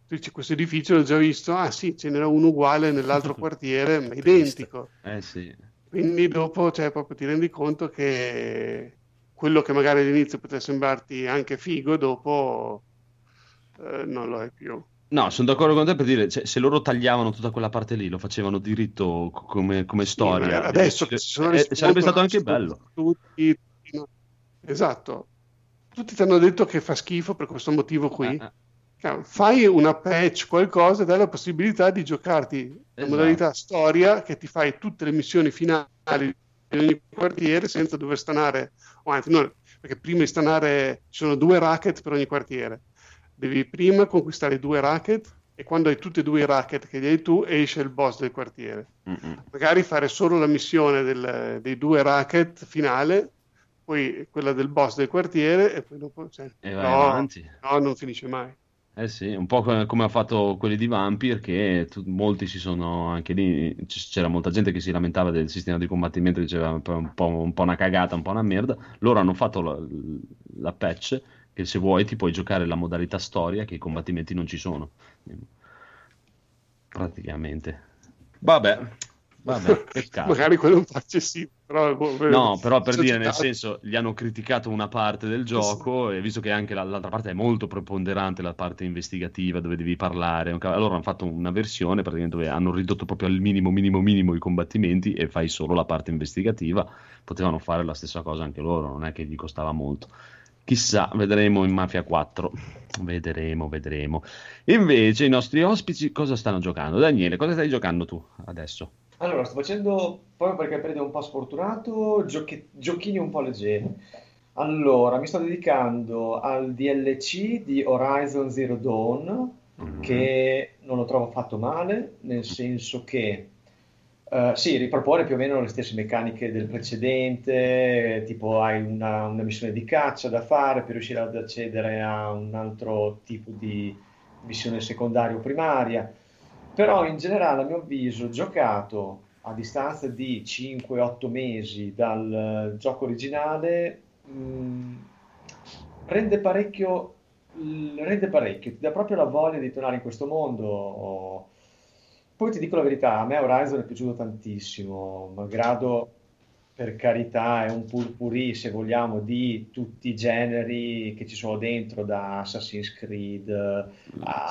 Tu dici, questo edificio l'ho già visto, ah sì, ce n'era uno uguale nell'altro quartiere, ma identico. eh sì. Quindi dopo, cioè, proprio ti rendi conto che quello che magari all'inizio poteva sembrarti anche figo, dopo eh, non lo è più. No, sono d'accordo con te per dire, cioè, se loro tagliavano tutta quella parte lì, lo facevano diritto co- come, come Sì, storia, ma adesso eh, si sono eh, sarebbe stato anche che bello. tutti, esatto, tutti ti hanno detto che fa schifo per questo motivo qui. Eh, eh. Cavolo, Fai una patch, qualcosa, dai la possibilità di giocarti la Esatto. modalità storia che ti fai tutte le missioni finali di ogni quartiere senza dover stanare, o anzi, no, perché prima di stanare ci sono due racket per ogni quartiere. Devi prima conquistare due racket e quando hai tutti e due i racket che li hai tu, esce il boss del quartiere Mm-mm. magari fare solo la missione del- dei due racket finale, poi quella del boss del quartiere e poi dopo cioè, E vai no, avanti. no, non finisce mai. Eh sì, un po' come ha fatto quelli di Vampire, che tu- molti si sono anche lì, c'era molta gente che si lamentava del sistema di combattimento, diceva un po', un po', un po' una cagata, un po' una merda. Loro hanno fatto la, la patch che se vuoi ti puoi giocare la modalità storia, che i combattimenti non ci sono. Praticamente. Vabbè, vabbè. Magari quello è un po' eccessivo, però, boh, No, però per dire, nel senso, gli hanno criticato una parte del gioco e visto che anche la- l'altra parte è molto preponderante, la parte investigativa dove devi parlare, allora hanno fatto una versione praticamente dove hanno ridotto proprio al minimo, minimo, minimo i combattimenti e fai solo la parte investigativa. Potevano fare la stessa cosa anche loro, non è che gli costava molto. Chissà, vedremo in Mafia 4. Vedremo, vedremo. Invece i nostri ospiti cosa stanno giocando? Daniele, cosa stai giocando tu adesso? Allora, sto facendo, proprio perché è un po' sfortunato, giochi- giochini un po' leggeri. Allora, mi sto dedicando al DLC di Horizon Zero Dawn, Mm. che non lo trovo affatto male, nel senso che eh, sì, ripropone più o meno le stesse meccaniche del precedente, tipo hai una, una missione di caccia da fare per riuscire ad accedere a un altro tipo di missione secondaria o primaria. Però in generale, a mio avviso, giocato a distanza di 5-8 mesi dal eh, gioco originale, mh, rende parecchio, rende parecchio, ti dà proprio la voglia di tornare in questo mondo. Poi ti dico la verità, a me Horizon è piaciuto tantissimo, malgrado per carità è un purpurì, se vogliamo, di tutti i generi che ci sono dentro, da Assassin's Creed a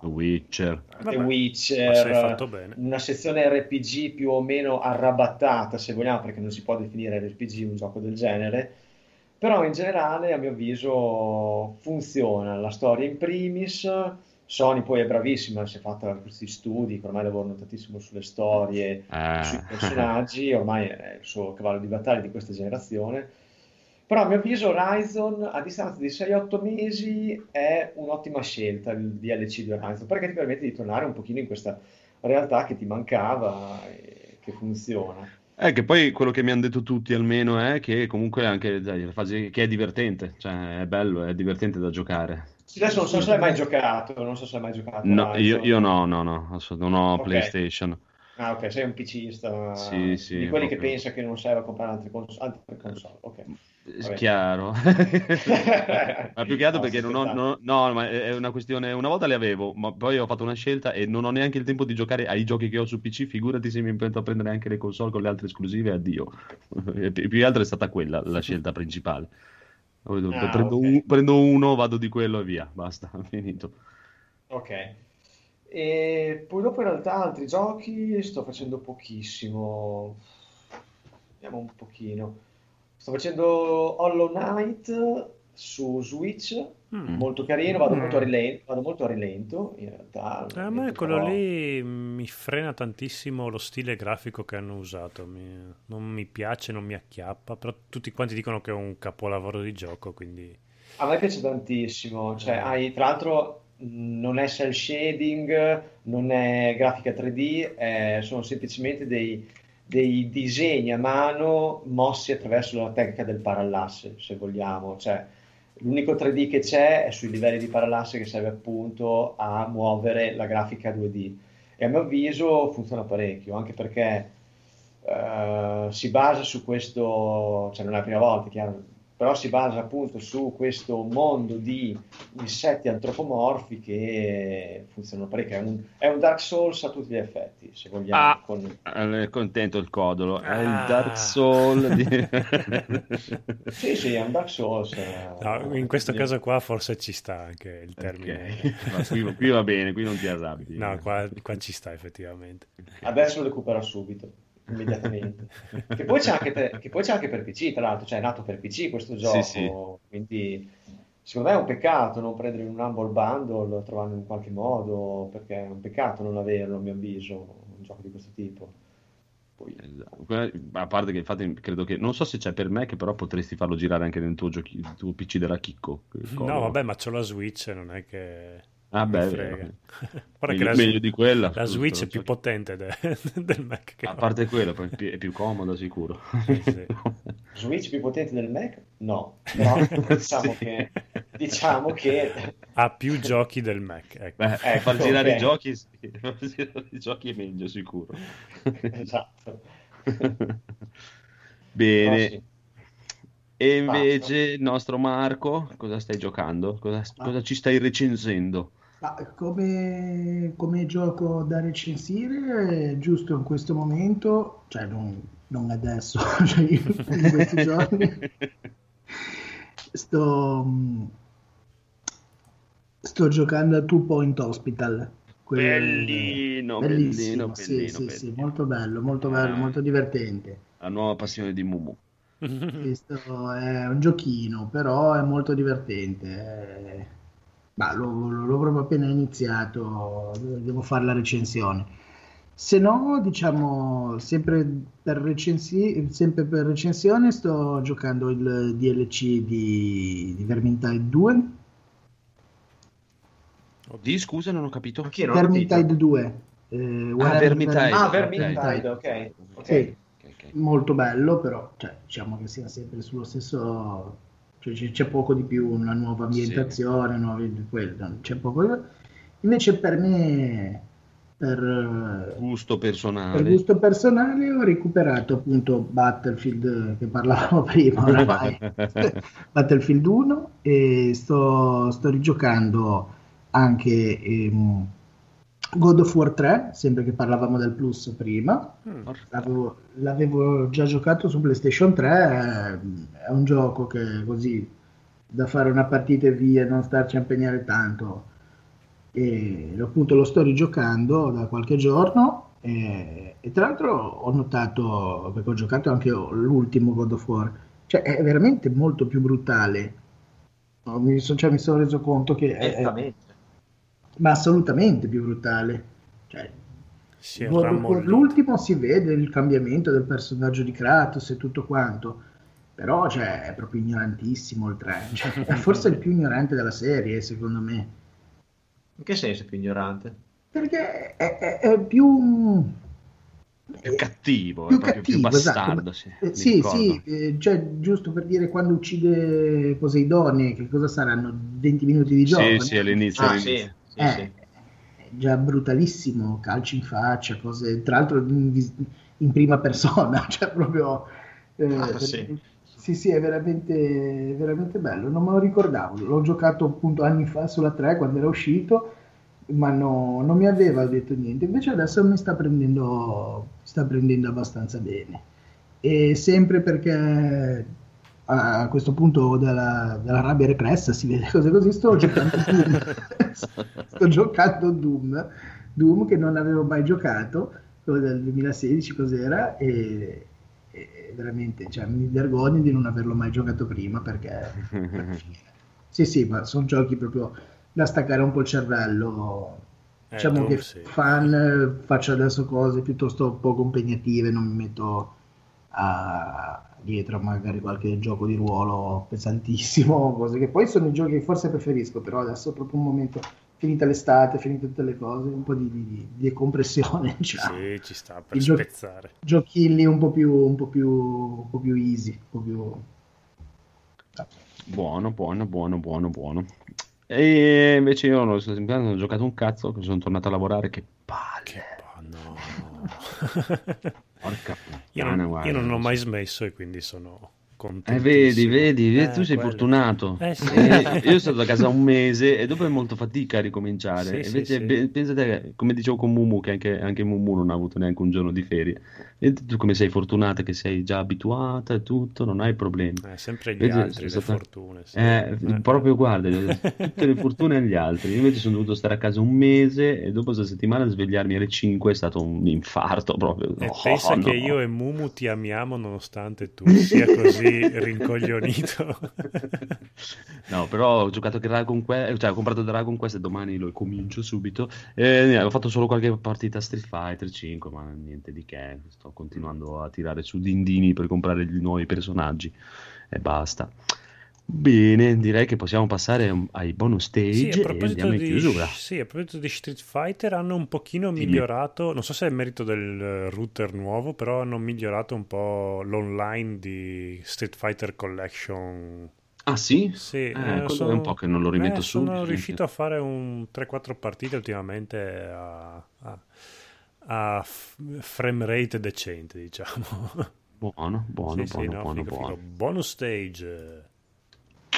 Sì, The Witcher. The Vabbè, ma Witcher, se è fatto bene. una sezione RPG più o meno arrabattata, se vogliamo, perché non si può definire RPG un gioco del genere, però in generale, a mio avviso, funziona. La storia in primis, Sony poi è bravissima, si è fatta questi studi che ormai lavorano tantissimo sulle storie, Eh. sui personaggi, ormai è il suo cavallo di battaglia di questa generazione. Però a mio avviso Horizon a distanza di 6-8 mesi è un'ottima scelta il DLC di Horizon perché ti permette di tornare un pochino in questa realtà che ti mancava e che funziona. Eh, che poi quello che mi hanno detto tutti almeno è che comunque anche dai, la fase che è divertente, cioè è bello, è divertente da giocare. Sì, Adesso non so se l'hai mai giocato, non so se l'hai mai giocato No, io, io no, no, no, non ho Ok. PlayStation. Ah, ok, sei un PCista Sì, sì, di quelli che proprio. pensa che non serve a comprare altre, cons- altre console. Ok. Vabbè. Chiaro, ma più che altro No, perché non ho, non- no, ma è una questione. Una volta le avevo, ma poi ho fatto una scelta e non ho neanche il tempo di giocare ai giochi che ho su PC. Figurati se mi invento a prendere anche le console con le altre esclusive. Addio. Pi- più che altro è stata quella la scelta principale. Ah, prendo, ok. un- prendo uno, vado di quello e via. Basta, finito. Ok. E poi dopo in realtà altri giochi sto facendo pochissimo. Vediamo un pochino. Sto facendo Hollow Knight su Switch, Mm. molto carino, vado Mm. molto a rilento, vado molto a rilento in realtà. A me quello però- lì mi frena tantissimo lo stile grafico che hanno usato. Mi- non mi piace, non mi acchiappa, però tutti quanti dicono che è un capolavoro di gioco, quindi... A me piace tantissimo, cioè hai, tra l'altro mh, non è cel shading, non è grafica 3D, eh, sono semplicemente dei, dei disegni a mano mossi attraverso la tecnica del parallasse, se vogliamo. Cioè, l'unico 3D che c'è è sui livelli di parallasse che serve appunto a muovere la grafica 2D. E a mio avviso funziona parecchio, anche perché eh, si basa su questo, cioè non è la prima volta, chiaro, però si basa appunto su questo mondo di insetti antropomorfi che funzionano parecchio. È un, è un Dark Souls a tutti gli effetti, se vogliamo. Ah. con- È contento il codolo. È il Ah. Dark Soul. Di... Sì, sì, è un Dark Souls. eh, No, in questo caso qua forse ci sta anche il termine. Ok. Ma qui, qui va bene, qui non ti arrabbi. No, qua, qua ci sta effettivamente. Adesso lo recupero subito, immediatamente. che, poi c'è anche per, che poi c'è anche per PC, tra l'altro, cioè è nato per PC questo gioco, sì. quindi secondo me è un peccato non prendere un Humble Bundle, trovarlo in qualche modo, perché è un peccato non averlo, a mio avviso, un gioco di questo tipo. Poi- Esatto. A parte che infatti credo che non so se c'è per me, che però potresti farlo girare anche nel tuo, giochi, il tuo PC della Chicco. No, vabbè, ma c'ho la Switch, non è che... Ah, beh, frega. Guarda Meglio- che la, meglio di quella, la Switch è più potente de- del Mac che A parte quello, è più, è più comodo sicuro. sì. Switch più potente del Mac? No, però diciamo Sì. che, diciamo che Ha più giochi del Mac, ecco. Beh, Ecco, far girare ok. i giochi, sì. far girare i giochi è meglio sicuro. esatto. Bene. No, sì. E invece il nostro Marco, cosa stai giocando? Cosa, cosa ci stai recensendo? Come, come gioco da recensire, giusto in questo momento, cioè non, non adesso, cioè io in questi giorni, sto, sto giocando a Two Point Hospital. Quello- Bellino, bellissimo, bellino, sì, bellino, sì, sì, bellino. molto bello, molto bello, Eh. molto divertente. La nuova passione di Mumu. Questo è un giochino, però è molto divertente. eh. Ma l'ho, l'ho proprio appena iniziato, devo fare la recensione. Se no, diciamo, sempre per, recensi- sempre per recensione, sto giocando il DLC di, di Vermintide 2. Di scusa, non ho capito. Anch'io non. Vermintide 2. eh, Whatever Vermintide. Ah, ok. Vermintide, ok. ok. Sì, Ok, ok. molto bello, però cioè, diciamo che sia sempre sullo stesso. Cioè, c'è, poco di più, una nuova ambientazione, nuovi, quello, c'è poco. Invece per me, per, Gusto per personale. gusto personale, ho recuperato appunto Battlefield che parlavamo prima, oramai. Battlefield 1 e sto, sto rigiocando anche ehm, God of War 3, sempre che parlavamo del plus prima. Mm. L'avevo, l'avevo già giocato su PlayStation 3, è, è un gioco che così da fare una partita e via, non starci a impegnare tanto. E appunto lo sto rigiocando da qualche giorno e, e tra l'altro ho notato, perché ho giocato anche l'ultimo God of War, cioè è veramente molto più brutale. Mi, so- cioè, mi sono reso conto che è, è-. Ma assolutamente più brutale. Cioè, Si è l'ultimo si vede il cambiamento del personaggio di Kratos e tutto quanto. Però cioè, è proprio ignorantissimo il 3. Cioè, è forse il più ignorante della serie, secondo me. In che senso più ignorante? Perché è, è- è più... Più cattivo, più è proprio più cattivo, bastardo. esatto. Sì, Eh, sì, sì, eh, cioè giusto per dire quando uccide Poseidone, che cosa saranno? 20 minuti di gioco? Sì, sì, all'inizio. Ah, all'inizio. sì, sì, Eh, sì. è già brutalissimo, calci in faccia, cose, tra l'altro in, in prima persona, cioè proprio... eh, Ah, sì. sì, sì, è veramente, veramente bello, non me lo ricordavo, l'ho giocato appunto anni fa sulla 3 quando era uscito, ma no- non mi aveva detto niente, invece adesso mi sta prendendo, sta prendendo abbastanza bene. E sempre perché a questo punto della, della rabbia repressa si vede cose così, sto giocando Doom. sto giocando Doom, Doom che non avevo mai giocato, quello del 2016 cos'era, e, e veramente cioè, mi vergogno di non averlo mai giocato prima perché... Sì, sì, ma sono giochi proprio da staccare un po' il cervello. Eh, Diciamo che sì. fan faccio adesso cose piuttosto poco impegnative, non mi metto a- dietro magari qualche gioco di ruolo pesantissimo, cose che poi sono i giochi che forse preferisco, però adesso è proprio un momento, finita l'estate, finite tutte le cose, un po' di, di, di decompressione, diciamo. Sì, ci sta per I giochi- spezzare. Giochilli un po' più, un po' più, un po' più easy, un po' più... Buono, buono, buono, buono, buono. E invece io non, ho giocato un cazzo, che sono tornato a lavorare, che palle. Che pa- no. Porca io, puttana, non, guarda. io non ho mai smesso e quindi sono Eh, vedi, vedi, vedi, tu sei quello. fortunato. Eh, sì. Eh, io sono stato a casa un mese e dopo è molto fatica a ricominciare. Sì, Invece, sì. be- pensate, come dicevo con Mumu, che anche, anche Mumu non ha avuto neanche un giorno di ferie. E tu come sei fortunata, che sei già abituata e tutto, non hai problemi. Eh, sempre gli Vedi, altri, le sono stato- fortune. sì. Eh, Eh, proprio guarda, tutte le fortune agli altri. Io invece sono dovuto stare a casa un mese e dopo questa settimana svegliarmi alle 5 è stato un infarto proprio. E Oh, pensa no. che io e Mumu ti amiamo nonostante tu sia così rincoglionito. No, però ho giocato Dragon Quest, cioè ho comprato Dragon Quest e domani lo comincio subito. E, ho fatto solo qualche partita Street Fighter 5, ma niente di che. Sto continuando a tirare su dindini per comprare gli nuovi personaggi e basta. Bene, direi che possiamo passare ai bonus stage Sì, a e proposito andiamo in di, chiusura. sì, a proposito di Street Fighter hanno un pochino Dimmi. migliorato, non so se è merito del eh, router nuovo, però hanno migliorato un po' l'online di Street Fighter Collection. Ah sì? Sì, Eh, eh, sono- è un po' che non lo rimetto eh, su. Sono niente. riuscito a fare un 3-4 partite ultimamente a, a, a f- frame rate decente, diciamo. Buono, buono, Sì, sì, buono, no, buono, figo, buono. figo. Bonus stage.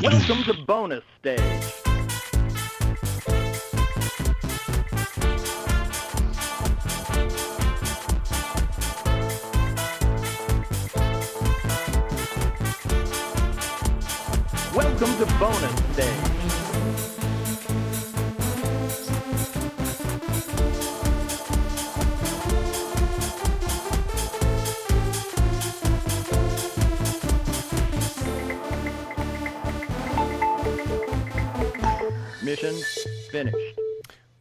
Welcome to bonus stage. Welcome to bonus stage.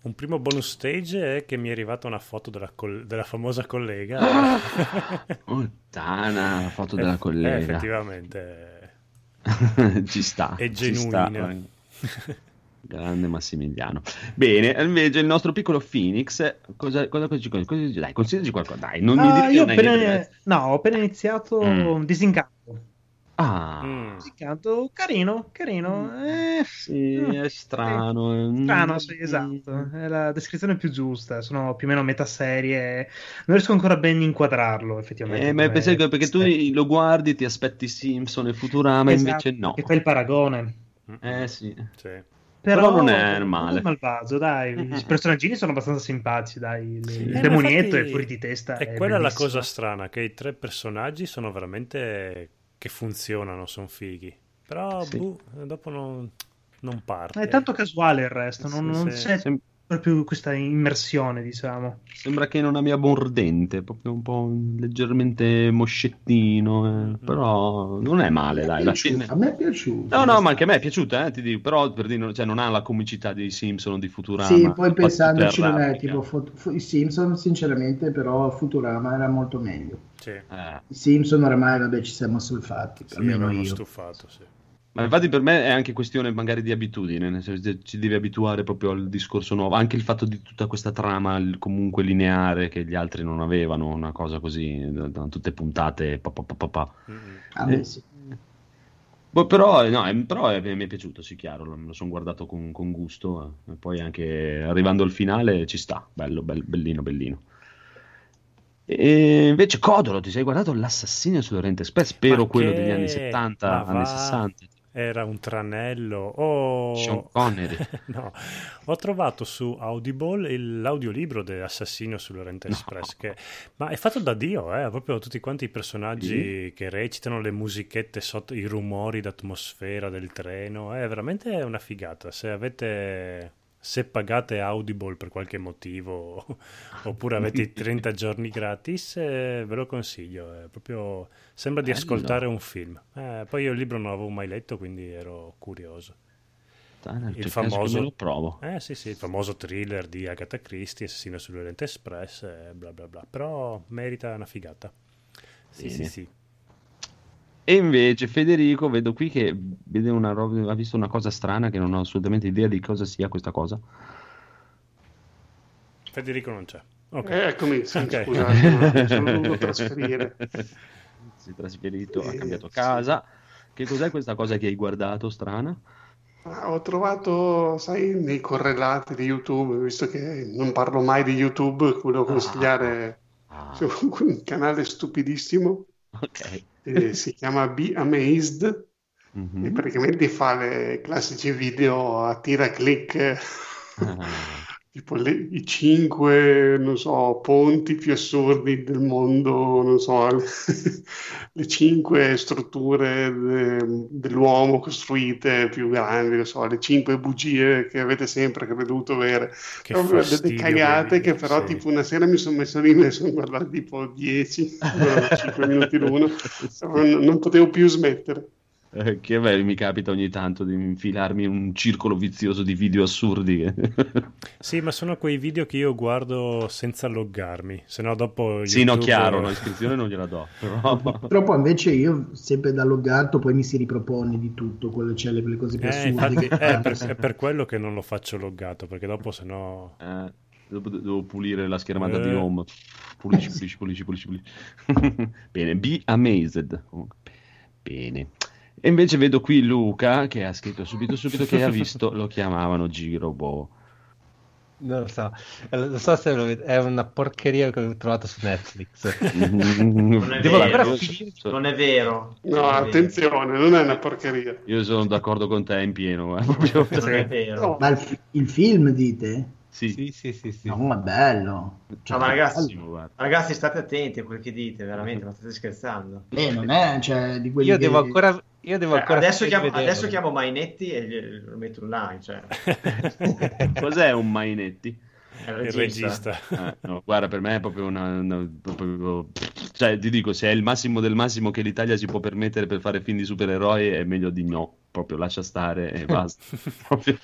Un primo bonus stage è che mi è arrivata una foto della, col- della famosa collega. Puttana, la foto della Eh, collega. eh, effettivamente ci sta. è ci sta. genuina. Grande Massimiliano. Bene, invece il nostro piccolo Phoenix, cosa, cosa, cosa, cosa, dai, consigliaci qualcosa, dai, non mi Ah, dire che io appena, no, ho appena iniziato Mm. Disincanto. Ah, Mm. Disincanto, carino, carino. Eh, sì, mm, è strano. eh. Strano, sì, esatto. È la descrizione più giusta. Sono più o meno a metà serie. Non riesco ancora ben a inquadrarlo, effettivamente. Eh, ma pensi che- perché tu lo guardi, ti aspetti Simpson e Futurama, Esatto, invece no. Che fai il paragone. Eh sì. Sì. Però, Però non è male. non è malvagio, dai. I personaggini sono abbastanza simpatici, dai. Il, il Eh, demonietto infatti è fuori di testa. È è quella la bellissimo. cosa strana, che i tre personaggi sono veramente che funzionano, sono fighi. Però Sì. boh, dopo non, non parte. È tanto casuale il resto, non, Sì, non sì. c'è Sem- proprio questa immersione, diciamo. Sembra che non abbia mordente, proprio un po' leggermente moscettino, eh, però non è male, dai, alla fine. A me è piaciuto. No, no, ma anche a me è piaciuta, eh, ti dico, però per dire, cioè, non ha la comicità dei Simpson o di Futurama. Sì, poi pensandoci non è tipo Fu- Fu- i Simpson, sinceramente, però Futurama era molto meglio. Sì, Eh, I Simpson ormai, vabbè, ci siamo assolfati, sì almeno io. stufato, sì. Ma infatti per me è anche questione magari di abitudine, nel senso che ci devi abituare proprio al discorso nuovo, anche il fatto di tutta questa trama comunque lineare che gli altri non avevano, una cosa così, da- da- tutte puntate, pa, pa, pa, pa, pa. Mm-mm. A me Eh, sì. Boh, però, no, è- però è- mi è piaciuto, sì, chiaro, lo, lo sono guardato con, con gusto, eh. E poi anche arrivando al finale ci sta, bello, bel- bellino, bellino. E invece Codolo, ti sei guardato l'Assassinio sull'Oriente Express, spero quello degli anni ma 70, va. anni 60. Era un tranello. Oh, Sean Connery. no, ho trovato su Audible l'audiolibro dell'Assassino sull'Oriente No. Express. Che... Ma è fatto da Dio, eh? proprio tutti quanti i personaggi che recitano, le musichette sotto, i rumori d'atmosfera del treno. È veramente una figata. Se avete. Se pagate Audible per qualche motivo oppure avete i 30 giorni gratis, eh, ve lo consiglio. È proprio sembra di Bello. ascoltare un film. Eh, poi io il libro non l'avevo mai letto, quindi ero curioso. Nel Il famoso- me lo provo. Eh sì, sì, il famoso thriller di Agatha Christie, Assassino sull'Oriente Express, e bla bla bla. Però merita una figata. Sì, sì, Bene. sì. E invece Federico, vedo qui che vede una roba, ha visto una cosa strana che non ho assolutamente idea di cosa sia questa cosa. Federico non c'è. Ok. Eh, eccomi, sì, Ok. scusate, sono dovuto trasferire. Si è trasferito, ha Eh, cambiato sì. casa. Che cos'è questa cosa che hai guardato strana? Ah, Ho trovato, sai, nei correlati di YouTube, visto che non parlo mai di YouTube, volevo consigliare Ah, su un canale stupidissimo, ok. Eh, si chiama Be Amazed, Mhm. e praticamente fa le classici video a tira click, Ah, tipo le- i cinque, non so, ponti più assurdi del mondo, non so, le cinque strutture de- dell'uomo costruite più grandi, non so, le cinque bugie che avete sempre creduto avere. Che Proprio delle cagate che però sì. tipo una sera mi sono messo lì, me ne sono guardato tipo 10, 5 minuti l'uno, non, non potevo più smettere. Eh, che beh, mi capita ogni tanto di infilarmi in un circolo vizioso di video assurdi. Sì, ma sono quei video che io guardo senza loggarmi, se no dopo Sì, no, chiaro, l'iscrizione non gliela do, però... Purtroppo invece io sempre da loggato poi mi si ripropone di tutto, quelle celebri, le cose più Eh, assurde infatti che è per, è per quello che non lo faccio loggato, perché dopo se no... Eh, devo pulire la schermata Eh. di home. Pulisci, pulisci, pulisci, pulisci, pulisci. Bene, be amazed. Bene. E invece vedo qui Luca che ha scritto subito subito che ha visto, lo chiamavano Girobo. Non lo so, Eh, non so se lo è una porcheria che ho trovato su Netflix. Non è Devo vero. so- Non è vero. No, Non è vero. attenzione, non è una porcheria. io sono d'accordo con te in pieno. proprio- Non è vero. No, Ma il, il film dite? Sì, Sì, sì, sì, sì. No, è bello. Cioè, No, ma ragazzi, guarda. ragazzi, state attenti a quel che dite, veramente, ma state scherzando. eh, non è cioè, di quelli Io che- devo ancora, io devo Cioè, ancora adesso, chiamo, adesso chiamo Mainetti e lo metto online. Cioè, Cos'è un Mainetti? è il Il regista. regista. Eh, no, guarda, per me è proprio una, una- proprio- Cioè, ti dico, se è il massimo del massimo che l'Italia si può permettere per fare film di supereroi, è meglio di no. Proprio lascia stare e basta. Proprio-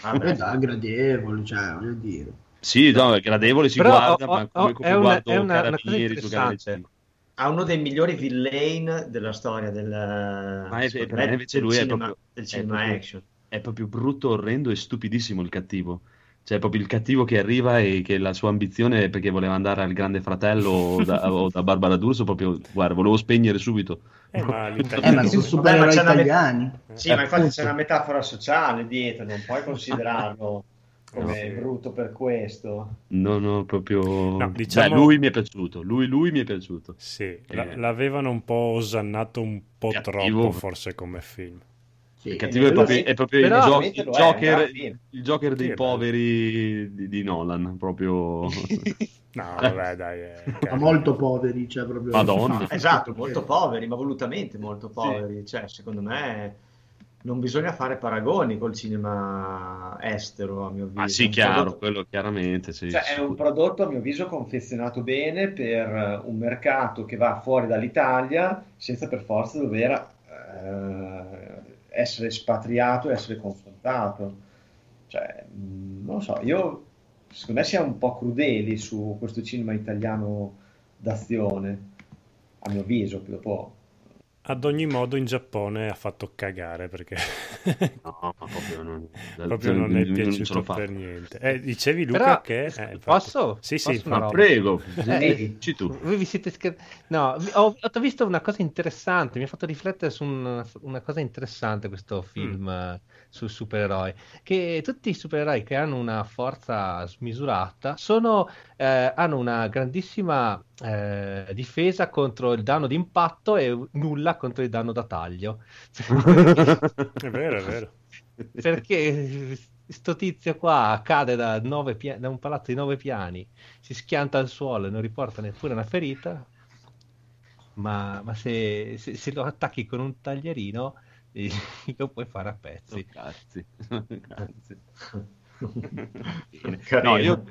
Vabbè. Eh, dai, gradevole, cioè, voglio dire. Sì, no, è gradevole, si Però guarda, ho- ma ho- come, come è una- guardo è una- una Carabinieri interessante. 5. Ha uno dei migliori villain della storia del, è- secondo per me, me invece del lui è cinema, proprio- del è cinema proprio- action. È proprio brutto, orrendo e stupidissimo il cattivo. Cioè, è proprio il cattivo che arriva e che la sua ambizione è perché voleva andare al Grande Fratello o da, o da Barbara D'Urso, proprio, guarda, volevo spegnere subito. Eh, ma Eh, ma c'è una- italiani. Sì, ma infatti c'è una metafora sociale dietro, non puoi considerarlo come No, brutto per questo. No, no, proprio... No, diciamo- Beh, lui mi è piaciuto, lui, lui mi è piaciuto. Sì, Eh. l'avevano un po' osannato un po' Cattivo. troppo forse come film. Sì, Il cattivo è eh, proprio, sì. è proprio il, gio- il è, Joker, il Joker dei Sì, poveri di, di Nolan, proprio... No, vabbè, dai. eh, ma cavolo. molto poveri, cioè proprio... Madonna. Esatto, molto poveri, ma volutamente molto poveri. Cioè, secondo me non bisogna fare paragoni col cinema estero, a mio avviso. Ah sì, chiaro, prodotto- quello chiaramente, sì. cioè, è un prodotto, a mio avviso, confezionato bene per un mercato che va fuori dall'Italia senza per forza dover eh, essere espatriato e essere confrontato. Cioè, mh, non lo so, io secondo me siamo un po' crudeli su questo cinema italiano d'azione, a mio avviso, dopo Ad ogni modo in Giappone ha fatto cagare perché No, ma proprio non, proprio non è piaciuto fatta. per niente. Eh, dicevi Luca Però, che... eh, infatti- posso? Sì, sì, Posso una Ma prego, Eh, dici tu. Voi vi siete scher- No, ho, ho visto una cosa interessante, mi ha fatto riflettere su una, una cosa interessante questo film eh, sui supereroi, che tutti i supereroi che hanno una forza smisurata sono, eh, hanno una grandissima eh, difesa contro il danno d'impatto e nulla contro il danno da taglio. È vero, è vero. Perché sto tizio qua cade da, nove pia- da un palazzo di nove piani, si schianta al suolo e non riporta neppure una ferita, ma, ma se, se- se lo attacchi con un taglierino eh, lo puoi fare a pezzi. Cazzi. Cazzi. Bene. Carino. No, io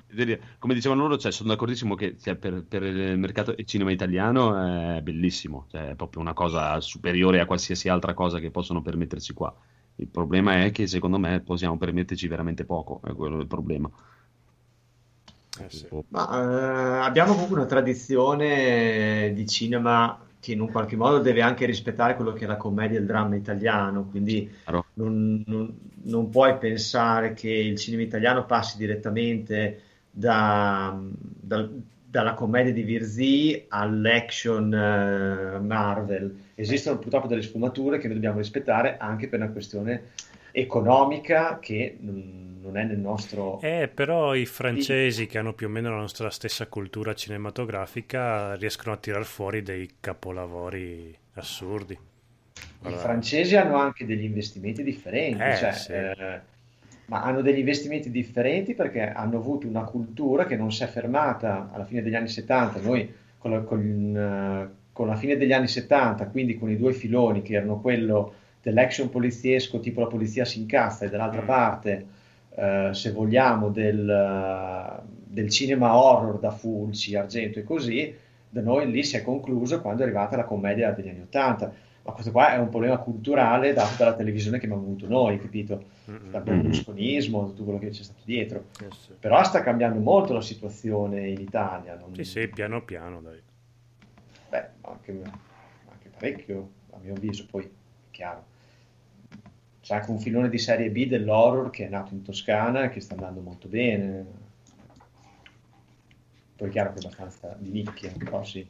come dicevano loro, cioè, sono d'accordissimo che cioè, per, per il mercato del cinema italiano è bellissimo, cioè, è proprio una cosa superiore a qualsiasi altra cosa che possono permettersi qua. Il problema è che secondo me possiamo permetterci veramente poco, è quello il problema. Eh, sì. Ma eh, abbiamo comunque una tradizione di cinema che in un qualche modo deve anche rispettare quello che è la commedia e il dramma italiano, quindi non, non- non puoi pensare che il cinema italiano passi direttamente da- dal- dalla commedia di Virzì all'action eh, Marvel. Esistono purtroppo delle sfumature che noi dobbiamo rispettare anche per una questione economica che non non è nel nostro... Eh, però i francesi che hanno più o meno la nostra stessa cultura cinematografica riescono a tirar fuori dei capolavori assurdi. I Allora, francesi hanno anche degli investimenti differenti, Eh, cioè, sì. eh, ma hanno degli investimenti differenti perché hanno avuto una cultura che non si è fermata alla fine degli anni 70. Noi con la, con, eh, con la fine degli anni 70, quindi con i due filoni che erano quello dell'action poliziesco tipo la polizia si incazza e dall'altra Mm. parte, eh, se vogliamo, del, eh, del cinema horror da Fulci, Argento e così, da noi lì si è concluso quando è arrivata la commedia degli anni 80 ma questo qua è un problema culturale dato dalla televisione che abbiamo avuto noi, capito? Dal berlusconismo, tutto quello che c'è stato dietro. Eh, sì. Però sta cambiando molto la situazione in Italia. non- Sì, sì, piano piano, dai. Beh, anche, anche parecchio, a mio avviso, poi è chiaro. C'è anche un filone di serie B dell'horror che è nato in Toscana e che sta andando molto bene. Poi è chiaro che è abbastanza di nicchia, però sì.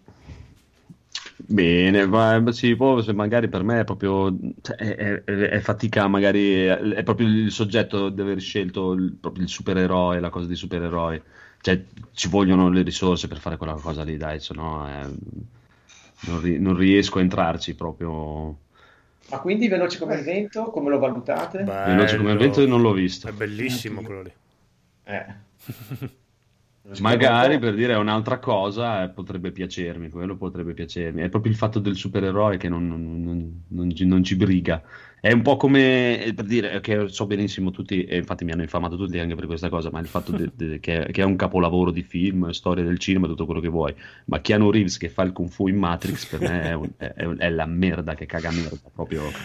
Bene, ma sì, poi magari per me è proprio cioè, è, è- è fatica, magari è, è proprio il soggetto di aver scelto il, proprio il supereroe, la cosa di supereroi. Cioè, ci vogliono le risorse per fare quella cosa lì, dai, se no eh, non, ri- non riesco a entrarci proprio. Ma quindi Veloce come il vento, come lo valutate? Veloce come il Bello. vento non l'ho visto. È bellissimo quello lì. Eh. Magari per dire un'altra cosa eh, potrebbe piacermi, quello potrebbe piacermi. È proprio il fatto del supereroe che non, non- non- non ci, ci briga. È un po' come eh, per dire che so benissimo tutti, e infatti mi hanno infamato tutti anche per questa cosa, ma il fatto de- de- che, che è un capolavoro di film, storia del cinema, tutto quello che vuoi. Ma Keanu Reeves che fa il kung fu in Matrix per me è, un- è- è la merda che caga merda proprio.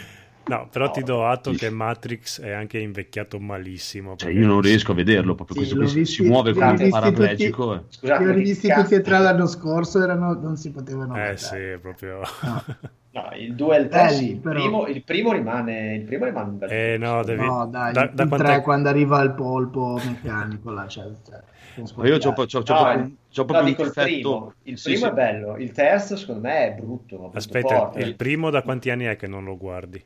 No, però ti do atto che Matrix è anche invecchiato malissimo. Cioè, io non riesco a vederlo proprio Sì, questo l'ho qui si, visti- si muove ho come un paraplegico. eh. Scusate, Li ho rivisti tutti e tre l'anno scorso, erano, non si potevano Eh vedere. sì, è proprio... No, il 2 e il 3 Belli, sì, il primo, il primo rimane, il primo rimane un bel Eh no, devi... No, dai, da, il da quant'è- 3 quando arriva il polpo meccanico là, cioè, cioè, io c'ho, sbagliare. c'ho- c'ho No, proprio, il- c'ho no, proprio dico un il primo, il Sì, primo sì. è bello, il terzo secondo me è brutto, ma brutto Aspetta, forte. il primo da quanti anni è che non lo guardi?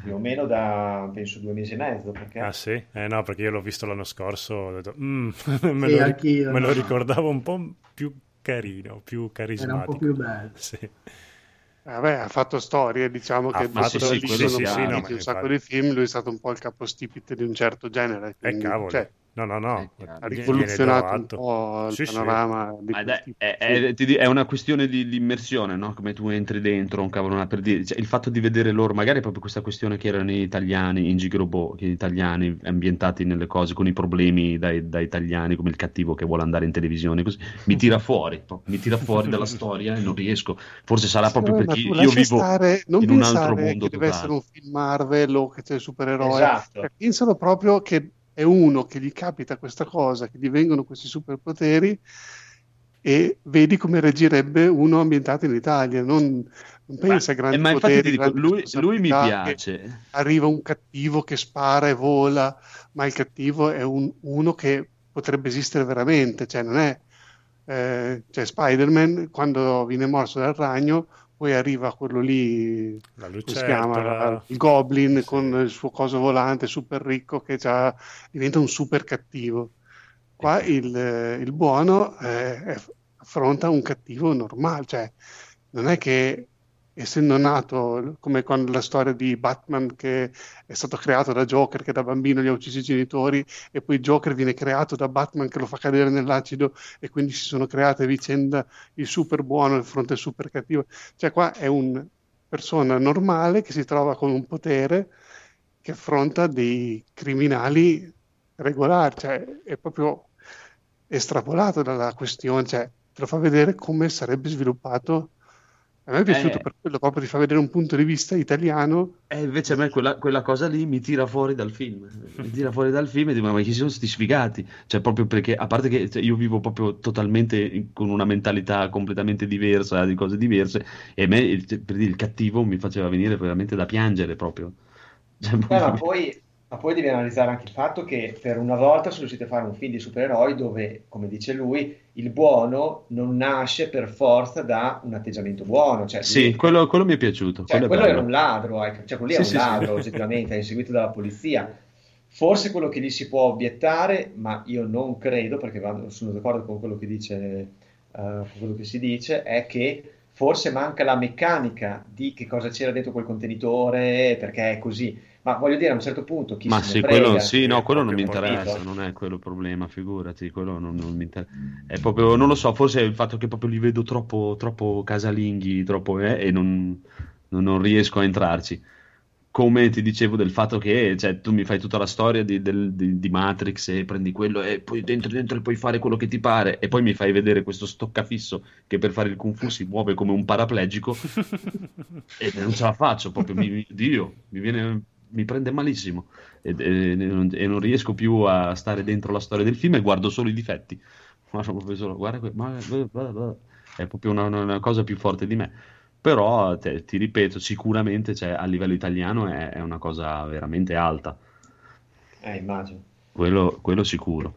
Più o meno da penso due mesi e mezzo, perché Ah sì? Eh no, perché io l'ho visto l'anno scorso, ho detto, "Mm", me, Sì, lo, me lo no. ricordavo un po' più carino, più Era un carismatico. po' più bello. Sì. Vabbè, ha fatto storie, diciamo Ha che fatto- sì, sì, sì, partiti no, un sacco di film, lui è stato un po' il capostipite di un certo genere. quindi, cavolo. cioè, No, no, no. Eh. Ha viene- rivoluzionato un po' il Sì, sì. panorama di Ma quel dai, tipo. è, è- è una questione di, di immersione, no? Come tu entri dentro un cavolo, per dire, cioè, il fatto di vedere loro, magari è proprio questa questione che erano italiani in Gigrobo, che italiani ambientati nelle cose con i problemi dai, da italiani, come il cattivo che vuole andare in televisione, così, mi tira fuori, mi tira fuori dalla storia e non riesco. Forse sarà proprio Sì, perché io vivo stare- non in un altro mondo che deve totale. essere un film Marvel o che c'è il supereroe. Esatto. Cioè, pensano proprio che è uno che gli capita questa cosa, che gli vengono questi superpoteri e vedi come reagirebbe uno ambientato in Italia. Non, non pensa a grandi Eh, ma infatti poteri, dico, lui, lui mi piace. Arriva un cattivo che spara e vola, ma il cattivo è un- uno che potrebbe esistere veramente, cioè non è eh, cioè Spider-Man quando viene morso dal ragno, poi arriva quello lì, La si chiama? Il Goblin Sì. con il suo coso volante super ricco che già diventa un super cattivo. Qua il, eh, il buono eh, affronta un cattivo normale, cioè non è che essendo nato come con la storia di Batman che è stato creato da Joker che da bambino gli ha ucciso i genitori e poi Joker viene creato da Batman che lo fa cadere nell'acido e quindi si sono create vicenda il super buono di fronte super cattivo. Cioè qua è una persona normale che si trova con un potere che affronta dei criminali regolari, cioè è proprio estrapolato dalla questione, cioè te lo fa vedere come sarebbe sviluppato. A me è piaciuto Eh. per quello, proprio ti fa vedere un punto di vista italiano. E invece a me quella, quella cosa lì mi tira fuori dal film. Mi tira fuori dal film e dico, ma chi sono sti sfigati? Cioè, proprio perché, a parte che cioè, io vivo proprio totalmente con una mentalità completamente diversa, di cose diverse, e a me, il, per dire, il cattivo mi faceva venire veramente da piangere proprio. Cioè, Eh, ma poi, ma poi devi analizzare anche il fatto che per una volta sono riusciti a fare un film di supereroi dove, come dice lui, il buono non nasce per forza da un atteggiamento buono. Cioè, Sì, lui- quello, quello mi è piaciuto. cioè, quello quello era un ladro, ecco, cioè, quello lì Sì, è sì, un sì. ladro, oggettivamente, è inseguito dalla polizia. Forse quello che gli si può obiettare, ma io non credo, perché sono d'accordo con quello che dice, eh, con quello che si dice, è che forse manca la meccanica di che cosa c'era dentro quel contenitore, perché è così. Ma voglio dire, a un certo punto chi Ma se sì, quello, sì, no, quello non mi interessa, capito. non è quello il problema, figurati, quello non, non mi interessa. È proprio, non lo so, forse è il fatto che proprio li vedo troppo, troppo casalinghi, troppo, eh, e non, non- non riesco a entrarci. Come ti dicevo del fatto che cioè, tu mi fai tutta la storia di, del- di- di Matrix e prendi quello e poi dentro dentro puoi fare quello che ti pare e poi mi fai vedere questo stoccafisso che per fare il kung fu si muove come un paraplegico e non ce la faccio proprio, mi, mi- Dio, mi viene, mi prende malissimo e, e non, e non riesco più a stare dentro la storia del film e guardo solo i difetti. Guardo proprio solo, guarda, que- ma- è proprio una- una cosa più forte di me. Però te- ti ripeto, sicuramente cioè, a livello italiano è, è una cosa veramente alta, Eh, immagino. quello, quello sicuro.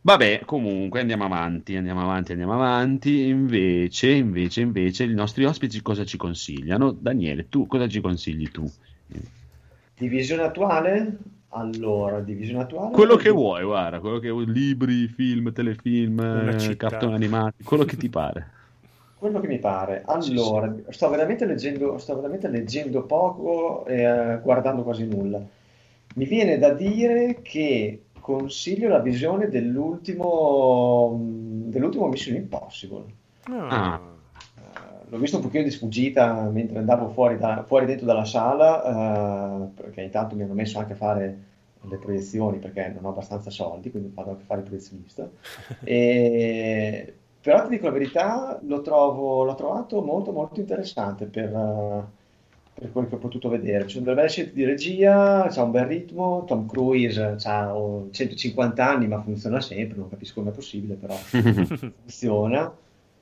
Vabbè, comunque andiamo avanti, andiamo avanti, andiamo avanti. Invece, invece, invece, i nostri ospiti cosa ci consigliano? Daniele, tu cosa ci consigli tu? Divisione attuale? Allora, divisione attuale? Quello che vuoi, guarda, quello che vuoi, libri, film, telefilm, eh, cartoni animati, quello che ti pare. Quello che mi pare. Sì, Allora, sto veramente leggendo, sto veramente leggendo poco e eh, guardando quasi nulla. Mi viene da dire che consiglio la visione dell'ultimo mh, dell'ultimo Mission Impossible. Ah. Eh, l'ho visto un pochino di sfuggita mentre andavo fuori, da- fuori dentro dalla sala, eh, perché intanto mi hanno messo anche a fare le proiezioni perché non ho abbastanza soldi, quindi vado anche a fare il proiezionista. E- Però ti dico la verità, lo trovo, l'ho trovato molto molto interessante per, eh, per quel che ho potuto vedere. C'è delle belle scelte di regia, c'ha un bel ritmo, Tom Cruise ha 150 anni ma funziona sempre, non capisco come è possibile, però funziona.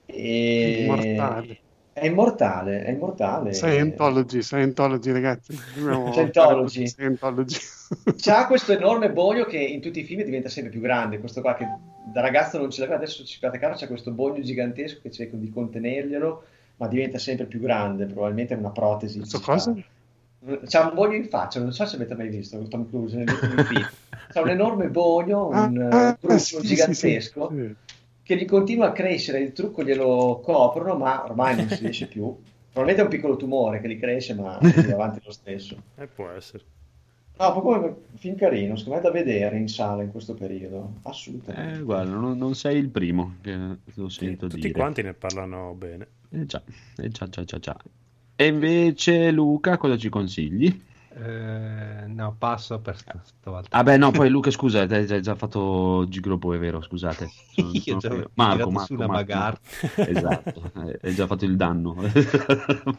E... Immortale. È immortale, è immortale. Scientology, Scientology, ragazzi. Scientology. Scientology. C'ha questo enorme boglio che in tutti i film diventa sempre più grande. Questo qua che da ragazzo non ce l'aveva, adesso ci fate caso, c'è questo boglio gigantesco che cerco di contenerglielo, ma diventa sempre più grande. Probabilmente è una protesi. Questo cosa? C'ha un boglio in faccia, non so se avete mai visto Tom Cruise film. C'ha un enorme boglio, un Ah, eh, trucco sì, sì, gigantesco sì, sì. che gli continua a crescere, il trucco glielo coprono, ma ormai non si riesce più. Probabilmente è un piccolo tumore che gli cresce, ma va avanti lo stesso. Eh, può essere. No, proprio un film carino, secondo me da vedere in sala in questo periodo, assolutamente. Eh, guarda, non, non sei il primo che lo sento Tutti dire. quanti ne parlano bene. Eh già, eh già, già, già, già. E invece Luca, cosa ci consigli? Eh, no, passo per st- stavolta. Ah beh, no, poi Luca, scusa, hai già- fatto Gigroppo, è vero, scusate. Sono- Io già Marco, Marco, una Marco, bagarre. Esatto, hai già fatto il danno.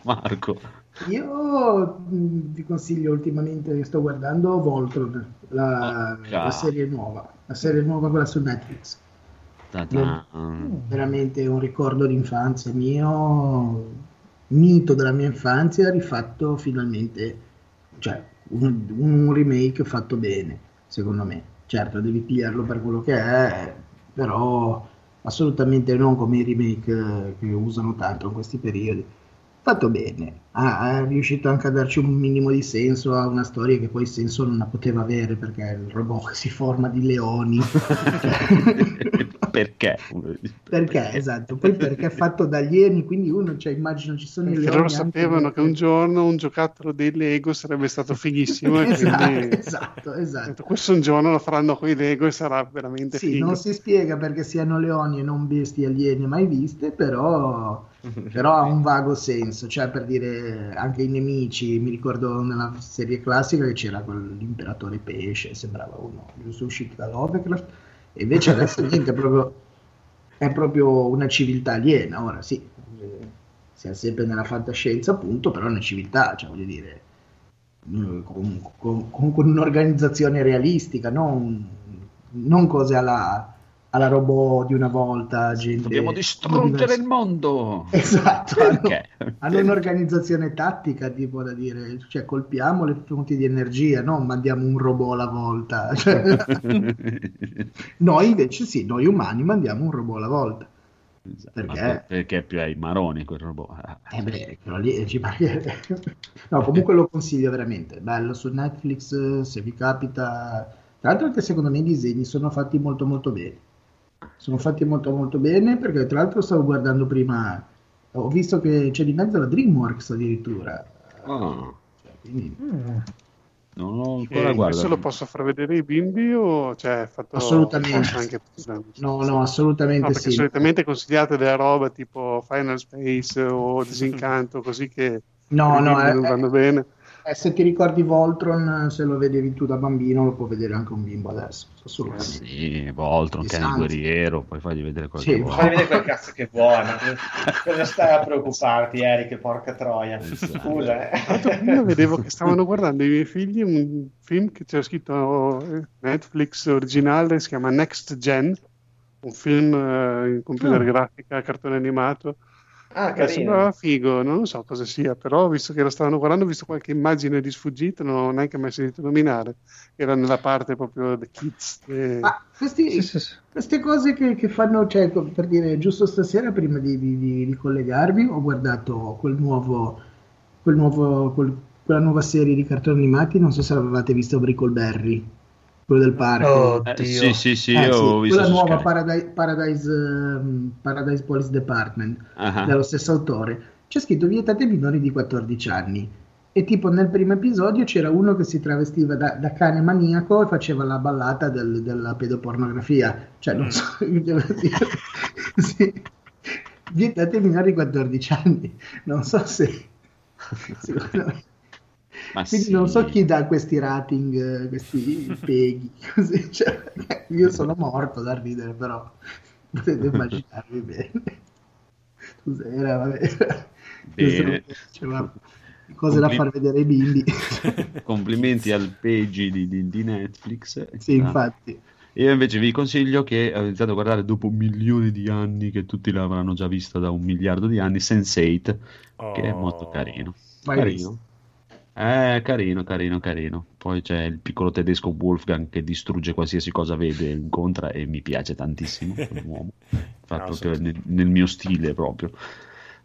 Marco. Io vi consiglio ultimamente che sto guardando Voltron, la, Porca. la serie nuova, la serie nuova quella su Netflix. Ta-ta. Veramente un ricordo d'infanzia mio, mito della mia infanzia, rifatto finalmente, cioè un, un remake fatto bene, secondo me. Certo, devi pigliarlo per quello che è, però assolutamente non come i remake eh, che usano tanto in questi periodi. Fatto bene, ha, è riuscito anche a darci un minimo di senso a una storia che poi senso non la poteva avere perché il robot che si forma di leoni. Perché? Perché, esatto, poi perché è fatto da alieni, quindi uno, cioè, immagino ci sono i Perché leoni loro sapevano che un giorno un giocattolo dei Lego sarebbe stato fighissimo Esatto, quindi esatto, esatto. questo un giorno lo faranno con i Lego e sarà veramente Sì, figo. non si spiega perché siano leoni e non bestie aliene mai viste, però, però ha un vago senso, cioè per dire anche i nemici, mi ricordo nella serie classica che c'era quell'imperatore pesce, sembrava uno giusto uscito da Lovecraft, e invece adesso niente, è proprio, è proprio una civiltà aliena, ora sì, eh, siamo sempre nella fantascienza appunto, però è una civiltà, cioè voglio dire, mm, con, con- con- con un'organizzazione realistica, non, non cose alla, alla robot di una volta. Gente, Dobbiamo distruggere il mondo. Esatto, hanno, Perché? hanno un'organizzazione tattica, tipo da dire, cioè colpiamo le fonti di energia, non mandiamo un robot alla volta. Cioè, noi invece sì, noi umani mandiamo un robot alla volta. Esatto, Perché? per- perché è più ai maroni quel robot. Eh beh, quello lì ci mancherebbe. No, comunque lo consiglio veramente. Bello su Netflix, eh, se vi capita. Tra l'altro anche secondo me i disegni sono fatti molto molto bene. Sono fatti molto molto bene perché tra l'altro stavo guardando prima, ho visto che c'è di mezzo la DreamWorks addirittura. Ah, Cioè, quindi non ho E ancora questo guardato. lo posso far vedere ai bimbi o cioè fatto Assolutamente. anche no, no, assolutamente No, perché sì. solitamente consigliate delle robe tipo Final Space o Disincanto, così che No, i no, eh, non vanno bene. Eh, se ti ricordi Voltron, se lo vedevi tu da bambino, lo può vedere anche un bimbo adesso. Assolutamente. Sì, Voltron, Ken il sangue. guerriero, poi fagli vedere quello Sì, che vuoi. Fai vedere quel cazzo che vuoi, ma cosa stai a preoccuparti, Eric? Porca troia. Esatto. Scusa, eh. prima vedevo che stavano guardando i miei figli un film che c'era scritto eh, Netflix originale, si chiama Next Gen, un film eh, in computer Ah. grafica, cartone animato. Ah, Eh, carino. sembrava figo, non so cosa sia, però visto che lo stavano guardando, ho visto qualche immagine di sfuggita, non ho neanche mai sentito nominare. Era nella parte proprio The Kids. eh, Ma questi- Sì, sì, sì. Queste cose che, che fanno, cioè, per dire, giusto stasera, prima di, di- di- di collegarvi, ho guardato quel nuovo, quel nuovo, quel- quella nuova serie di cartoni animati, non so se l'avevate visto, Brickleberry, quello del parco. Oh, Eh, sì, sì, sì, Eh, io sì, ho visto quella nuova. Paradise, Paradise, ehm, Paradise Police Department, Ah, dello stesso autore, c'è scritto vietate ai minori di 14 anni. E tipo nel primo episodio c'era uno che si travestiva da, da cane maniaco e faceva la ballata del- della pedopornografia. Cioè, non so, devo dire, sì. Vietate ai minori di 14 anni. Non so se... secondo me- Ma Quindi sì. non so chi dà questi rating, eh, questi peghi, così, cioè, io sono morto da ridere, però potete immaginarvi bene. Cos'era, vabbè. Bene. Diceva, cose da Compli- far vedere ai bimbi. Complimenti al page di, di- di Netflix. sì, infatti. Io invece vi consiglio che ho iniziato a guardare dopo milioni di anni, che tutti l'avranno già vista da un miliardo di anni, Sense8, che è molto Oh. carino. Carino. Eh, carino, carino, carino. Poi c'è il piccolo tedesco Wolfgang che distrugge qualsiasi cosa vede, incontra e mi piace tantissimo quell'uomo. Fa No, nel, nel mio stile proprio.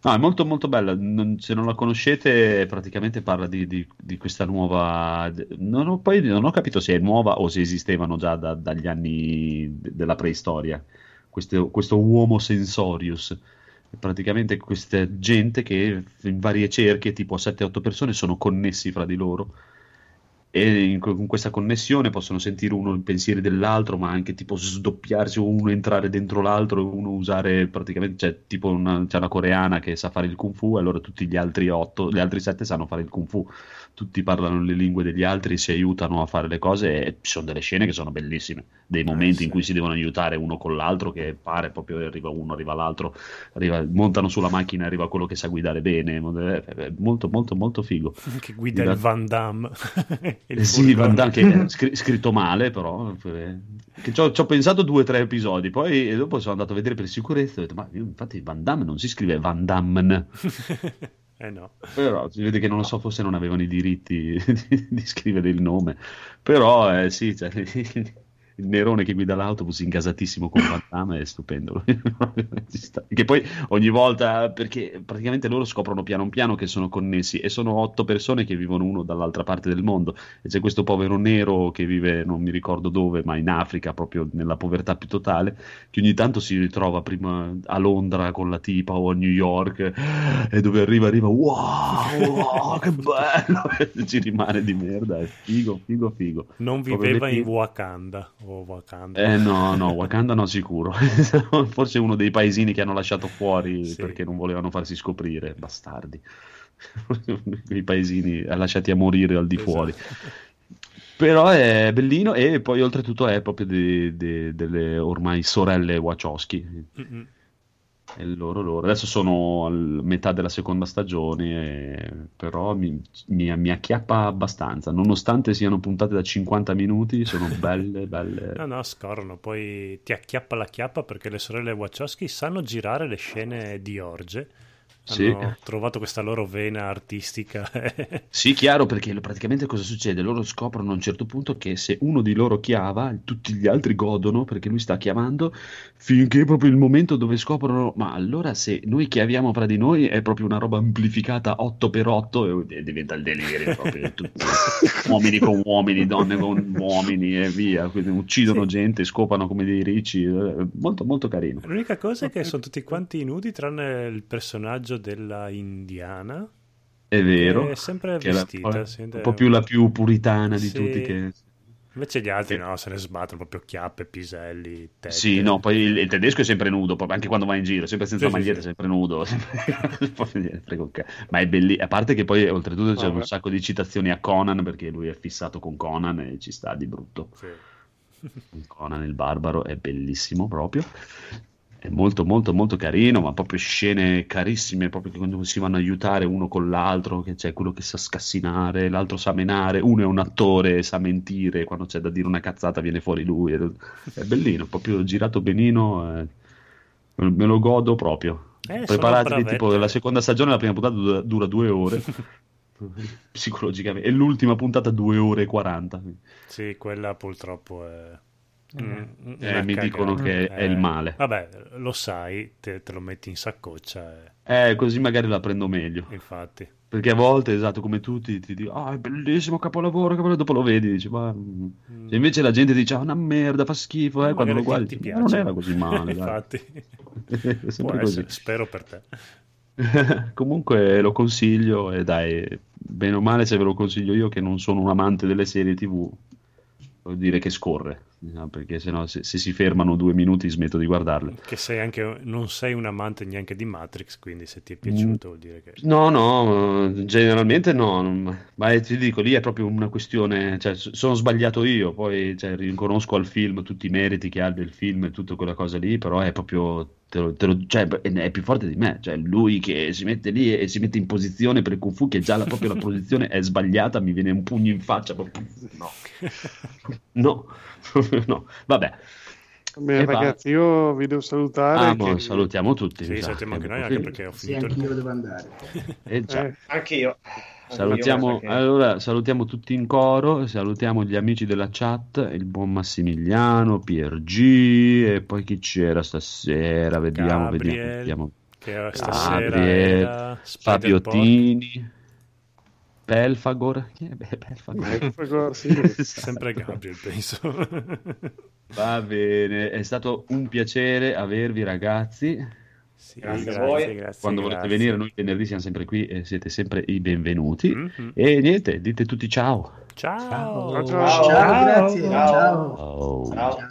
No, è molto molto bella. Non- se non la conoscete, praticamente parla di, di- di questa nuova. Non ho, poi non ho capito se è nuova o se esistevano già da- dagli anni de- della preistoria. Questo, questo uomo sensorius. Praticamente questa gente che in varie cerchie, tipo 7-8 persone, sono connessi fra di loro. E con questa connessione possono sentire uno i pensieri dell'altro, ma anche tipo sdoppiarsi uno entrare dentro l'altro e uno usare praticamente, cioè tipo una, c'è una coreana che sa fare il kung fu e allora tutti gli altri otto, gli altri sette sanno fare il kung fu, tutti parlano le lingue degli altri, si aiutano a fare le cose e ci sono delle scene che sono bellissime, dei momenti in cui si devono aiutare uno con l'altro che pare proprio arriva uno, arriva l'altro, arriva- montano sulla macchina, arriva quello che sa guidare bene, è molto molto molto figo. che guida Diver- il Van Damme. Il Eh sì. Van Damme, che è scri- scritto male, però. eh, ci ho, pensato due o tre episodi, poi dopo sono andato a vedere per sicurezza. Ho detto, ma io, infatti Van Damme non si scrive Van Damme. Eh no. Però si vede che non lo so, forse non avevano i diritti di, di scrivere il nome. Però eh, sì, cioè, il nerone che guida l'autobus ingasatissimo con Van Damme è stupendo. Che poi ogni volta, perché praticamente loro scoprono piano piano che sono connessi e sono otto persone che vivono uno dall'altra parte del mondo e c'è questo povero nero che vive, non mi ricordo dove, ma in Africa, proprio nella povertà più totale, che ogni tanto si ritrova prima a Londra con la tipa o a New York e dove arriva, arriva, wow, wow, che bello, ci rimane di merda, è figo, figo, figo. Non viveva lì- in Wakanda. O Wakanda. eh no, no, Wakanda no sicuro. Forse uno dei paesini che hanno lasciato fuori Sì. perché non volevano farsi scoprire, bastardi. Quei paesini lasciati a morire al di Esatto. fuori. Però è bellino e poi oltretutto è proprio de- de- delle ormai sorelle Wachowski. Mm-mm. E loro, loro. Adesso sono a metà della seconda stagione, però mi, mi- mi acchiappa abbastanza. Nonostante siano puntate da 50 minuti, sono belle, belle. No, no, scorrono. Poi ti acchiappa la chiappa perché le sorelle Wachowski sanno girare le scene di orge. Sì. Hanno trovato questa loro vena artistica. Sì, chiaro, perché praticamente cosa succede? Loro scoprono a un certo punto che se uno di loro chiava, tutti gli altri godono perché lui sta chiamando, finché proprio il momento dove scoprono, ma allora se noi chiaviamo fra di noi è proprio una roba amplificata 8x8 e, diventa il delirio proprio, tutti uomini con uomini, donne con uomini e via, quindi uccidono gente, scopano come dei ricci, eh, molto molto carino. L'unica cosa è che sono tutti quanti nudi tranne il personaggio della indiana. È vero. È sempre che è la- vestita. sì, un po' più la più puritana di Sì. tutti che... Invece gli altri no, se ne sbattono proprio chiappe, piselli, tette. Sì, no, poi il, il tedesco è sempre nudo, anche quando va in giro, sempre senza Sì, maglietta, sì. sempre nudo. sempre- Ma è bellissimo, a parte che poi oltretutto c'è Vabbè. un sacco di citazioni a Conan, perché lui è fissato con Conan e ci sta di brutto. Sì. Conan il barbaro è bellissimo proprio. È molto molto molto carino, ma proprio scene carissime, proprio quando si vanno a aiutare uno con l'altro, che c'è quello che sa scassinare, l'altro sa menare, uno è un attore, sa mentire, quando c'è da dire una cazzata viene fuori lui. È, bellino, proprio girato benino, eh, me lo godo proprio. Eh, Preparatevi, tipo la seconda stagione, la prima puntata dura, dura due ore, psicologicamente, e l'ultima puntata due ore e quaranta. Sì, quella purtroppo è... Mm, Eh, una mi cagata. dicono che è il male. Vabbè, lo sai, te, te lo metti in saccoccia e... Eh, così magari la prendo meglio. Infatti. Perché a volte, esatto, come tutti, ti dico, ah, è bellissimo, capolavoro, capolavoro, dopo lo vedi, dici, ma... mm. Se invece la gente dice, ah, una merda, fa schifo, eh, quando lo guardi, ti "Ma non piace." era così male. Infatti. Così. essere, spero per te. Comunque lo consiglio e dai, bene o male se ve lo consiglio io che non sono un amante delle serie tv, vuol dire che scorre, no? perché sennò se, se si fermano due minuti smetto di guardarle. Che sei anche, non sei un amante neanche di Matrix, quindi se Mm. ti è piaciuto vuol dire che... No, no, generalmente no, ma ti dico, lì è proprio una questione, cioè, sono sbagliato io, poi cioè, riconosco al film tutti i meriti che ha del film e tutta quella cosa lì, però è proprio, te lo- te lo- cioè, è più forte di me, cioè lui che si mette lì e si mette in posizione per il Kung Fu, che già la, proprio la posizione è sbagliata, mi viene un pugno in faccia, proprio, no, no, no, vabbè. Bene, E va. ragazzi, io vi devo salutare. Ah, che- mo, salutiamo tutti. Sì, salutiamo anche che noi, anche perché ho Sì, finito il... anch'io devo andare. Eh, già. Eh, Anch'io. Salutiamo, allora, salutiamo tutti in coro, salutiamo gli amici della chat, il buon Massimiliano, PRG e poi chi c'era stasera, vediamo, vediamo, Gabriel, vediamo. che stasera Gabriel, era Fabio Spider-Pork. Tini, Pelfagor, chi è Beh, Pelfagor? Pelfagor, sì. Sempre Gabriel, penso. Va bene, è stato un piacere avervi ragazzi. Sì, Grazie a grazie, voi. grazie, Quando volete venire, noi venerdì siamo sempre qui e siete sempre i benvenuti. Mhm. E niente, dite tutti ciao. Ciao. Ciao, ciao. Ciao, grazie. Ciao. ciao. Ciao. Ciao. Ciao.